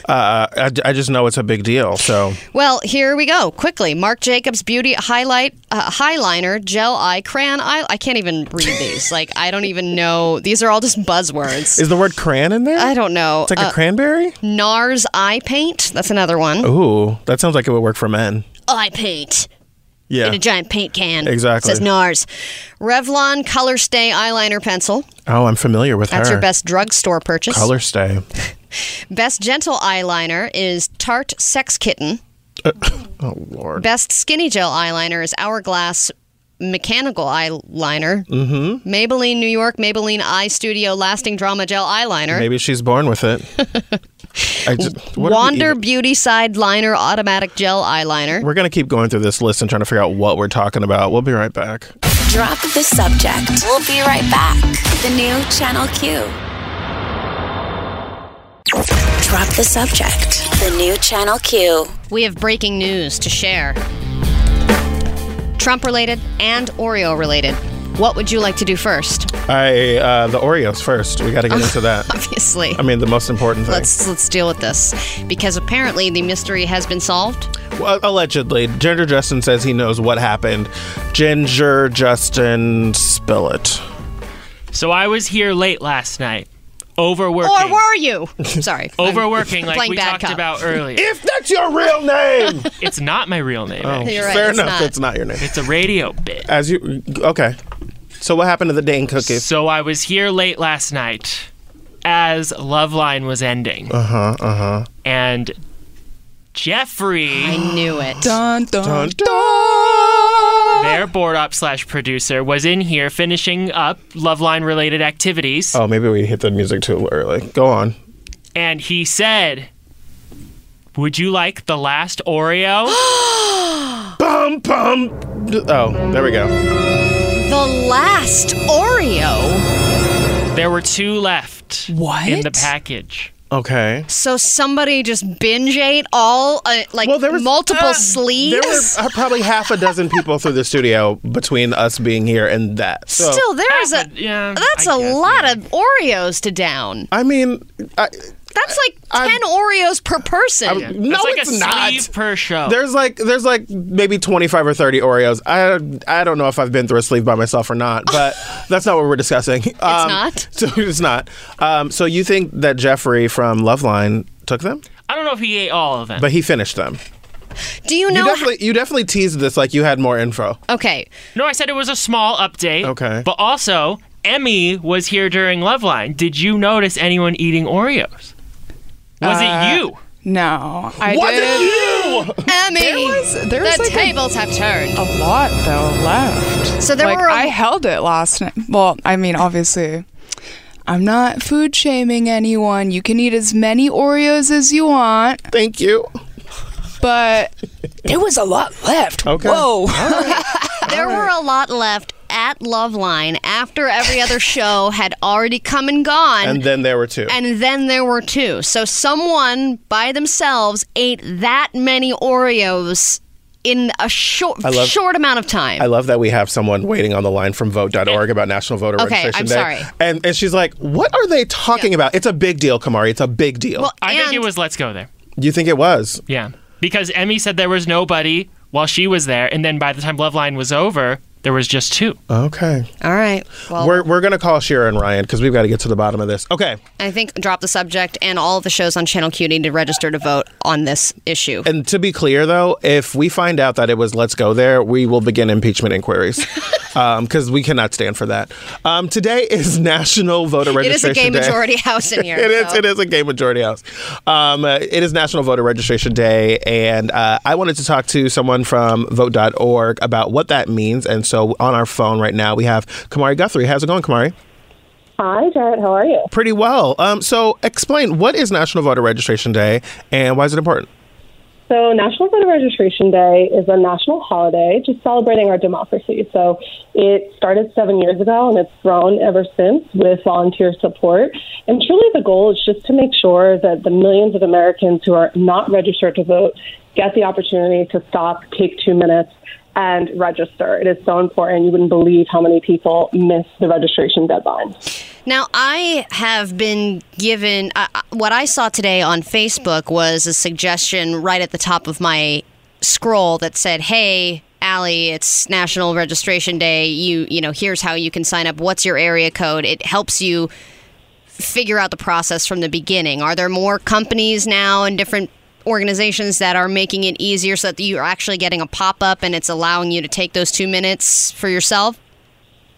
Speaker 3: uh, I, I just know it's a big deal. So
Speaker 2: Well, here we go. Quickly, Marc Jacobs Beauty Highlight uh, Highliner Gel Eye Crayon Eye. I can't even read these. Like I don't even know. These are all just buzzwords.
Speaker 3: is the word crayon in there?
Speaker 2: I don't know.
Speaker 3: It's like
Speaker 2: Uh,
Speaker 3: a cranberry.
Speaker 2: NARS Eye Paint. That's another one.
Speaker 3: Ooh, that sounds like it would work for men.
Speaker 2: Eye paint
Speaker 3: Yeah.
Speaker 2: in a giant paint can.
Speaker 3: Exactly.
Speaker 2: Says NARS. Revlon Color Stay Eyeliner Pencil.
Speaker 3: Oh, I'm familiar with
Speaker 2: That's
Speaker 3: her.
Speaker 2: That's your best drugstore purchase.
Speaker 3: color stay.
Speaker 2: Best gentle eyeliner is Tarte Sex Kitten.
Speaker 3: Oh Lord.
Speaker 2: Best skinny gel eyeliner is Hourglass Mechanical Eyeliner. Mm-hmm. Maybelline New York Maybelline Eye Studio Lasting Drama Gel Eyeliner.
Speaker 3: Maybe she's born with it. Just, what are we
Speaker 2: Wander Beauty Side Liner Automatic Gel Eyeliner.
Speaker 3: We're gonna keep going through this list and trying to figure out what we're talking about. We'll be right back.
Speaker 1: Drop the subject. We'll be right back. The new Channel Q. Drop the subject. The new Channel Q.
Speaker 2: We have breaking news to share. Trump related and Oreo related. What would you like to do first?
Speaker 3: I uh, the Oreos first. We got to get into that.
Speaker 2: Obviously.
Speaker 3: I mean, the most important thing.
Speaker 2: Let's let's deal with this because apparently the mystery has been solved.
Speaker 3: Well, allegedly, Ginger Justin says he knows what happened. Ginger Justin, spill it.
Speaker 4: So I was here late last night, overworking.
Speaker 2: Or were you? Sorry. I'm
Speaker 4: overworking like we talked
Speaker 2: cop.
Speaker 4: about earlier.
Speaker 3: If that's your real name.
Speaker 4: it's not my real name.
Speaker 3: Oh.
Speaker 2: You're right,
Speaker 3: fair
Speaker 2: it's
Speaker 3: enough.
Speaker 2: not.
Speaker 3: It's not your name.
Speaker 4: It's a radio bit.
Speaker 3: As you okay. So what happened to the Dane cookies?
Speaker 4: So I was here late last night as Loveline was ending. Uh huh. Uh huh. And Jeffrey,
Speaker 2: I knew it.
Speaker 6: Dun, dun,
Speaker 3: Dun,
Speaker 6: dun.
Speaker 4: Their board op slash producer, was in here finishing up Loveline related activities,
Speaker 3: Oh, maybe we hit the music too early. Go on.
Speaker 4: and he said, "Would you like the last Oreo?"
Speaker 3: Bum bum. Oh, there we go.
Speaker 2: The last Oreo.
Speaker 4: there were two left
Speaker 6: What?
Speaker 4: in the package.
Speaker 3: Okay.
Speaker 2: So somebody just binge ate all, uh, like
Speaker 3: Well, there was
Speaker 2: multiple
Speaker 3: uh,
Speaker 2: sleeves.
Speaker 3: There were uh, probably half a dozen people through the studio between us being here and that. So,
Speaker 2: Still, there's a
Speaker 4: Half a- yeah,
Speaker 2: that's
Speaker 4: I
Speaker 2: a
Speaker 4: guess,
Speaker 2: lot
Speaker 4: yeah.
Speaker 2: of Oreos to down.
Speaker 3: I mean, I,
Speaker 2: That's like
Speaker 3: I'm-
Speaker 2: 10 Oreos per person.
Speaker 3: no,
Speaker 4: it's like
Speaker 3: it's
Speaker 4: a
Speaker 3: not.
Speaker 4: sleeve per show.
Speaker 3: There's like there's like maybe 25 or 30 Oreos. I I don't know if I've been through a sleeve by myself or not, but that's not what we're discussing. It's
Speaker 2: not?
Speaker 3: So it's not. Um, so you think that Jeffrey from Loveline took them,
Speaker 4: I don't know if he ate all of them.
Speaker 3: but he finished them.
Speaker 2: Do you
Speaker 3: You
Speaker 2: know?
Speaker 3: definitely you definitely teased this like you had more info.
Speaker 2: okay.
Speaker 4: no, I said it was a small update.
Speaker 3: Okay.
Speaker 4: But also, Emmy was here during Loveline. Did you notice anyone eating Oreos? Was
Speaker 6: Uh,
Speaker 4: it you?
Speaker 6: No, I
Speaker 3: Was
Speaker 6: did
Speaker 3: it you?
Speaker 2: Emmy,
Speaker 6: There was- there was
Speaker 2: the
Speaker 6: like a-
Speaker 2: tables have turned.
Speaker 6: a lot though left.
Speaker 2: So there
Speaker 6: like,
Speaker 2: were a-
Speaker 6: I held it last night. Well, I mean, obviously, I'm not food shaming anyone. You can eat as many Oreos as you want,
Speaker 3: Thank you.
Speaker 6: but there was a lot left.
Speaker 3: Okay.
Speaker 6: Whoa.
Speaker 2: There were a lot left at Loveline after every other show had already come and gone.
Speaker 3: And then there were two.
Speaker 2: and then there were two. So someone by themselves ate that many Oreos in a short
Speaker 3: love-
Speaker 2: short amount of time.
Speaker 3: I love that we have someone waiting on the line from vote.org about National Voter
Speaker 2: Okay,
Speaker 3: Registration
Speaker 2: I'm
Speaker 3: Day.
Speaker 2: sorry.
Speaker 3: And and she's like, "What are they talking about? It's a big deal, Kamari. It's a big deal."
Speaker 2: well,
Speaker 4: I think it was Let's Go There.
Speaker 3: you think it was?
Speaker 4: Yeah. Because Emmy said there was nobody while she was there, and then by the time Loveline was over, there was just two.
Speaker 3: Okay.
Speaker 2: All right. Well,
Speaker 3: We're, we're going to call Shira and Ryan because we've got to get to the bottom of this. Okay.
Speaker 2: I think drop the subject and all of the shows on Channel Q need to register to vote on this issue.
Speaker 3: And to be clear, though, if we find out that it was Let's Go There, we will begin impeachment inquiries because we cannot stand for that. Um, today is National Voter Registration Day.
Speaker 2: It is a gay
Speaker 3: Day.
Speaker 2: majority house in here.
Speaker 3: It is.
Speaker 2: so-
Speaker 3: It is a gay majority house. Um, uh, it is National Voter Registration Day, and uh, I wanted to talk to someone from Vote.org about what that means. And so, on our phone right now, we have Kamari Guthrie. How's it going, Kamari?
Speaker 9: Hi, Jarrett. How are you?
Speaker 3: Pretty well. Um, so, explain what is National Voter Registration Day, and why is it important?
Speaker 9: So, National Voter Registration Day is a national holiday just celebrating our democracy. So, it started seven years ago and it's grown ever since with volunteer support. And truly, the goal is just to make sure that the millions of Americans who are not registered to vote get the opportunity to stop, take two minutes, and register. It is so important. You wouldn't believe how many people miss the registration deadline.
Speaker 2: Now, I have been given uh, uh, what I saw today on Facebook was a suggestion right at the top of my scroll that said, "Hey, Allie, it's National Registration Day. You, you know, here's how you can sign up. What's your area code? It helps you figure out the process from the beginning. Are there more companies now and different organizations that are making it easier so that you're actually getting a pop-up and it's allowing you to take those 2 minutes for yourself?"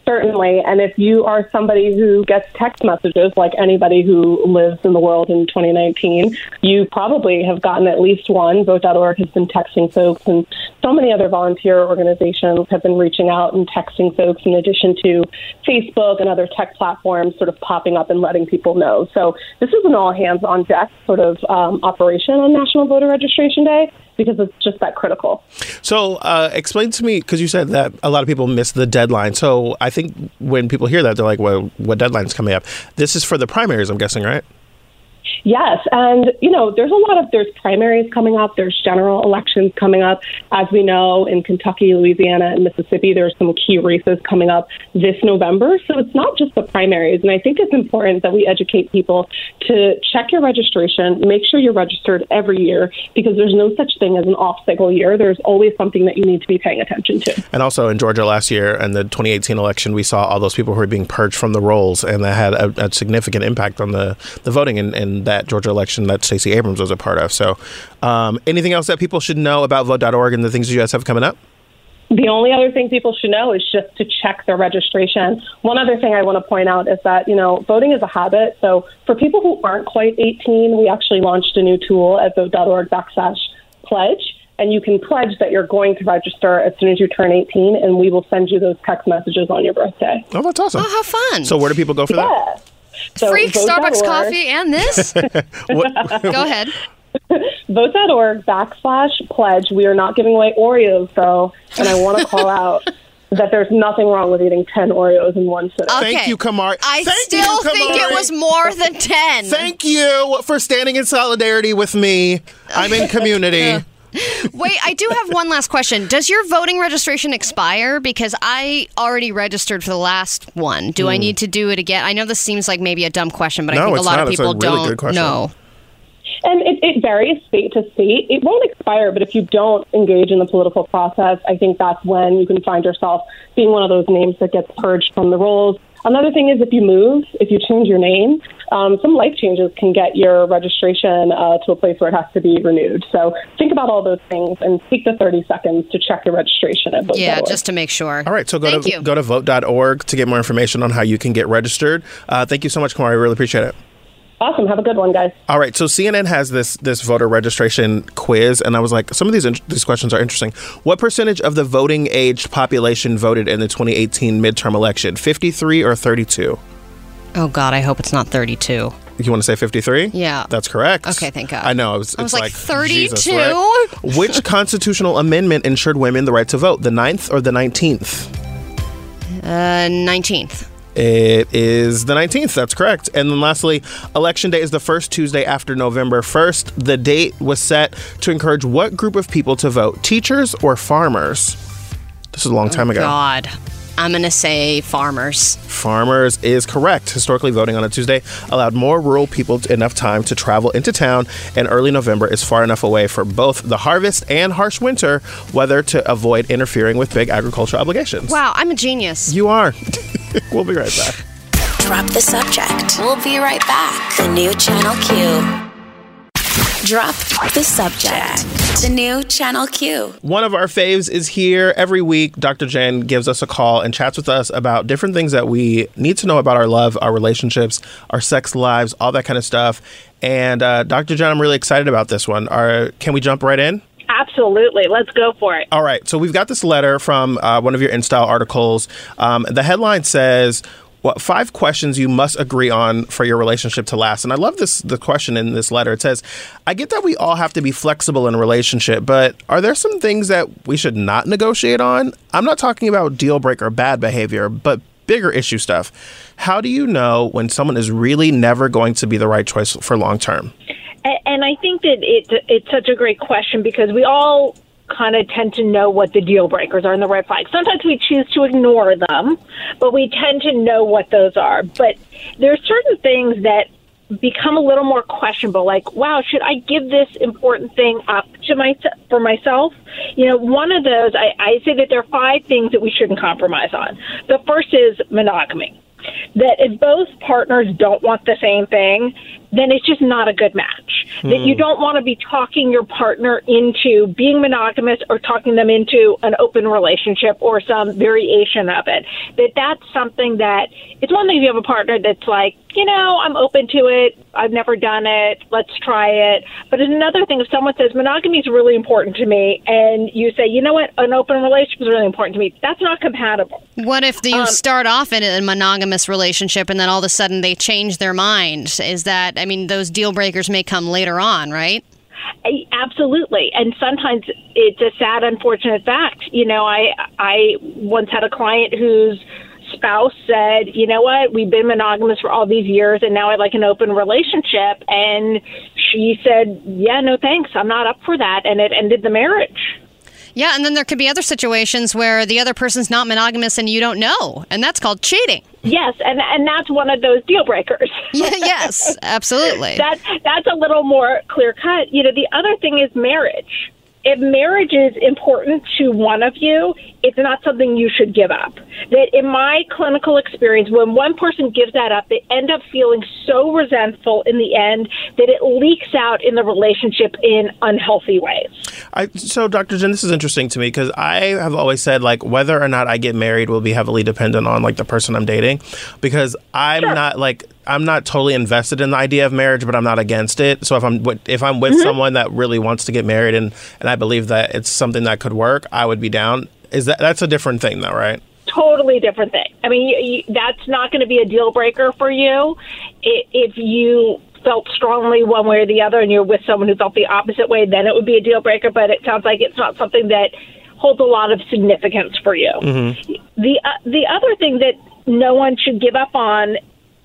Speaker 9: Certainly. And if you are somebody who gets text messages, like anybody who lives in the world in 2019, you probably have gotten at least one. Vote.org has been texting folks, and so many other volunteer organizations have been reaching out and texting folks, in addition to Facebook and other tech platforms sort of popping up and letting people know. So this is an all hands on deck sort of um, operation on National Voter Registration Day because it's just that critical.
Speaker 3: So, uh, explain to me because you said that a lot of people miss the deadline. So, I think when people hear that, they're like, "Well, what deadline's coming up?" This is for the primaries, I'm guessing, right?
Speaker 9: Yes, and you know, there's a lot of there's primaries coming up, there's general elections coming up. As we know, in Kentucky, Louisiana, and Mississippi, there's some key races coming up this November. So it's not just the primaries, and I think it's important that we educate people to check your registration, make sure you're registered every year, because there's no such thing as an off-cycle year. There's always something that you need to be paying attention to.
Speaker 3: And also in Georgia last year and the 2018 election, we saw all those people who were being purged from the rolls, and that had a, a significant impact on the, the voting in, in that Georgia election that Stacey Abrams was a part of. So, um, anything else that people should know about vote.org and the things you guys have coming up?
Speaker 9: The only other thing people should know is just to check their registration. One other thing I want to point out is that, you know, voting is a habit. So for people who aren't quite 18, we actually launched a new tool at vote.org backslash pledge. And you can pledge that you're going to register as soon as you turn 18, and we will send you those text messages on your birthday.
Speaker 3: Oh, that's awesome.
Speaker 2: Oh, how fun.
Speaker 3: So, where do people go for that?
Speaker 9: Yeah. So
Speaker 2: Free Starbucks coffee and this? Go ahead.
Speaker 9: Vote.org backslash pledge. We are not giving away Oreos, though, and I want to call out that there's nothing wrong with eating 10 Oreos in one sitting.
Speaker 3: Thank you, Kamari.
Speaker 2: I
Speaker 3: Thank
Speaker 2: still
Speaker 3: you,
Speaker 2: think it was more than 10.
Speaker 3: Thank you for standing in solidarity with me. I'm in community.
Speaker 2: Wait, I do have one last question. Does your voting registration expire? Because I already registered for the last one. Do I
Speaker 3: Hmm.
Speaker 2: need to do it again? I know this seems like maybe a dumb question, but I think a lot
Speaker 3: not.
Speaker 2: of
Speaker 3: It's a
Speaker 2: people
Speaker 3: really
Speaker 2: don't
Speaker 3: good question.
Speaker 2: know.
Speaker 9: And it, it varies state to state. It won't expire, but if you don't engage in the political process, I think that's when you can find yourself being one of those names that gets purged from the rolls. Another thing is if you move, if you change your name, um, some life changes can get your registration uh, to a place where it has to be renewed. So think about all those things and take the 30 seconds to check your registration at vote.org.
Speaker 2: Yeah, just to make sure.
Speaker 3: All right, so go
Speaker 2: Thank
Speaker 3: to
Speaker 2: you.
Speaker 3: go to vote.org to get more information on how you can get registered. Uh, thank you so much, Kamari. I really appreciate it.
Speaker 9: Awesome. Have a good one, guys.
Speaker 3: All right, so CNN has this this voter registration quiz, and I was like, some of these in- these questions are interesting. What percentage of the voting aged population voted in the 2018 midterm election? 53 or 32?
Speaker 2: Oh, God, I hope it's not 32.
Speaker 3: You want to say 53?
Speaker 2: Yeah.
Speaker 3: That's correct.
Speaker 2: Okay, thank God.
Speaker 3: I know. It was,
Speaker 2: I was like,
Speaker 3: Jesus,
Speaker 2: 32?
Speaker 3: right? Which constitutional amendment ensured women the right to vote? The 9th or the 19th?
Speaker 2: Uh, 19th.
Speaker 3: It is the 19th. That's correct. And then lastly, election day is the first Tuesday after November 1st. The date was set to encourage what group of people to vote? Teachers or farmers? This is a long time ago.
Speaker 2: God. I'm going to say farmers.
Speaker 3: Farmers is correct. Historically, voting on a Tuesday allowed more rural people enough time to travel into town, and early November is far enough away for both the harvest and harsh winter weather to avoid interfering with big agricultural obligations.
Speaker 2: Wow, I'm a genius.
Speaker 3: You are. we'll be right back.
Speaker 1: Drop the subject. We'll be right back. The new Channel Q. Drop the subject. The new Channel Q.
Speaker 3: One of our faves is here every week. Dr. Jen gives us a call and chats with us about different things that we need to know about our love, our relationships, our sex lives, all that kind of stuff. And uh, Dr. Jen, I'm really excited about this one. Are, can we jump right in?
Speaker 10: Absolutely. Let's go for it.
Speaker 3: All right. So we've got this letter from uh, one of your InStyle articles. Um, the headline says, "What five questions you must agree on for your relationship to last?" And I love this the question in this letter. It says, "I get that we all have to be flexible in a relationship, but are there some things that we should not negotiate on? I'm not talking about deal breaker bad behavior, but." Bigger issue stuff. How do you know when someone is really never going to be the right choice for long term?
Speaker 10: And, I think that it, it's such a great question because we all kind of tend to know what the deal breakers are and the red flags. Sometimes we choose to ignore them, but we tend to know what those are. But there are certain things that become a little more questionable like wow should i give this important thing up to my for myself you know one of those I, I say that there are five things that we shouldn't compromise on the first is monogamy that if both partners don't want the same thing, then it's just not a good match. That you hmm. don't want to be talking your partner into being monogamous or talking them into an open relationship or some variation of it. That that's something that it's one thing if you have a partner that's like, you know, I'm open to it. I've never done it. Let's try it. But another thing if someone says monogamy is really important to me, and you say, you know what, an open relationship is really important to me. That's not compatible.
Speaker 2: What if you
Speaker 10: Um,
Speaker 2: start off in a monogamous relationship and then all of a sudden they change their mind? Is that, I mean, those deal breakers may come later on, right?
Speaker 10: Absolutely, and sometimes it's a sad, unfortunate fact. You know, I I once had a client whose spouse said, "You know what? We've been monogamous for all these years, and now I'd like an open relationship." And she said, "Yeah, no thanks. I'm not up for that," and it ended the marriage.
Speaker 2: Yeah, and then there could be other situations where the other person's not monogamous and you don't know, and that's called cheating.
Speaker 10: Yes, and and that's one of those deal breakers.
Speaker 2: Yes, absolutely.
Speaker 10: that that's a little more clear cut. You know, the other thing is marriage. If marriage is important to one of you, it's not something you should give up. That in my clinical experience, when one person gives that up, they end up feeling so resentful in the end that it leaks out in the relationship in unhealthy ways.
Speaker 3: I, so, Dr. Jen, this is interesting to me because I have always said like whether or not I get married will be heavily dependent on like the person I'm dating, because I'm not like I'm not totally invested in the idea of marriage, but I'm not against it. So if I'm if I'm with someone that really wants to get married and and I believe that it's something that could work, I would be down. Is that that's a different thing though, right?
Speaker 10: totally different thing. I mean, you, you, that's not going to be a deal breaker for you if you felt strongly one way or the other and you're with someone who felt the opposite way then it would be a deal breaker but it sounds like it's not something that holds a lot of significance for you. The uh, the other thing that no one should give up on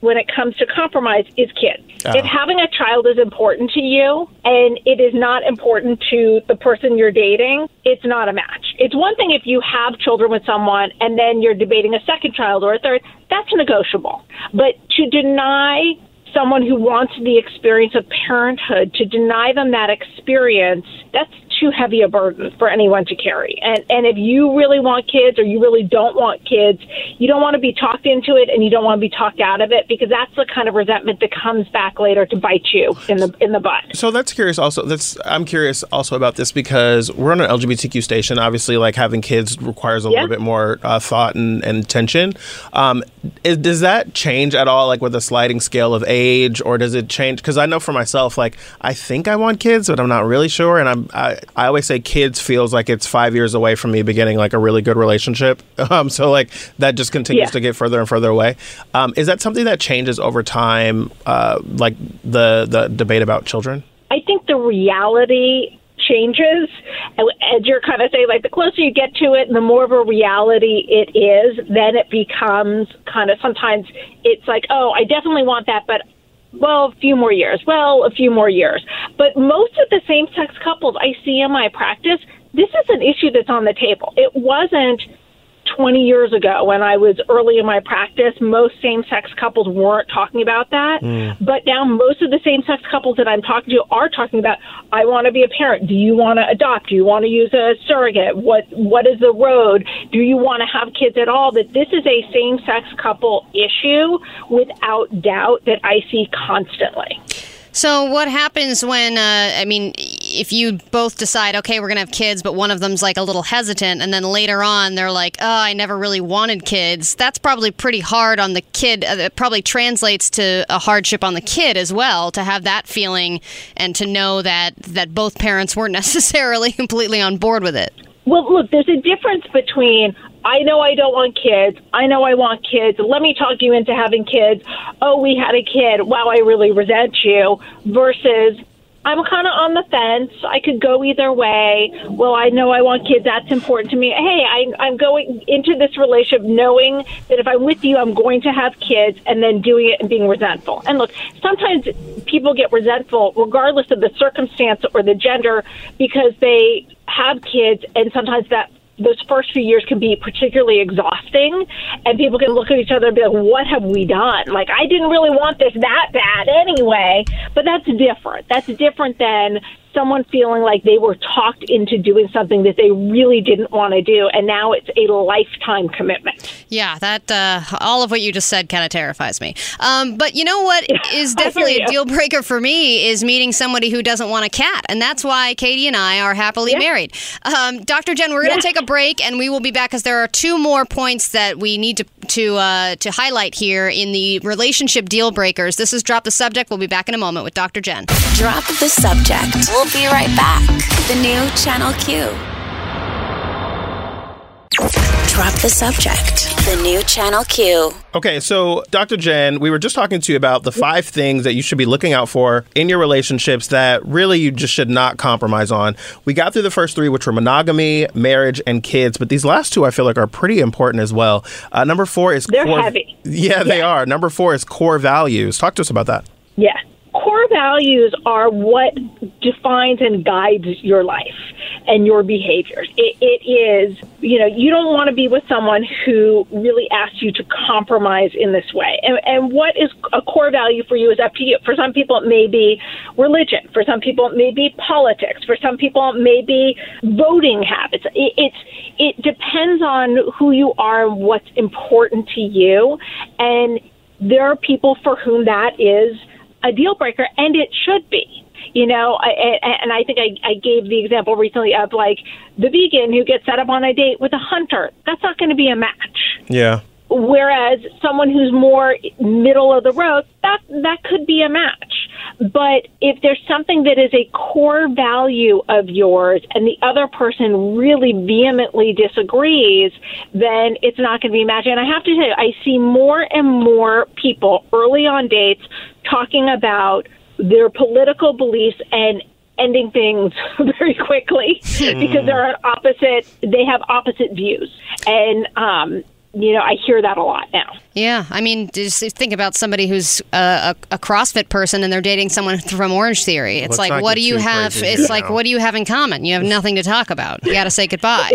Speaker 10: when it comes to compromise is kids.
Speaker 3: Ah.
Speaker 10: If having a child is important to you and it is not important to the person you're dating, it's not a match. It's one thing if you have children with someone and then you're debating a second child or a third, that's negotiable. But to deny someone who wants the experience of parenthood, to deny them that experience, that's too heavy a burden for anyone to carry. And and if you really want kids or you really don't want kids, you don't want to be talked into it and you don't want to be talked out of it because that's the kind of resentment that comes back later to bite you in the in the butt.
Speaker 3: So that's curious. Also, that's I'm curious also about this because we're on an LGBTQ station. Obviously, like having kids requires a
Speaker 10: Yeah.
Speaker 3: little bit more uh, thought and, and attention. Um, is, does that change at all, like with a sliding scale of age, or does it change? Because I know for myself, like I think I want kids, but I'm not really sure. And I'm I, I always say kids feels like it's five years away from me beginning like a really good relationship. Um, so like that just continues
Speaker 10: Yeah.
Speaker 3: to get further and further away. Um, is that something that changes over time, uh, like the the debate about children?
Speaker 10: I think the reality changes as you're kind of saying like the closer you get to it and the more of a reality it is then it becomes kind of sometimes it's like oh i definitely want that but well, a few more years. Well, a few more years. But most of the same sex couples I see in my practice, this is an issue that's on the table. It wasn't 20 years ago when I was early in my practice. Most same sex couples weren't talking about that. But now most of the same sex couples that I'm talking to are talking about I want to be a parent. Do you want to adopt? Do you want to use a surrogate? What what is the road? Do you want to have kids at all? That this is a same sex couple issue without doubt that I see constantly.
Speaker 2: So what happens when uh, I mean, if you both decide, okay, we're gonna have kids, but one of them's like a little hesitant, and then later on they're like, oh, I never really wanted kids. That's probably pretty hard on the kid. Uh, it probably translates to a hardship on the kid as well to have that feeling and to know that that both parents weren't necessarily completely on board with it.
Speaker 10: Well, look, there's a difference between I know I don't want kids. I know I want kids. Let me talk you into having kids. Oh, we had a kid. Wow, I really resent you. Versus I'm kind of on the fence. I could go either way. Well, I know I want kids. That's important to me. Hey, I, I'm going into this relationship knowing that if I'm with you, I'm going to have kids, and then doing it and being resentful. And look, sometimes people get resentful regardless of the circumstance or the gender because they have kids, and sometimes that those first few years can be particularly exhausting and people can look at each other and be like what have we done? Like i didn't really want this that bad anyway but that's different. That's different than someone feeling like they were talked into doing something that they really didn't want to do and now it's a lifetime commitment
Speaker 2: Yeah, that uh, all of what you just said kind of terrifies me. Um, but you know what is definitely a deal breaker for me is meeting somebody who doesn't want a cat, and that's why Katie and I are happily married. Um, Dr. Jenn, we're going to take a break, and we will be back because there are two more points that we need to to uh, to highlight here in the relationship deal breakers. This is drop the subject. We'll be back in a moment with Dr. Jenn.
Speaker 1: Drop the subject. We'll be right back. The new Channel Q. Drop the subject. The new Channel Q.
Speaker 3: Okay, so Dr. Jenn, we were just talking to you about the five things that you should be looking out for in your relationships that really you just should not compromise on. We got through the first three, which were monogamy, marriage, and kids, but these last two I feel like are pretty important as well. Uh, number four is
Speaker 10: They're
Speaker 3: core.
Speaker 10: heavy.
Speaker 3: Yeah, they are. Number four is core values. Talk to us about that.
Speaker 10: Yeah. Core values are what defines and guides your life and your behaviors. It, it is, you know, you don't want to be with someone who really asks you to compromise in this way. And, and what is a core value for you is up to you. For some people, it may be religion. For some people, it may be politics. For some people, it may be voting habits. It, it's it depends on who you are and what's important to you. And there are people for whom that is a deal breaker, and it should be. You know, I, and I think I, I gave the example recently of like the vegan who gets set up on a date with a hunter. That's not going to be a match.
Speaker 3: Yeah.
Speaker 10: Whereas someone who's more middle of the road, that that could be a match. But if there's something that is a core value of yours and the other person really vehemently disagrees, then it's not going to be a match. And I have to tell you, I see more and more people early on dates talking about their political beliefs and ending things very quickly because they're on opposite. They have opposite views, and um, you know I hear that a lot now.
Speaker 2: Yeah, I mean, just think about somebody who's a, a, a CrossFit person and they're dating someone from Orangetheory. It's
Speaker 3: Let's
Speaker 2: like, what do you have? It's
Speaker 3: here
Speaker 2: like, what do you have in common? You have nothing to talk about. You got to say goodbye.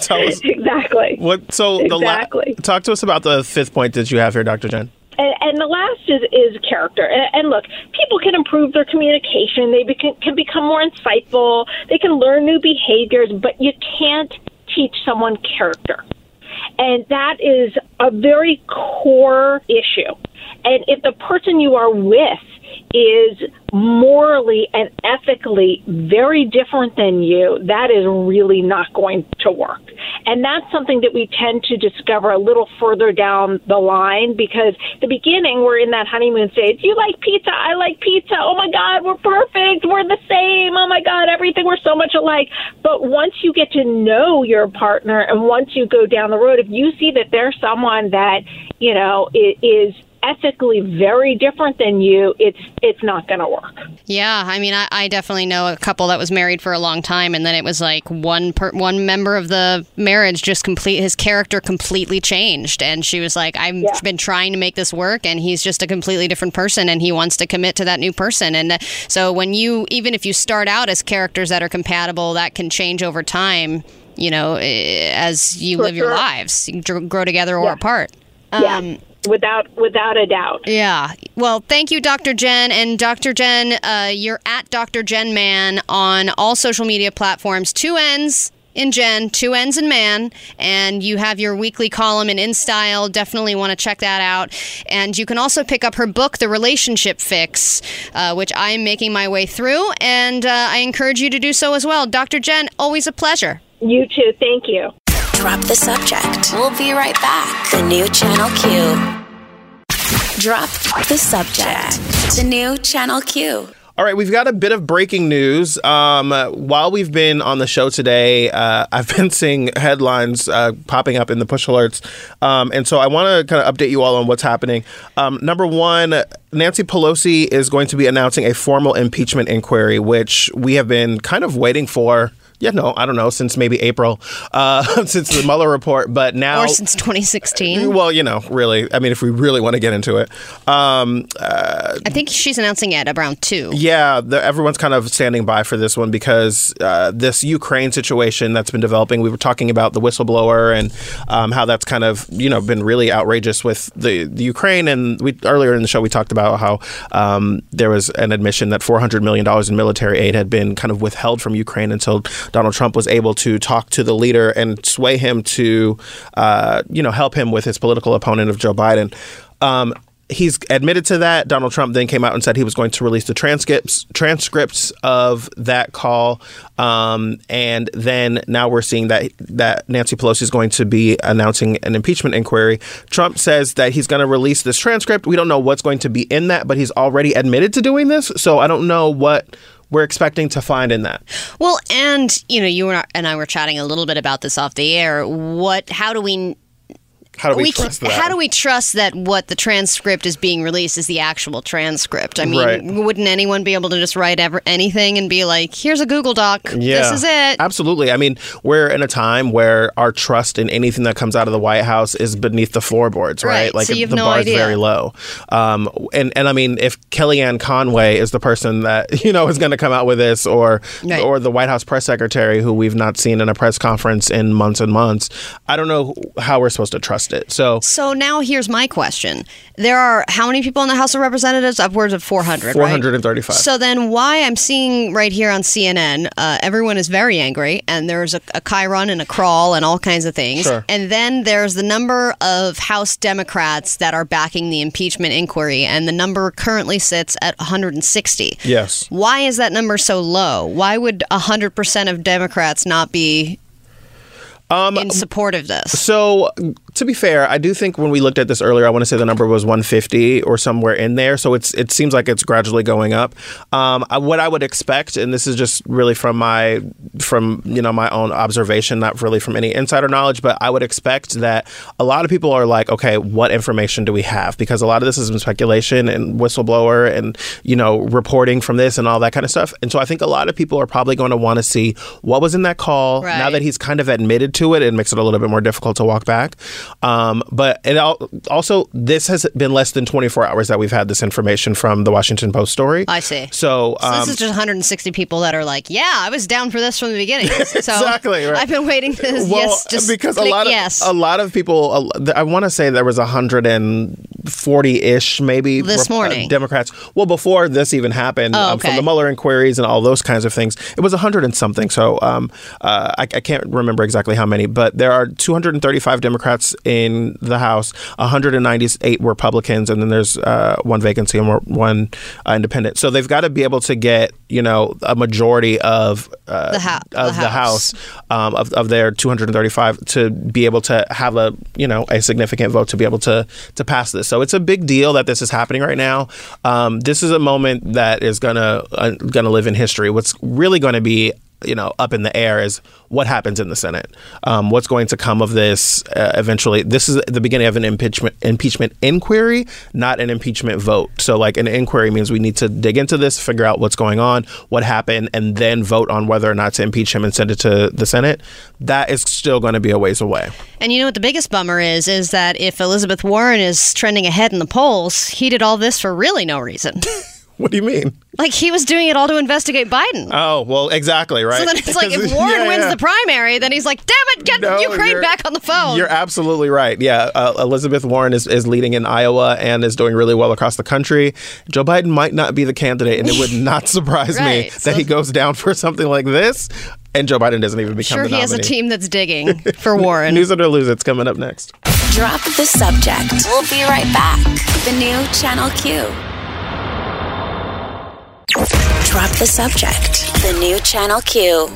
Speaker 3: Tell us
Speaker 10: Exactly.
Speaker 3: what. So the la-
Speaker 10: Exactly.
Speaker 3: talk to us about the fifth point that you have here, Dr. Jenn.
Speaker 10: And, and the last is, is character. And, and look, people can improve their communication. They beca- can become more insightful. They can learn new behaviors, but you can't teach someone character. And that is a very core issue. And if the person you are with is morally and ethically very different than you, that is really not going to work. And that's something that we tend to discover a little further down the line because the beginning we're in that honeymoon stage. You like pizza, I like pizza. Oh my God, we're perfect. We're the same. Oh my God, everything we're so much alike. But once you get to know your partner and once you go down the road, if you see that there's someone that, you know, is ethically very different than you, it's it's not going to work.
Speaker 2: Yeah, I mean, I, I definitely know a couple that was married for a long time, and then it was like one per, one member of the marriage just complete his character completely changed, and she was like, "I've
Speaker 10: Yeah.
Speaker 2: been trying to make this work, and he's just a completely different person, and he wants to commit to that new person." And uh, so, when you even if you start out as characters that are compatible, that can change over time. You know, eh, as you
Speaker 10: For
Speaker 2: live your
Speaker 10: sure.
Speaker 2: lives, you grow together or
Speaker 10: Yeah.
Speaker 2: apart.
Speaker 10: Yeah.
Speaker 2: Um,
Speaker 10: without without a doubt.
Speaker 2: yeah. Well, thank you, Dr. Jenn. And Dr. Jenn, uh, you're at Dr. Jenn Mann on all social media platforms. Two N's in Jen, two N's in Man. And you have your weekly column in InStyle. Definitely want to check that out. And you can also pick up her book, The Relationship Fix, uh, which I'm making my way through. And uh, I encourage you to do so as well. Dr. Jenn, always a pleasure.
Speaker 10: You too. Thank you.
Speaker 1: Drop the subject. We'll be right back. The new Channel Q. Drop the subject. The new Channel Q.
Speaker 3: All right, we've got a bit of breaking news. Um, while we've been on the show today, uh, I've been seeing headlines uh, popping up in the push alerts. Um, and so I want to kind of update you all on what's happening. Um, number one, Nancy Pelosi is going to be announcing a formal impeachment inquiry, which we have been kind of waiting for. Yeah, no, I don't know, since maybe April, uh, since the Mueller report. But now.
Speaker 2: Or since 2016.
Speaker 3: well, you know, really. I mean, if we really want to get into it. Um,
Speaker 2: I think she's announcing it around 2.
Speaker 3: yeah, the, everyone's kind of standing by for this one because uh, this Ukraine situation that's been developing. We were talking about the whistleblower and um, how that's kind of you know been really outrageous with the, the Ukraine. And we earlier in the show we talked about how um, there was an admission that 400 million dollars in military aid had been kind of withheld from Ukraine until Donald Trump was able to talk to the leader and sway him to uh, you know help him with his political opponent of Joe Biden. Um, he's admitted to that. Donald Trump then came out and said he was going to release the transcripts transcripts of that call, um, and then now we're seeing that that Nancy Pelosi is going to be announcing an impeachment inquiry. Trump says that he's going to release this transcript. We don't know what's going to be in that, but he's already admitted to doing this. So I don't know what we're expecting to find in that.
Speaker 2: Well, and you know, you and I were chatting a little bit about this off the air. What? How do we?
Speaker 3: How do we,
Speaker 2: we
Speaker 3: trust
Speaker 2: can-
Speaker 3: that?
Speaker 2: How do we trust that what the transcript is being released is the actual transcript? I mean,
Speaker 3: Right.
Speaker 2: wouldn't anyone be able to just write ever anything and be like, "Here's a Google Doc.
Speaker 3: Yeah,
Speaker 2: This is it."
Speaker 3: Absolutely. I mean, we're in a time where our trust in anything that comes out of the White House is beneath the floorboards, right?
Speaker 2: Right,
Speaker 3: Like
Speaker 2: so
Speaker 3: the
Speaker 2: no
Speaker 3: bar's
Speaker 2: idea.
Speaker 3: very low. Um, and and I mean, if Kellyanne Conway is the person that you know is going to come out with this, or
Speaker 2: Right.
Speaker 3: or the White House press secretary who we've not seen in a press conference in months and months, I don't know how we're supposed to trust it. So.
Speaker 2: So now here's my question: There are how many people in the House of Representatives? Upwards of 400. right?
Speaker 3: 435.
Speaker 2: So then, why I'm seeing right here on CNN, uh, everyone is very angry, and there's a, a chyron and a crawl and all kinds of things.
Speaker 3: Sure.
Speaker 2: And then there's the number of House Democrats that are backing the impeachment inquiry, and the number currently sits at 160.
Speaker 3: Yes.
Speaker 2: Why is that number so low? Why would 100% of Democrats not be
Speaker 3: Um,
Speaker 2: in support of this?
Speaker 3: So, to be fair, I do think when we looked at this earlier, I want to say the number was 150 or somewhere in there. So it's it seems like it's gradually going up. Um, I- what I would expect, and this is just really from my from you know my own observation, not really from any insider knowledge, but I would expect that a lot of people are like, okay, what information do we have? Because a lot of this is speculation and whistleblower and you know reporting from this and all that kind of stuff. And so I think a lot of people are probably going to want to see what was in that call. Now that he's kind of admitted to it, it makes it a little bit more difficult to walk back. Um, but it al- also this has been less than 24 hours that we've had this information from the Washington Post story.
Speaker 2: I see.
Speaker 3: So,
Speaker 2: So
Speaker 3: um,
Speaker 2: this is just 160 people that are like, yeah, I was down for this from the beginning. So
Speaker 3: Exactly, right.
Speaker 2: I've been waiting to
Speaker 3: well,
Speaker 2: yes, just
Speaker 3: because a lot of
Speaker 2: yes.
Speaker 3: a lot of people, I want to say there was 140 ish maybe
Speaker 2: This
Speaker 3: uh,
Speaker 2: morning.
Speaker 3: Democrats. Well, before this even happened,
Speaker 2: Oh,
Speaker 3: um, from the Mueller inquiries and all those kinds of things, it was 100 and something. So um, uh, I, I can't remember exactly how many, but there are 235 Democrats in the House, 198 Republicans, and then there's uh, one vacancy and one uh, independent. So they've got to be able to get you know a majority of uh,
Speaker 2: The hou-
Speaker 3: of
Speaker 2: the
Speaker 3: the
Speaker 2: House.
Speaker 3: House um, of, of their 235 to be able to have a you know a significant vote to be able to to pass this. So it's a big deal that this is happening right now. Um, this is a moment that is gonna uh, gonna live in history. What's really going to be you know up in the air is what happens in the Senate. Um, what's going to come of this uh, eventually? This is the beginning of an impeachment impeachment inquiry, not an impeachment vote. So like an inquiry means we need to dig into this, figure out what's going on, what happened, and then vote on whether or not to impeach him and send it to the Senate. That is still going to be a ways away.
Speaker 2: And you know what the biggest bummer is? Is that if Elizabeth Warren is trending ahead in the polls, he did all this for really no reason.
Speaker 3: What do you mean?
Speaker 2: like he was doing it all to investigate Biden.
Speaker 3: Oh well, exactly right.
Speaker 2: So then it's like if Warren
Speaker 3: yeah,
Speaker 2: wins
Speaker 3: yeah.
Speaker 2: the primary, then he's like, "Damn it, get
Speaker 3: No,
Speaker 2: Ukraine back on the phone."
Speaker 3: You're absolutely right. Yeah, uh, Elizabeth Warren is, is leading in Iowa and is doing really well across the country. Joe Biden might not be the candidate, and it would not surprise me
Speaker 2: Right,
Speaker 3: that
Speaker 2: so-
Speaker 3: he goes down for something like this, and Joe Biden doesn't even become
Speaker 2: sure,
Speaker 3: the nominee.
Speaker 2: Sure, he has a team that's digging for Warren.
Speaker 3: News it or lose it's coming up next.
Speaker 1: Drop the subject. We'll be right back. The new Channel Q. Drop the subject. The new Channel Q.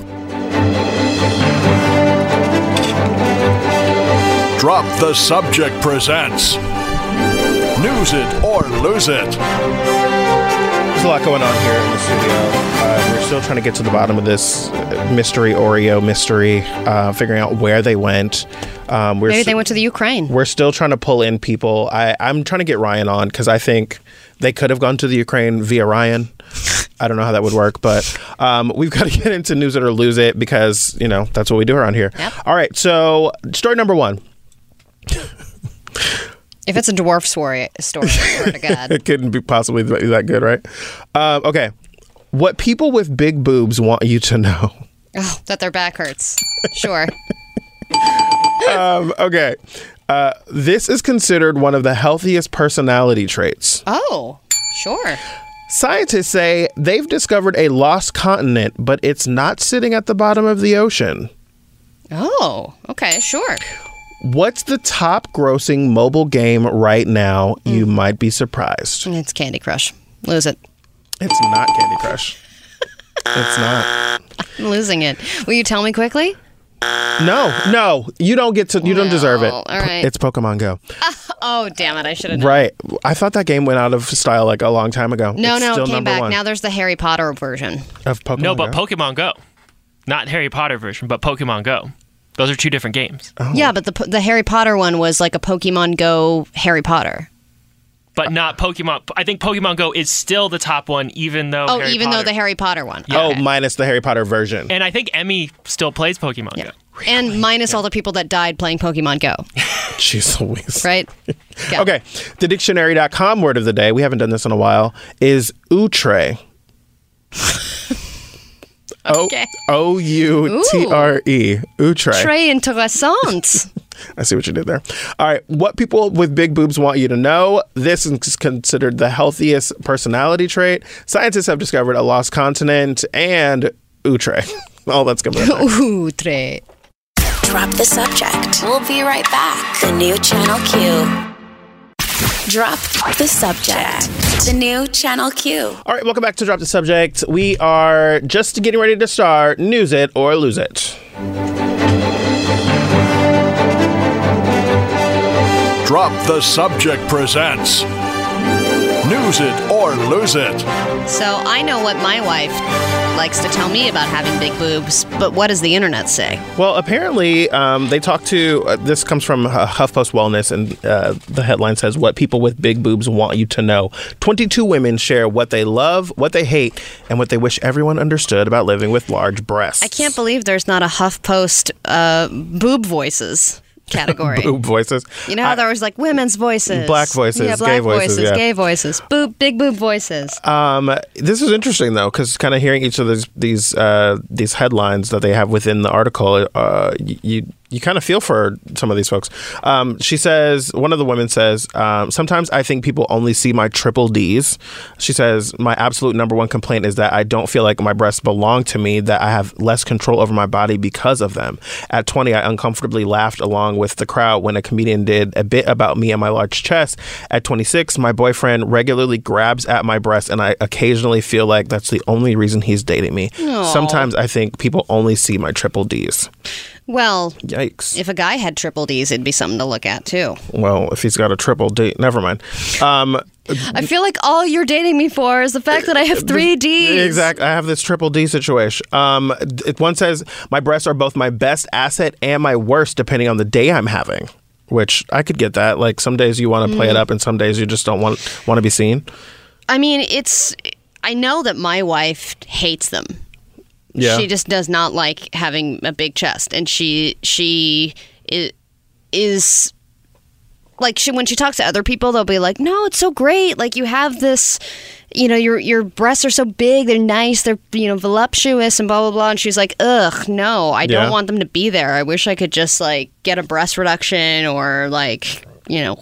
Speaker 5: Drop the Subject presents News It or Lose It.
Speaker 3: There's a lot going on here in the studio. Uh, we're still trying to get to the bottom of this mystery Oreo mystery, uh, figuring out where they went. Um, we're
Speaker 2: Maybe
Speaker 3: s-
Speaker 2: they went to the Ukraine.
Speaker 3: We're still trying to pull in people. I, I'm trying to get Ryan on because I think they could have gone to the Ukraine via Ryan. I don't know how that would work, but um, we've got to get into news it or lose it because you know that's what we do around here. All right, so story number one.
Speaker 2: If it's a dwarf story, story, swear to God.
Speaker 3: it couldn't be possibly that good, right? Um, okay, what people with big boobs want you to know.
Speaker 2: Oh, that their back hurts. Sure.
Speaker 3: um, okay, uh, this is considered one of the healthiest personality traits.
Speaker 2: Oh, sure.
Speaker 3: Scientists say they've discovered a lost continent, but it's not sitting at the bottom of the ocean.
Speaker 2: Oh, okay, sure.
Speaker 3: What's the top grossing mobile game right now? You
Speaker 2: Hmm.
Speaker 3: might be surprised.
Speaker 2: It's Candy Crush. Lose it.
Speaker 3: It's not Candy Crush. It's not.
Speaker 2: I'm losing it. Will you tell me quickly?
Speaker 3: No, no, you don't get to. You don't deserve it.
Speaker 2: All right.
Speaker 3: It's Pokemon Go.
Speaker 2: Oh, damn it. I should have.
Speaker 3: Right. I thought that game went out of style like a long time ago.
Speaker 2: No,
Speaker 3: It's
Speaker 2: no,
Speaker 3: still
Speaker 2: it came
Speaker 3: number
Speaker 2: back.
Speaker 3: one
Speaker 2: Now there's the Harry Potter version.
Speaker 3: of Pokemon.
Speaker 4: no, but
Speaker 3: Go.
Speaker 4: Pokemon Go, not Harry Potter version, but Pokemon Go. Those are two different games.
Speaker 3: Oh.
Speaker 2: Yeah, but the the Harry Potter one was like a Pokemon Go Harry Potter.
Speaker 4: But not Pokemon. I think Pokemon Go is still the top one, even though.
Speaker 2: Oh,
Speaker 4: Harry
Speaker 2: even though the Harry Potter one.
Speaker 3: Oh, minus the Harry Potter version.
Speaker 4: And I think Emmy still plays Pokemon Go.
Speaker 2: And minus all the people that died playing Pokemon Go,
Speaker 3: Jeez Louise.
Speaker 2: right? Yeah.
Speaker 3: Okay. The dictionary.com word of the day, we haven't done this in a while, is outre.
Speaker 2: Okay.
Speaker 3: O U T R E. Outre.
Speaker 2: Très intéressant.
Speaker 3: I see what you did there. All right. What people with big boobs want you to know this is considered the healthiest personality trait. Scientists have discovered a lost continent and outre. All that's coming up. next.
Speaker 1: Drop the subject. We'll be right back. The new Channel Q. Drop the subject. The new Channel Q.
Speaker 3: All right. Welcome back to Drop the Subject. We are just getting ready to start News It or Lose It.
Speaker 5: Drop the Subject presents News It or Lose It.
Speaker 2: So I know what my wife likes to tell me about having big boobs, but what does the internet say?
Speaker 3: Well, apparently, um, they talked to. Uh, this comes from uh, HuffPost Wellness, and uh, the headline says, What people with big boobs want you to know. 22 women share what they love, what they hate, and what they wish everyone understood about living with large breasts.
Speaker 2: I can't believe there's not a HuffPost uh, boob voices category.
Speaker 3: Boob voices.
Speaker 2: You know how there was like women's voices,
Speaker 3: Black voices,
Speaker 2: yeah, black
Speaker 3: gay voices, yeah.
Speaker 2: gay voices, boob, big boob voices.
Speaker 3: Um, this is interesting though, because kind of hearing each of these these uh, these headlines that they have within the article, uh, you you kind of feel for some of these folks. Um, she says one of the women says um, sometimes I think people only see my triple D's. She says my absolute number one complaint is that I don't feel like my breasts belong to me. That I have less control over my body because of them. At 20, I uncomfortably laughed along with the crowd when a comedian did a bit about me and my large chest. At 26, my boyfriend regularly grabs at my breasts, and I occasionally feel like that's the only reason he's dating me.
Speaker 2: Aw.
Speaker 3: Sometimes I think people only see my triple D's.
Speaker 2: Well,
Speaker 3: Yikes.
Speaker 2: if a guy had triple D's, it'd be something to look at too.
Speaker 3: Well, if he's got a triple D, never mind. Um,
Speaker 2: I feel like all you're dating me for is the fact that I have three D's.
Speaker 3: Exactly. I have this triple D situation. Um, one says my breasts are both my best asset and my worst, depending on the day I'm having. Which I could get that. Like some days you want to play it
Speaker 2: Mm.
Speaker 3: up, and some days you just don't want want to be seen.
Speaker 2: I mean, it's. I know that my wife hates them.
Speaker 3: Yeah.
Speaker 2: She just does not like having a big chest, and she she i- is like she when she talks to other people, they'll be like, "No, it's so great. Like you have this." You know your your breasts are so big, they're nice, they're you know voluptuous and blah blah blah. And she's like, ugh, no, I don't want them to be there. I wish I could just like get a breast reduction or like you know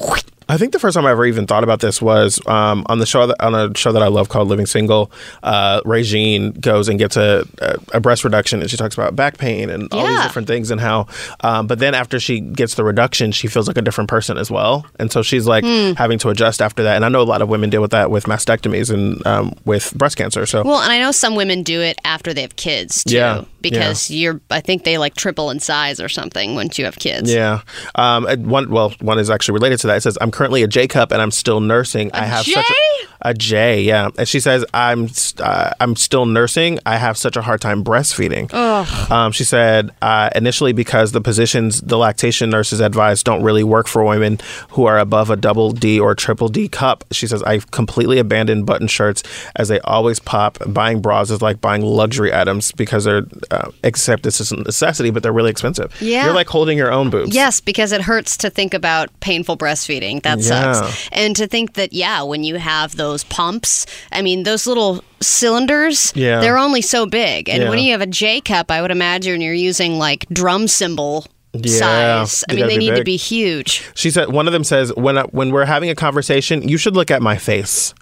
Speaker 3: I think the first time I ever even thought about this was um, on the show that, on a show that I love called Living Single. Uh, Regine goes and gets a, a, a breast reduction, and she talks about back pain and all these different things, and how. Um, but then after she gets the reduction, she feels like a different person as well, and so she's like
Speaker 2: Hmm.
Speaker 3: having to adjust after that. And I know a lot of women deal with that with mastectomies and um, with breast cancer. So
Speaker 2: Well, and I know some women do it after they have kids too,
Speaker 3: Yeah,
Speaker 2: because you're. I think they like triple in size or something once you have kids.
Speaker 3: Yeah. Um, one well, one is actually related to that. It says, "I'm currently a J cup and I'm still nursing. I have such a, a J, yeah." And she says, "I'm st- uh, I'm still nursing. I have such a hard time breastfeeding." Um, she said, uh, initially because the positions the lactation nurses advise don't really work for women who are above a double D or triple D cup. She says, "I've completely abandoned button shirts as they always pop. Buying bras is like buying luxury items because they're uh, except this is a necessity, but they're really expensive.
Speaker 2: Yeah.
Speaker 3: You're like holding your own boobs.
Speaker 2: Yes, because it hurts to think about painful breastfeeding. That
Speaker 3: Yeah.
Speaker 2: sucks. And to think that, yeah, when you have those pumps, I mean, those little cylinders,
Speaker 3: Yeah.
Speaker 2: they're only so big. And when you have a J cup, I would imagine you're using like drum cymbal
Speaker 3: Yeah,
Speaker 2: size. I mean, they need to be huge.
Speaker 3: She said one of them says when I, when we're having a conversation, you should look at my face.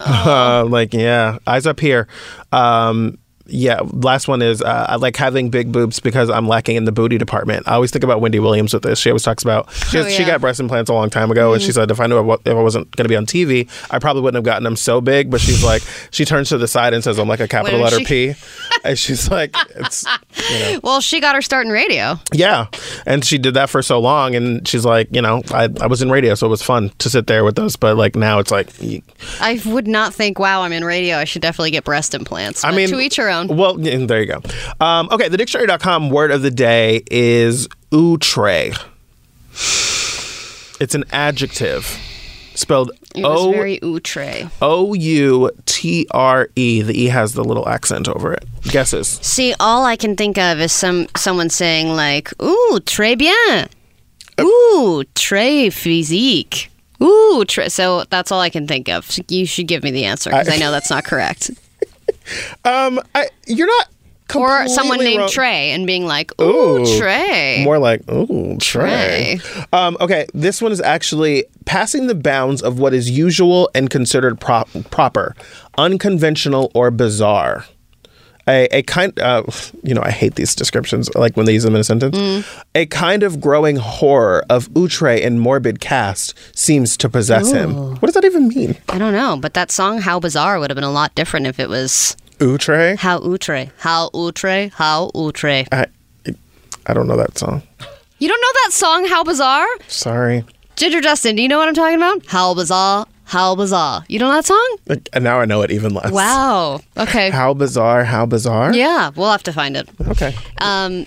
Speaker 2: Oh.
Speaker 3: Uh, like yeah, eyes up here. Um, yeah, last one is uh, I like having big boobs because I'm lacking in the booty department. I always think about Wendy Williams with this. She always talks about she,
Speaker 2: Oh,
Speaker 3: she got breast implants a long time ago, and she
Speaker 2: Mhm.
Speaker 3: said if I knew I if I wasn't going to be on TV, I probably wouldn't have gotten them so big. But she's like, she turns to the side and says, "I'm like a capital letter
Speaker 2: she-
Speaker 3: P," and she's like, "It's you know."
Speaker 2: Well, she got her start in radio.
Speaker 3: Yeah. And she did that for so long. And she's like, you know, I, I was in radio, so it was fun to sit there with those. But like now it's like,
Speaker 2: I would not think, wow, I'm in radio. I should definitely get breast implants.
Speaker 3: I mean,
Speaker 2: to each her own.
Speaker 3: Well, there you go. Um, okay. The dictionary.com word of the day is outre. It's an adjective spelled O
Speaker 2: very outre.
Speaker 3: O U T R E. The E has the little accent over it. Guesses.
Speaker 2: See, all I can think of is some someone saying like, "Ooh, très bien." Ooh, très physique. Ooh, très. So that's all I can think of. You should give me the answer because I,
Speaker 3: I-
Speaker 2: know that's not correct.
Speaker 3: Um, I, you're not.
Speaker 2: Or someone named
Speaker 3: wrong.
Speaker 2: Trey and being like, "Ooh, Trey."
Speaker 3: More like, ooh, Trey. Um, okay, this one is actually passing the bounds of what is usual and considered pro- proper, unconventional, or bizarre. A, a kind, uh, you know, I hate these descriptions, like when they use them in a sentence.
Speaker 2: Mm.
Speaker 3: A kind of growing horror of outre and morbid cast seems to possess him. What does that even mean?
Speaker 2: I don't know, but that song "How Bizarre" would have been a lot different if it was
Speaker 3: Outre?
Speaker 2: "How outre, how outre, how outre."
Speaker 3: I, I don't know that song.
Speaker 2: You don't know that song "How Bizarre"?
Speaker 3: Sorry.
Speaker 2: Ginger Justin, do you know what I'm talking about? How bizarre, how bizarre. You know that song?
Speaker 3: And now I know it even less.
Speaker 2: Wow. Okay.
Speaker 3: How bizarre, how bizarre.
Speaker 2: Yeah, we'll have to find it.
Speaker 3: Okay.
Speaker 2: Um,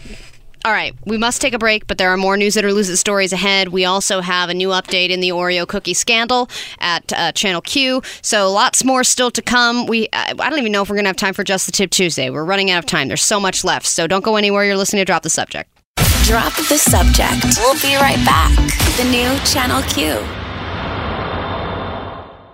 Speaker 2: all right, we must take a break, but there are more news it or lose it stories ahead. We also have a new update in the Oreo cookie scandal at uh, Channel Q. So lots more still to come. We I I don't even know if we're gonna have time for just the tip Tuesday. We're running out of time. There's so much left. So don't go anywhere. You're listening to Drop the Subject.
Speaker 1: Drop the subject. We'll be right back. The new Channel Q.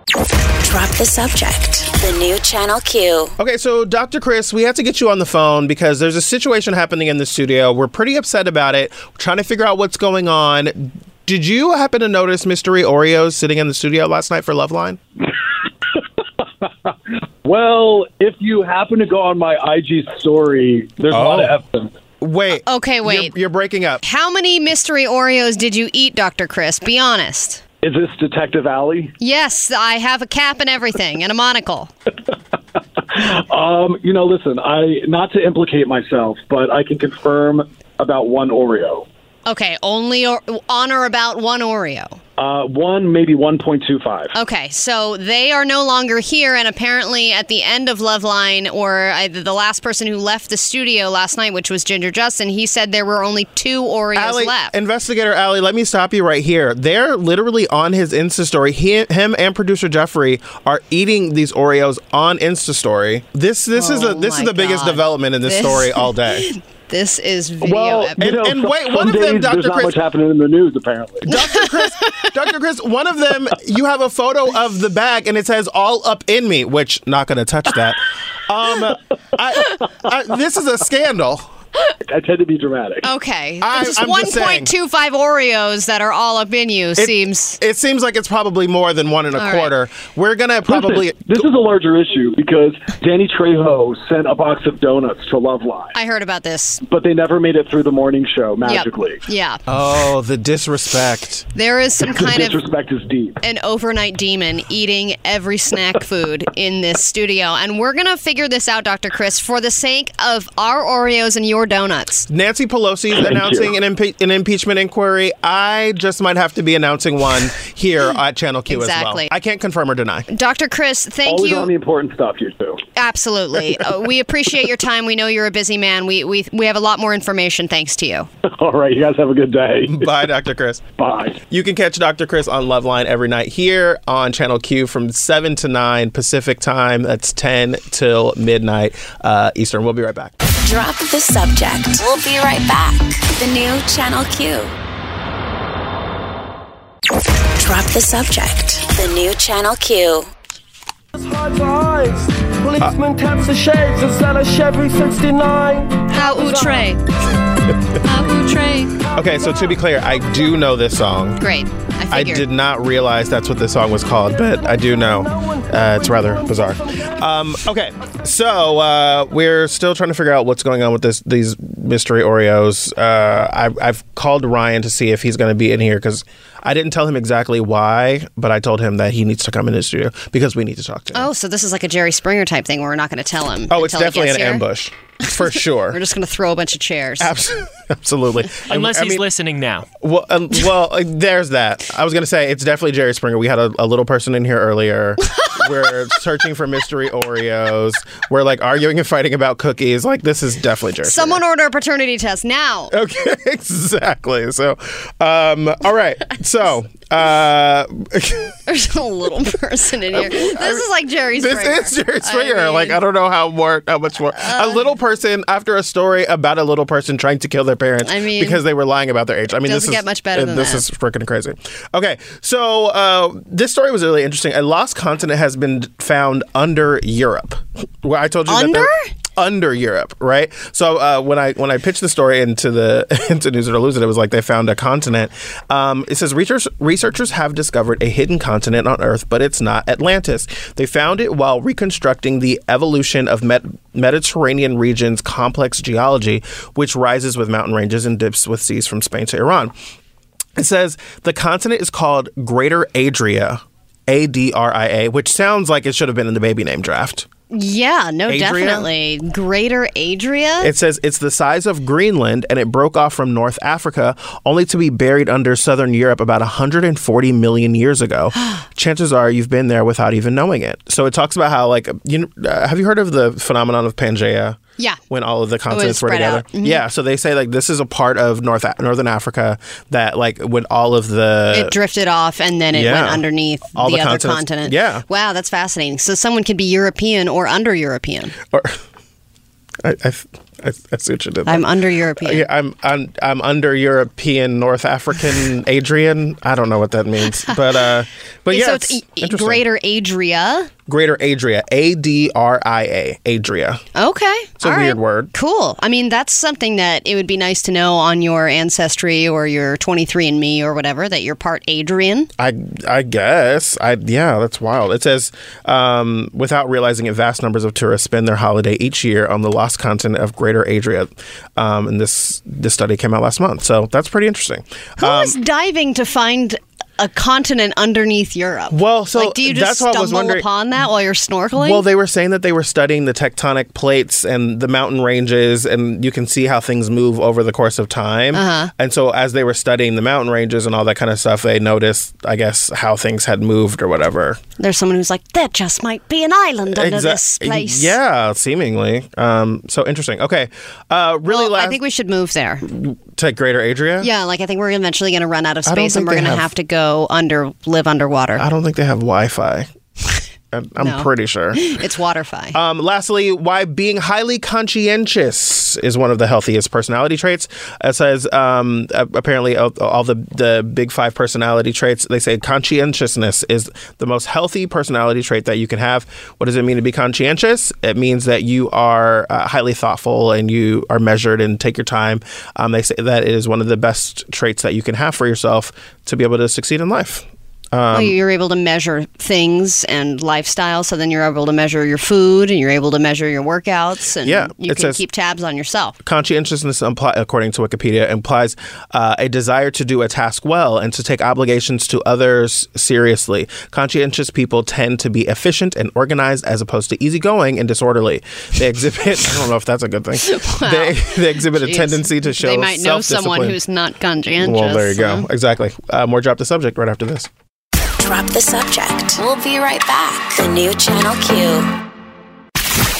Speaker 1: Drop the subject. The new Channel Q.
Speaker 3: Okay, so Dr. Chris, we have to get you on the phone because there's a situation happening in the studio. We're pretty upset about it. We're trying to figure out what's going on. Did you happen to notice Mystery Oreos sitting in the studio last night for Loveline?
Speaker 11: Well, if you happen to go on my IG story, there's a lot of oh. evidence.
Speaker 3: Wait.
Speaker 2: Uh, okay, wait.
Speaker 3: You're, you're breaking up.
Speaker 2: How many mystery Oreos did you eat, Dr. Chris? Be honest.
Speaker 11: Is this Detective Allie?
Speaker 2: Yes, I have a cap and everything and a monocle.
Speaker 11: Um, you know, listen, I not to implicate myself, but I can confirm about one Oreo.
Speaker 2: Okay, only or, on or about one Oreo.
Speaker 11: Uh, one, maybe 1.25.
Speaker 2: Okay, so they are no longer here, and apparently at the end of Loveline, or either the last person who left the studio last night, which was Ginger Justin, he said there were only two Oreos
Speaker 3: Allie,
Speaker 2: left.
Speaker 3: Investigator Allie, let me stop you right here. They're literally on his Insta story. He, him and producer Jeffrey are eating these Oreos on Insta story. This this is the
Speaker 2: Oh
Speaker 3: this is
Speaker 2: my
Speaker 3: the biggest development in this,
Speaker 2: This-
Speaker 3: story all day.
Speaker 2: This is video
Speaker 11: Well,
Speaker 2: evidence.
Speaker 11: you know,
Speaker 3: and
Speaker 11: some-
Speaker 3: wait, one of them,
Speaker 11: days
Speaker 3: Dr.
Speaker 11: There's not
Speaker 3: Chris-
Speaker 11: much happening in the news, apparently.
Speaker 3: Dr. Chris, Dr. Chris, one of them, you have a photo of the bag and it says "all up in me," which not going to touch that. Um, I, I, this is a scandal.
Speaker 11: I tend to be dramatic.
Speaker 2: Okay,
Speaker 3: I-
Speaker 2: just
Speaker 3: I'm just saying.
Speaker 2: 1.25 Oreos that are all up in you seems.
Speaker 3: It seems like it's probably more than one and a
Speaker 2: All right.
Speaker 3: quarter. We're gonna probably.
Speaker 11: Listen, this is a larger issue because Danny Trejo sent a box of donuts to Loveline,
Speaker 2: I heard about this.
Speaker 11: but they never made it through the morning show
Speaker 2: Yep.
Speaker 11: magically.
Speaker 2: Yeah,
Speaker 3: Oh, the disrespect.
Speaker 2: there is some
Speaker 11: The
Speaker 2: kind of
Speaker 11: disrespect is deep.
Speaker 2: an overnight demon eating every snack food in this studio. And we're going to figure this out, Dr. Chris, for the sake of our Oreos and your donuts.
Speaker 3: Nancy Pelosi's announcing an, impe- an impeachment inquiry. I just might have to be announcing one here at Channel Q as
Speaker 2: Exactly.
Speaker 3: well. I can't confirm or deny.
Speaker 2: Dr. Chris, thank
Speaker 11: Always
Speaker 2: you.
Speaker 11: on the important stuff, you two.
Speaker 2: Absolutely. Uh, we appreciate your time. We know you're a busy man. We, we, we have a lot more information thanks to you.
Speaker 11: All right, you guys have a good day.
Speaker 3: Bye, Dr. Chris.
Speaker 11: Bye.
Speaker 3: You can catch Dr. Chris on Loveline every night here on Channel Q from 7 to 9 Pacific time. That's 10 till midnight uh, Eastern. We'll be right back.
Speaker 1: Drop the subject. We'll be right back. The new Channel Q. Drop the subject. The new Channel Q.
Speaker 12: Policeman taps the shades inside a Chevy 69.
Speaker 2: How outre.
Speaker 3: Okay, so to be clear, I do know this song.
Speaker 2: Great. I
Speaker 3: I did not realize that's what this song was called, but I do know. Uh, it's rather bizarre. Um, okay, so uh, we're still trying to figure out what's going on with this these mystery Oreos. Uh, I, I've called Ryan to see if he's going to be in here because I didn't tell him exactly why, but I told him that he needs to come in the studio because we need to talk to him.
Speaker 2: Oh, so this is like a Jerry Springer type thing where we're not going to tell him.
Speaker 3: Oh, it's
Speaker 2: until he
Speaker 3: definitely an
Speaker 2: gets here?
Speaker 3: ambush for sure.
Speaker 2: We're just going to throw a bunch of chairs.
Speaker 3: Abs- Absolutely.
Speaker 4: Unless
Speaker 3: I
Speaker 4: he's
Speaker 3: mean-
Speaker 4: listening now.
Speaker 3: Well, um, well, uh, there's that. I was gonna say it's definitely Jerry Springer. We had a, a little person in here earlier. We're searching for mystery Oreos. We're like arguing and fighting about cookies. Like this is definitely Jerry.
Speaker 2: Someone order a paternity test now.
Speaker 3: Okay, exactly. So, um, all right. So, uh,
Speaker 2: There's a little person in here. This is like Jerry
Speaker 3: this is Jerry Springer.
Speaker 2: I
Speaker 3: like I don't know how more, how much more. a little person after a story about a little person trying to kill their parents.
Speaker 2: I mean,
Speaker 3: because they were lying about their age. I mean, this is
Speaker 2: get much better
Speaker 3: uh,
Speaker 2: than
Speaker 3: this
Speaker 2: that.
Speaker 3: is freaking crazy. Okay, so uh, this story was really interesting. A lost continent has been found under Europe. Where I told you that
Speaker 2: Under?
Speaker 3: Under Europe, right? So uh, when I when I pitched the story into the into News It or Lose It, it was like they found a continent. Um, it says research, researchers have discovered a hidden continent on Earth, but it's not Atlantis. They found it while reconstructing the evolution of Mediterranean region's complex geology, which rises with mountain ranges and dips with seas from Spain to Iran. It says the continent is called Greater Adria, A D R I A, which sounds like it should have been in the baby name draft.
Speaker 2: Yeah, no,
Speaker 3: Adria?
Speaker 2: definitely. Greater Adria?
Speaker 3: It says it's the size of Greenland and it broke off from North Africa only to be buried under southern Europe about 140 million years ago. Chances are you've been there without even knowing it. So it talks about how, like, you know, uh, have you heard of the phenomenon of Pangea?
Speaker 2: Yeah.
Speaker 3: When all of the continents were together.
Speaker 2: Mhm.
Speaker 3: Yeah. So they say, like, this is a part of North Northern Africa that, like, when all of the.
Speaker 2: it drifted off and then it
Speaker 3: yeah.
Speaker 2: went underneath
Speaker 3: All
Speaker 2: the,
Speaker 3: the
Speaker 2: other continent.
Speaker 3: Yeah.
Speaker 2: Wow, that's fascinating. So someone could be European or under European.
Speaker 3: Or, I, I, I, I see what you did. there.
Speaker 2: I'm under European.
Speaker 3: Yeah, I'm, I'm I'm under European North African Adrian. I don't know what that means, but uh, but yeah,
Speaker 2: so
Speaker 3: it's,
Speaker 2: it's, Greater Adria.
Speaker 3: Greater Adria, A D R I A, Adria.
Speaker 2: Okay.
Speaker 3: It's a
Speaker 2: all
Speaker 3: weird
Speaker 2: right.
Speaker 3: word.
Speaker 2: Cool. I mean, that's something that it would be nice to know on your ancestry or your 23andMe or whatever that you're part Adrian.
Speaker 3: I I guess I yeah, that's wild. It says um, without realizing it, vast numbers of tourists spend their holiday each year on the lost continent of Greater Adria, um, and this this study came out last month, so that's pretty interesting.
Speaker 2: Who
Speaker 3: Um,
Speaker 2: is diving to find a continent underneath Europe?
Speaker 3: Well, so
Speaker 2: like, do you just
Speaker 3: that's what I was
Speaker 2: stumble upon that while you're snorkeling?
Speaker 3: Well, they were saying that they were studying the tectonic plates and the mountain ranges, and you can see how things move over the course of time.
Speaker 2: Uh-huh.
Speaker 3: And so, as they were studying the mountain ranges and all that kind of stuff, they noticed, I guess, how things had moved or whatever.
Speaker 2: There's someone who's like, there just might be an island under
Speaker 3: Exa-
Speaker 2: this place.
Speaker 3: Yeah, seemingly. Um, so interesting. Okay, uh, really
Speaker 2: Well, I think we should move there.
Speaker 3: To Greater Adria.
Speaker 2: Yeah, like I think we're eventually going to run out of space and we're going to
Speaker 3: have-
Speaker 2: have to go under, live underwater.
Speaker 3: I don't think they have Wi-Fi. I'm
Speaker 2: No.
Speaker 3: pretty sure.
Speaker 2: It's waterfi.
Speaker 3: Um, lastly, why being highly conscientious is one of the healthiest personality traits. It says um, apparently all, all the the big five personality traits. They say conscientiousness is the most healthy personality trait that you can have. What does it mean to be conscientious? It means that you are uh, highly thoughtful and you are measured and take your time. Um, they say that it is one of the best traits that you can have for yourself to be able to succeed in life. Um,
Speaker 2: well, you're able to measure things and lifestyle, so then you're able to measure your food and you're able to measure your workouts, and
Speaker 3: Yeah,
Speaker 2: you can keep tabs on yourself.
Speaker 3: Conscientiousness, according to Wikipedia, implies uh, a desire to do a task well and to take obligations to others seriously. Conscientious people tend to be efficient and organized as opposed to easygoing and disorderly. They exhibit, I don't know if that's a good thing, they, they exhibit a tendency to show
Speaker 2: They might know someone who's not conscientious.
Speaker 3: Well, there you go.
Speaker 2: so-
Speaker 3: Exactly. Uh, more drop the subject right after this.
Speaker 1: Drop the subject. We'll be right back. The new Channel Q.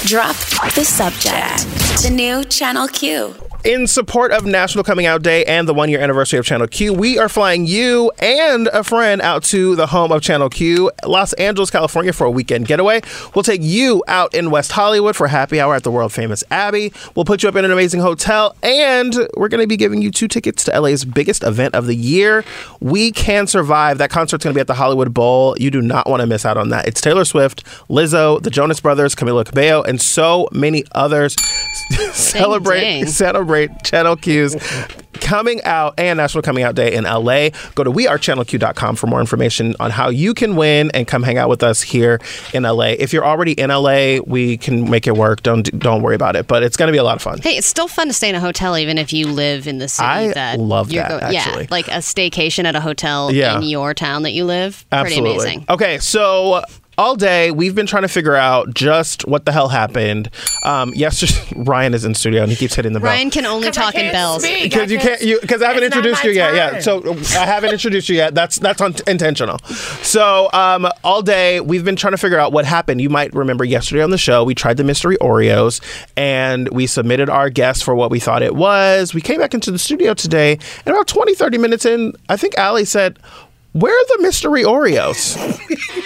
Speaker 1: Drop the subject. The new Channel Q.
Speaker 3: In support of National Coming Out Day and the one year anniversary of Channel Q, we are flying you and a friend out to the home of Channel Q, Los Angeles, California, for a weekend getaway. We'll take you out in West Hollywood for happy hour at the world famous Abbey. We'll put you up in an amazing hotel, and we're going to be giving you two tickets to LA's biggest event of the year. We Can Survive. That concert's going to be at the Hollywood Bowl. You do not want to miss out on that. It's Taylor Swift, Lizzo, the Jonas Brothers, Camila Cabello, and so many others. Celebrate
Speaker 2: dang.
Speaker 3: celebrate Channel Q's coming out and National Coming Out Day in LA. Go to wearechannelq.com for more information on how you can win and come hang out with us here in LA. If you're already in LA, we can make it work. Don't don't worry about it, but it's going to be a lot of fun.
Speaker 2: Hey, it's still fun to stay in a hotel even if you live in the city
Speaker 3: I
Speaker 2: that
Speaker 3: love
Speaker 2: you're
Speaker 3: that,
Speaker 2: go-
Speaker 3: actually.
Speaker 2: Yeah, like a staycation at a hotel
Speaker 3: Yeah.
Speaker 2: in your town that you live. Pretty
Speaker 3: Absolutely.
Speaker 2: amazing.
Speaker 3: Okay, so all day we've been trying to figure out just what the hell happened. Um, yesterday, Ryan is in studio and he keeps hitting the bell.
Speaker 2: Ryan can only talk in bells.
Speaker 3: because you can't you because I haven't introduced you yet. Yeah, so I haven't introduced you yet. That's that's un- intentional. So um, all day we've been trying to figure out what happened. You might remember yesterday on the show we tried the mystery Oreos and we submitted our guess for what we thought it was. We came back into the studio today and about 20, 30 minutes in, I think Allie said. Where are the mystery Oreos?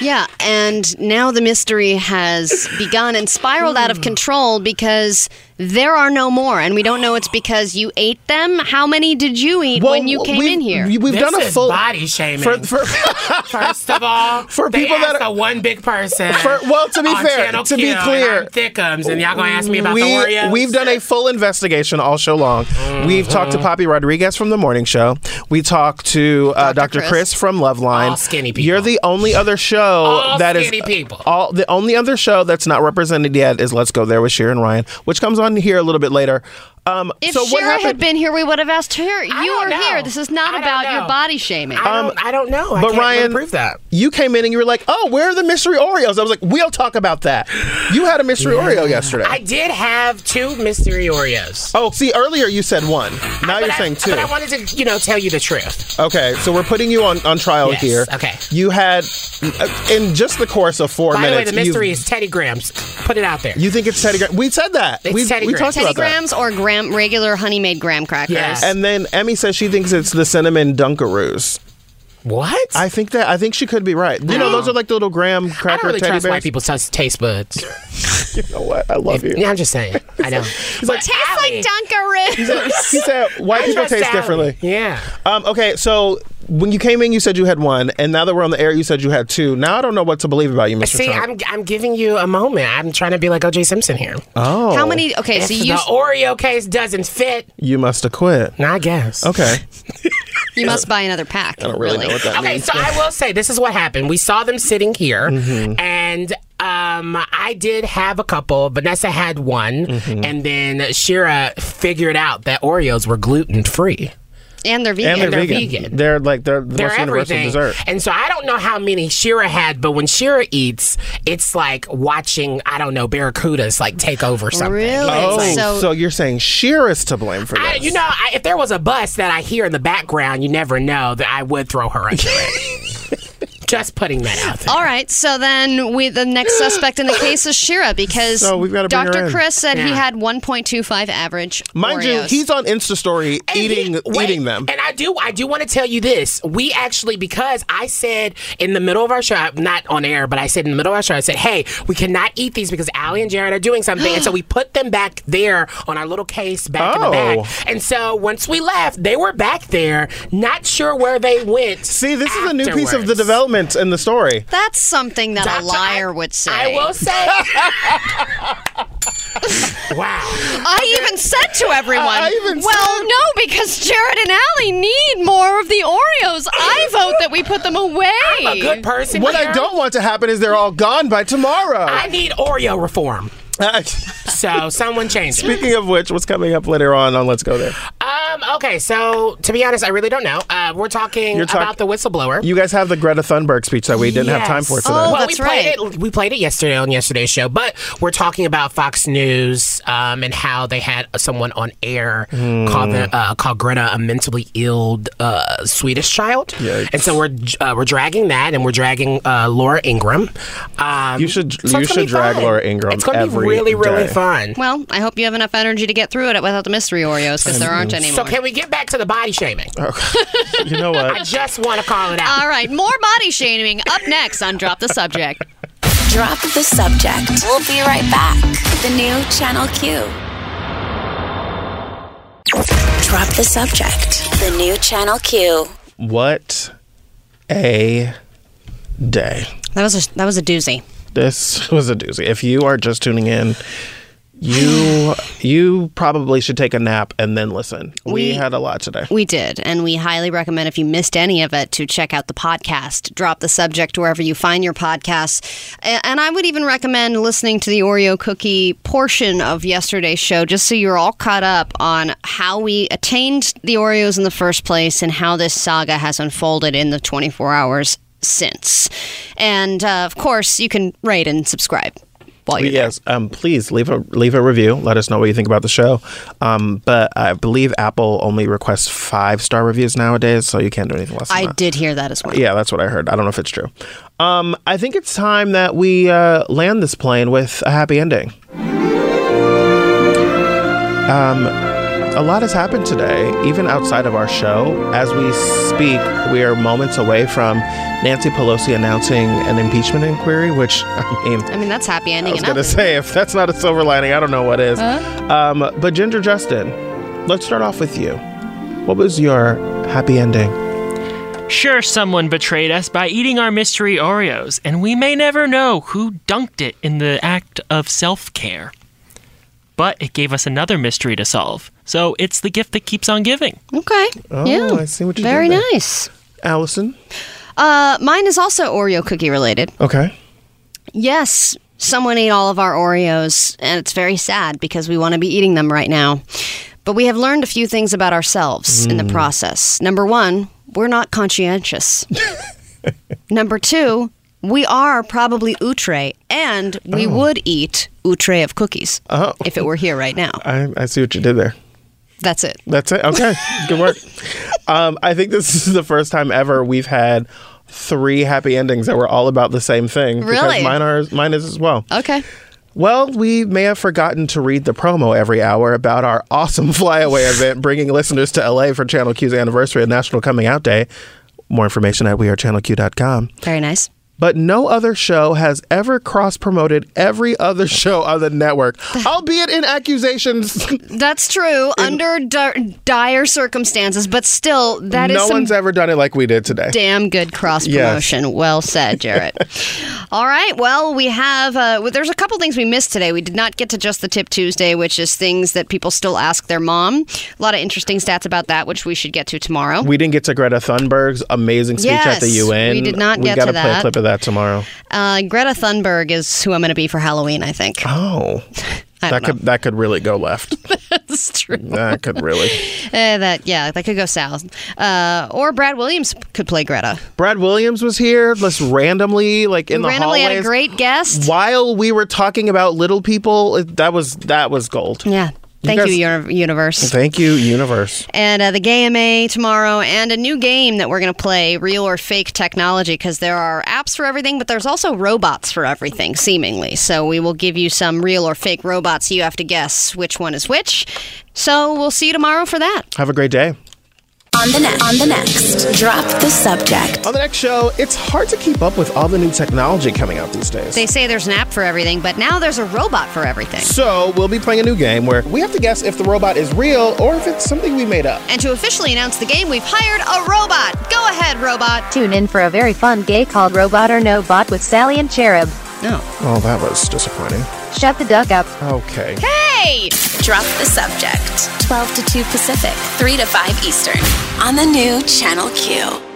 Speaker 2: Yeah, and now the mystery has begun and spiraled out
Speaker 3: Hmm.
Speaker 2: of control because there are no more, and we don't know it's because you ate them. How many did you eat when you came
Speaker 3: we've-
Speaker 2: in here?
Speaker 3: we- We've
Speaker 13: This
Speaker 3: done a
Speaker 13: is
Speaker 3: full
Speaker 13: body shaming.
Speaker 3: For, for,
Speaker 13: First of all,
Speaker 3: For
Speaker 13: they
Speaker 3: people that are-
Speaker 13: one big person.
Speaker 3: For- well, to be fair, to be
Speaker 13: Q, and
Speaker 3: clear,
Speaker 13: I'm Thickums, and y'all gonna ask me about
Speaker 3: we,
Speaker 13: the Oreos.
Speaker 3: We've done a full investigation all show long. We've talked to
Speaker 13: Mm-hmm.
Speaker 3: Poppy Rodriguez from the morning show. We talked to uh, Dr.
Speaker 2: Chris.
Speaker 3: Chris. from Loveline.
Speaker 13: All skinny people.
Speaker 3: You're the only other show
Speaker 13: All
Speaker 3: that is
Speaker 13: skinny people.
Speaker 3: all the only other show that's not represented yet is Let's Go There with Shira and Ryan, which comes on here a little bit later. Um,
Speaker 2: If
Speaker 3: so what
Speaker 2: Shira had been here, we would have asked her. You are
Speaker 13: know.
Speaker 2: here. This is not
Speaker 13: I
Speaker 2: about your body shaming.
Speaker 13: I don't, I don't know. I
Speaker 3: but
Speaker 13: can't really
Speaker 3: Ryan,
Speaker 13: prove that.
Speaker 3: you came in and you were like, "Oh, where are the mystery Oreos?" I was like, "We'll talk about that." You had a mystery Oreo yesterday.
Speaker 13: I did have two mystery Oreos.
Speaker 3: oh, see, earlier you said one. Now you're
Speaker 13: I-
Speaker 3: saying two.
Speaker 13: But I wanted to, you know, tell you the truth.
Speaker 3: Okay, so we're putting you on, on trial
Speaker 13: Yes,
Speaker 3: here.
Speaker 13: okay.
Speaker 3: You had, uh, in just the course of four
Speaker 13: By the way, the mystery
Speaker 3: you,
Speaker 13: is Teddy Grahams. Put it out there.
Speaker 3: You think it's Teddy Graham? We said that.
Speaker 13: It's
Speaker 3: we,
Speaker 13: Teddy
Speaker 3: we
Speaker 13: Grahams.
Speaker 3: talked
Speaker 2: Teddy
Speaker 3: about that.
Speaker 2: Grahams or gram, regular honey made graham crackers.
Speaker 13: Yes.
Speaker 3: And then Emmy says she thinks it's the cinnamon Dunkaroos.
Speaker 13: What?
Speaker 3: I think that I think she could be right. You know, those are like the little graham cracker
Speaker 13: I don't really
Speaker 3: teddy
Speaker 13: trust
Speaker 3: bears.
Speaker 13: white people's taste taste buds.
Speaker 3: You know what? I love you.
Speaker 13: Yeah, I'm just saying. I know. He's like,
Speaker 2: Tastes like Dunkaroos.
Speaker 3: He said white
Speaker 13: I
Speaker 3: people
Speaker 13: trust
Speaker 3: taste
Speaker 13: Allie.
Speaker 3: differently.
Speaker 13: Yeah.
Speaker 3: Um, okay, so when you came in, you said you had one, and now that we're on the air, you said you had two. Now I don't know what to believe about you, Mr.
Speaker 13: See,
Speaker 3: Trump.
Speaker 13: I'm I'm giving you a moment. I'm trying to be like O.J. Simpson here.
Speaker 3: oh,
Speaker 2: How many? Okay,
Speaker 13: If
Speaker 2: so you
Speaker 13: the
Speaker 2: you
Speaker 13: Oreo case doesn't fit,
Speaker 3: You must have quit.
Speaker 13: I guess.
Speaker 3: Okay.
Speaker 2: you must buy another pack.
Speaker 3: I don't really, know what that
Speaker 13: Okay,
Speaker 3: means.
Speaker 13: so I will say this is what happened. We saw them sitting here,
Speaker 3: Mm-hmm.
Speaker 13: and um, I did have a couple. Vanessa had one,
Speaker 3: Mm-hmm.
Speaker 13: and then Shira figured out that Oreos were gluten free.
Speaker 2: And they're vegan.
Speaker 3: and they're,
Speaker 13: they're
Speaker 3: vegan.
Speaker 13: vegan.
Speaker 3: They're like they're the
Speaker 13: They're
Speaker 3: most universal
Speaker 13: everything.
Speaker 3: dessert.
Speaker 13: And so I don't know how many Shira had, but when Shira eats, it's like watching, I don't know, barracudas like take over something.
Speaker 2: Really?
Speaker 3: Oh,
Speaker 13: like-
Speaker 3: so,
Speaker 2: So-
Speaker 3: you're saying Shira is to blame for this?
Speaker 13: I, you know, I, if there was a bus that I hear in the background, you never know that I would throw her under it. Just putting that out there.
Speaker 2: All right, so then we the next suspect in the case is Shira because
Speaker 3: So we've gotta bring her
Speaker 2: Dr.
Speaker 3: in.
Speaker 2: Chris said he had 1.25 average.
Speaker 3: Mind you, he's on Insta story
Speaker 13: And he-
Speaker 3: eating
Speaker 13: wait,
Speaker 3: eating them.
Speaker 13: And I do I do want to tell you this. We actually because I said in the middle of our show, not on air, but I said in the middle of our show, I said, Hey, we cannot eat these because Allie and Jarrett are doing something. and so we put them back there on our little case back in the
Speaker 3: Oh.
Speaker 13: back. And so once we left, they were back there, not sure where they went.
Speaker 3: See, this is a new piece of the
Speaker 13: afterwards.
Speaker 3: Development in the story.
Speaker 2: That's something that a liar
Speaker 13: I-
Speaker 2: would say.
Speaker 13: I will say. wow.
Speaker 2: I even said to everyone,
Speaker 3: I even
Speaker 2: well,
Speaker 3: said-
Speaker 2: no, because Jarrett and Allie need more of the Oreos. I vote that we put them away.
Speaker 13: I'm a good person.
Speaker 3: What
Speaker 13: here.
Speaker 3: I don't want to happen is they're all gone by tomorrow.
Speaker 13: I need Oreo reform. So someone change it.
Speaker 3: Speaking of which, what's coming up later on on Let's Go There?
Speaker 13: Um. Okay. So to be honest, I really don't know. Uh, we're talking
Speaker 3: You're talk-
Speaker 13: about the whistleblower.
Speaker 3: You guys have the Greta Thunberg speech that we didn't have time for today.
Speaker 2: Oh,
Speaker 13: well,
Speaker 2: that's
Speaker 13: we played
Speaker 2: right.
Speaker 13: it. We played it yesterday on yesterday's show, but we're talking about Fox News um, and how they had someone on air call the, uh, call Greta a mentally ill uh, Swedish child,
Speaker 3: Yikes.
Speaker 13: and so we're uh, we're dragging that, and we're dragging uh, Laura Ingraham. Um,
Speaker 3: You should-
Speaker 13: so
Speaker 3: you should drag
Speaker 13: fun.
Speaker 3: Laura Ingraham
Speaker 13: It's going to be
Speaker 3: every
Speaker 13: really really
Speaker 3: day.
Speaker 13: fun.
Speaker 2: Well, I hope you have enough energy to get through it without the mystery Oreos because there aren't any
Speaker 13: So can we get back to the body shaming?
Speaker 3: Oh, you know what?
Speaker 13: I just want to call it out.
Speaker 2: All right, more body shaming up next on Drop the Subject.
Speaker 1: Drop the subject. We'll be right back. The new Channel Q. Drop the subject. The new Channel Q.
Speaker 3: What a day.
Speaker 2: That was a, that was a doozy.
Speaker 3: This was a doozy. If you are just tuning in, you you probably should take a nap and then listen. We,
Speaker 2: We-
Speaker 3: had a lot today.
Speaker 2: We did, and we highly recommend if you missed any of it to check out the podcast. Drop the subject wherever you find your podcasts. And I would even recommend listening to the Oreo cookie portion of yesterday's show just so you're all caught up on how we attained the Oreos in the first place and how this saga has unfolded in the 24 hours since. And uh, of course, you can rate and subscribe while you're.
Speaker 3: Yes, um, please leave a leave a review. Let us know what you think about the show. Um, but I believe Apple only requests five star reviews nowadays, so you can't do anything less. Than
Speaker 2: I
Speaker 3: that.
Speaker 2: did hear that as well.
Speaker 3: Yeah, that's what I heard. I don't know if it's true. Um, I think it's time that we uh, land this plane with a happy ending. Um, a lot has happened today, even outside of our show. As we speak, we are moments away from Nancy Pelosi announcing an impeachment inquiry, which, I mean,
Speaker 2: I mean, that's happy ending
Speaker 3: I was going to say, if that's not a silver lining, I don't know what is. Um, but Ginger Justin, let's start off with you. What was your happy ending?
Speaker 4: Sure, someone betrayed us by eating our mystery Oreos, and we may never know who dunked it in the act of self care. But it gave us another mystery to solve. So it's the gift that keeps on giving.
Speaker 2: Okay.
Speaker 3: Oh,
Speaker 2: yeah.
Speaker 3: I see what you did
Speaker 2: Very
Speaker 3: there.
Speaker 2: nice.
Speaker 3: Allison?
Speaker 2: Uh, mine is also Oreo cookie related.
Speaker 3: Okay.
Speaker 2: Yes, someone ate all of our Oreos, and it's very sad because we want to be eating them right now. But we have learned a few things about ourselves in the
Speaker 3: Mm.
Speaker 2: process. Number one, we're not conscientious. Number two, we are probably outre, and we
Speaker 3: Oh.
Speaker 2: would eat outre of cookies
Speaker 3: Oh.
Speaker 2: if it were here right now.
Speaker 3: I, I see what you did there.
Speaker 2: That's it.
Speaker 3: That's it. Okay. Good work. Um, I think this is the first time ever we've had three happy endings that were all about the same thing. because
Speaker 2: Really?
Speaker 3: Mine are mine is as well.
Speaker 2: Okay.
Speaker 3: Well, we may have forgotten to read the promo every hour about our awesome flyaway event bringing listeners to LA for Channel Q's anniversary and National Coming Out Day. More information at wearechannelq.com.
Speaker 2: Very nice.
Speaker 3: But no other show has ever cross promoted every other show on the network, albeit in accusations.
Speaker 2: That's true under di- dire circumstances, but still, that is
Speaker 3: no one's ever done it like we did today.
Speaker 2: damn good cross
Speaker 3: Yes.
Speaker 2: promotion. Well said, Jarrett. All right. Well, we have. Uh, there's a couple things we missed today. We did not get to just the tip Tuesday, which is things that people still ask their mom. A lot of interesting stats about that, which we should get to tomorrow.
Speaker 3: We didn't get to Greta Thunberg's amazing speech at the UN.
Speaker 2: we did not
Speaker 3: we
Speaker 2: get to
Speaker 3: play a clip of that tomorrow.
Speaker 2: Uh, Greta Thunberg is who I'm going to be for Halloween. I think.
Speaker 3: Oh,
Speaker 2: I
Speaker 3: that could that could really go left.
Speaker 2: That's true.
Speaker 3: that could really.
Speaker 2: Uh, that yeah, that could go south. Uh, or Brad Williams could play Greta.
Speaker 3: Brad Williams was here, just randomly, like in
Speaker 2: We
Speaker 3: the
Speaker 2: randomly had a great guest.
Speaker 3: While we were talking about little people, that was that was gold.
Speaker 2: Yeah. Thank
Speaker 3: guys-
Speaker 2: you, Uni- Universe.
Speaker 3: Thank you, universe.
Speaker 2: and uh, the GayMA tomorrow, and a new game that we're going to play, Real or Fake Technology, because there are apps for everything, but there's also robots for everything, seemingly. So we will give you some real or fake robots. You have to guess which one is which. So we'll see you tomorrow for that.
Speaker 3: Have a great day.
Speaker 1: On the next, on the next, drop the subject.
Speaker 3: On the next show, it's hard to keep up with all the new technology coming out these days.
Speaker 2: They say there's an app for everything, but now there's a robot for everything.
Speaker 3: So we'll be playing a new game where we have to guess if the robot is real or if it's something we made up.
Speaker 2: And to officially announce the game, we've hired a robot. Go ahead, robot.
Speaker 14: Tune in for a very fun gay called Robot or No Bot with Sally and Cherub.
Speaker 2: No.
Speaker 3: Oh, that was disappointing.
Speaker 14: Shut the duck up.
Speaker 3: Okay.
Speaker 1: Hey! Drop the subject. 12 to 2 Pacific, 3 to 5 Eastern. On the new Channel Q.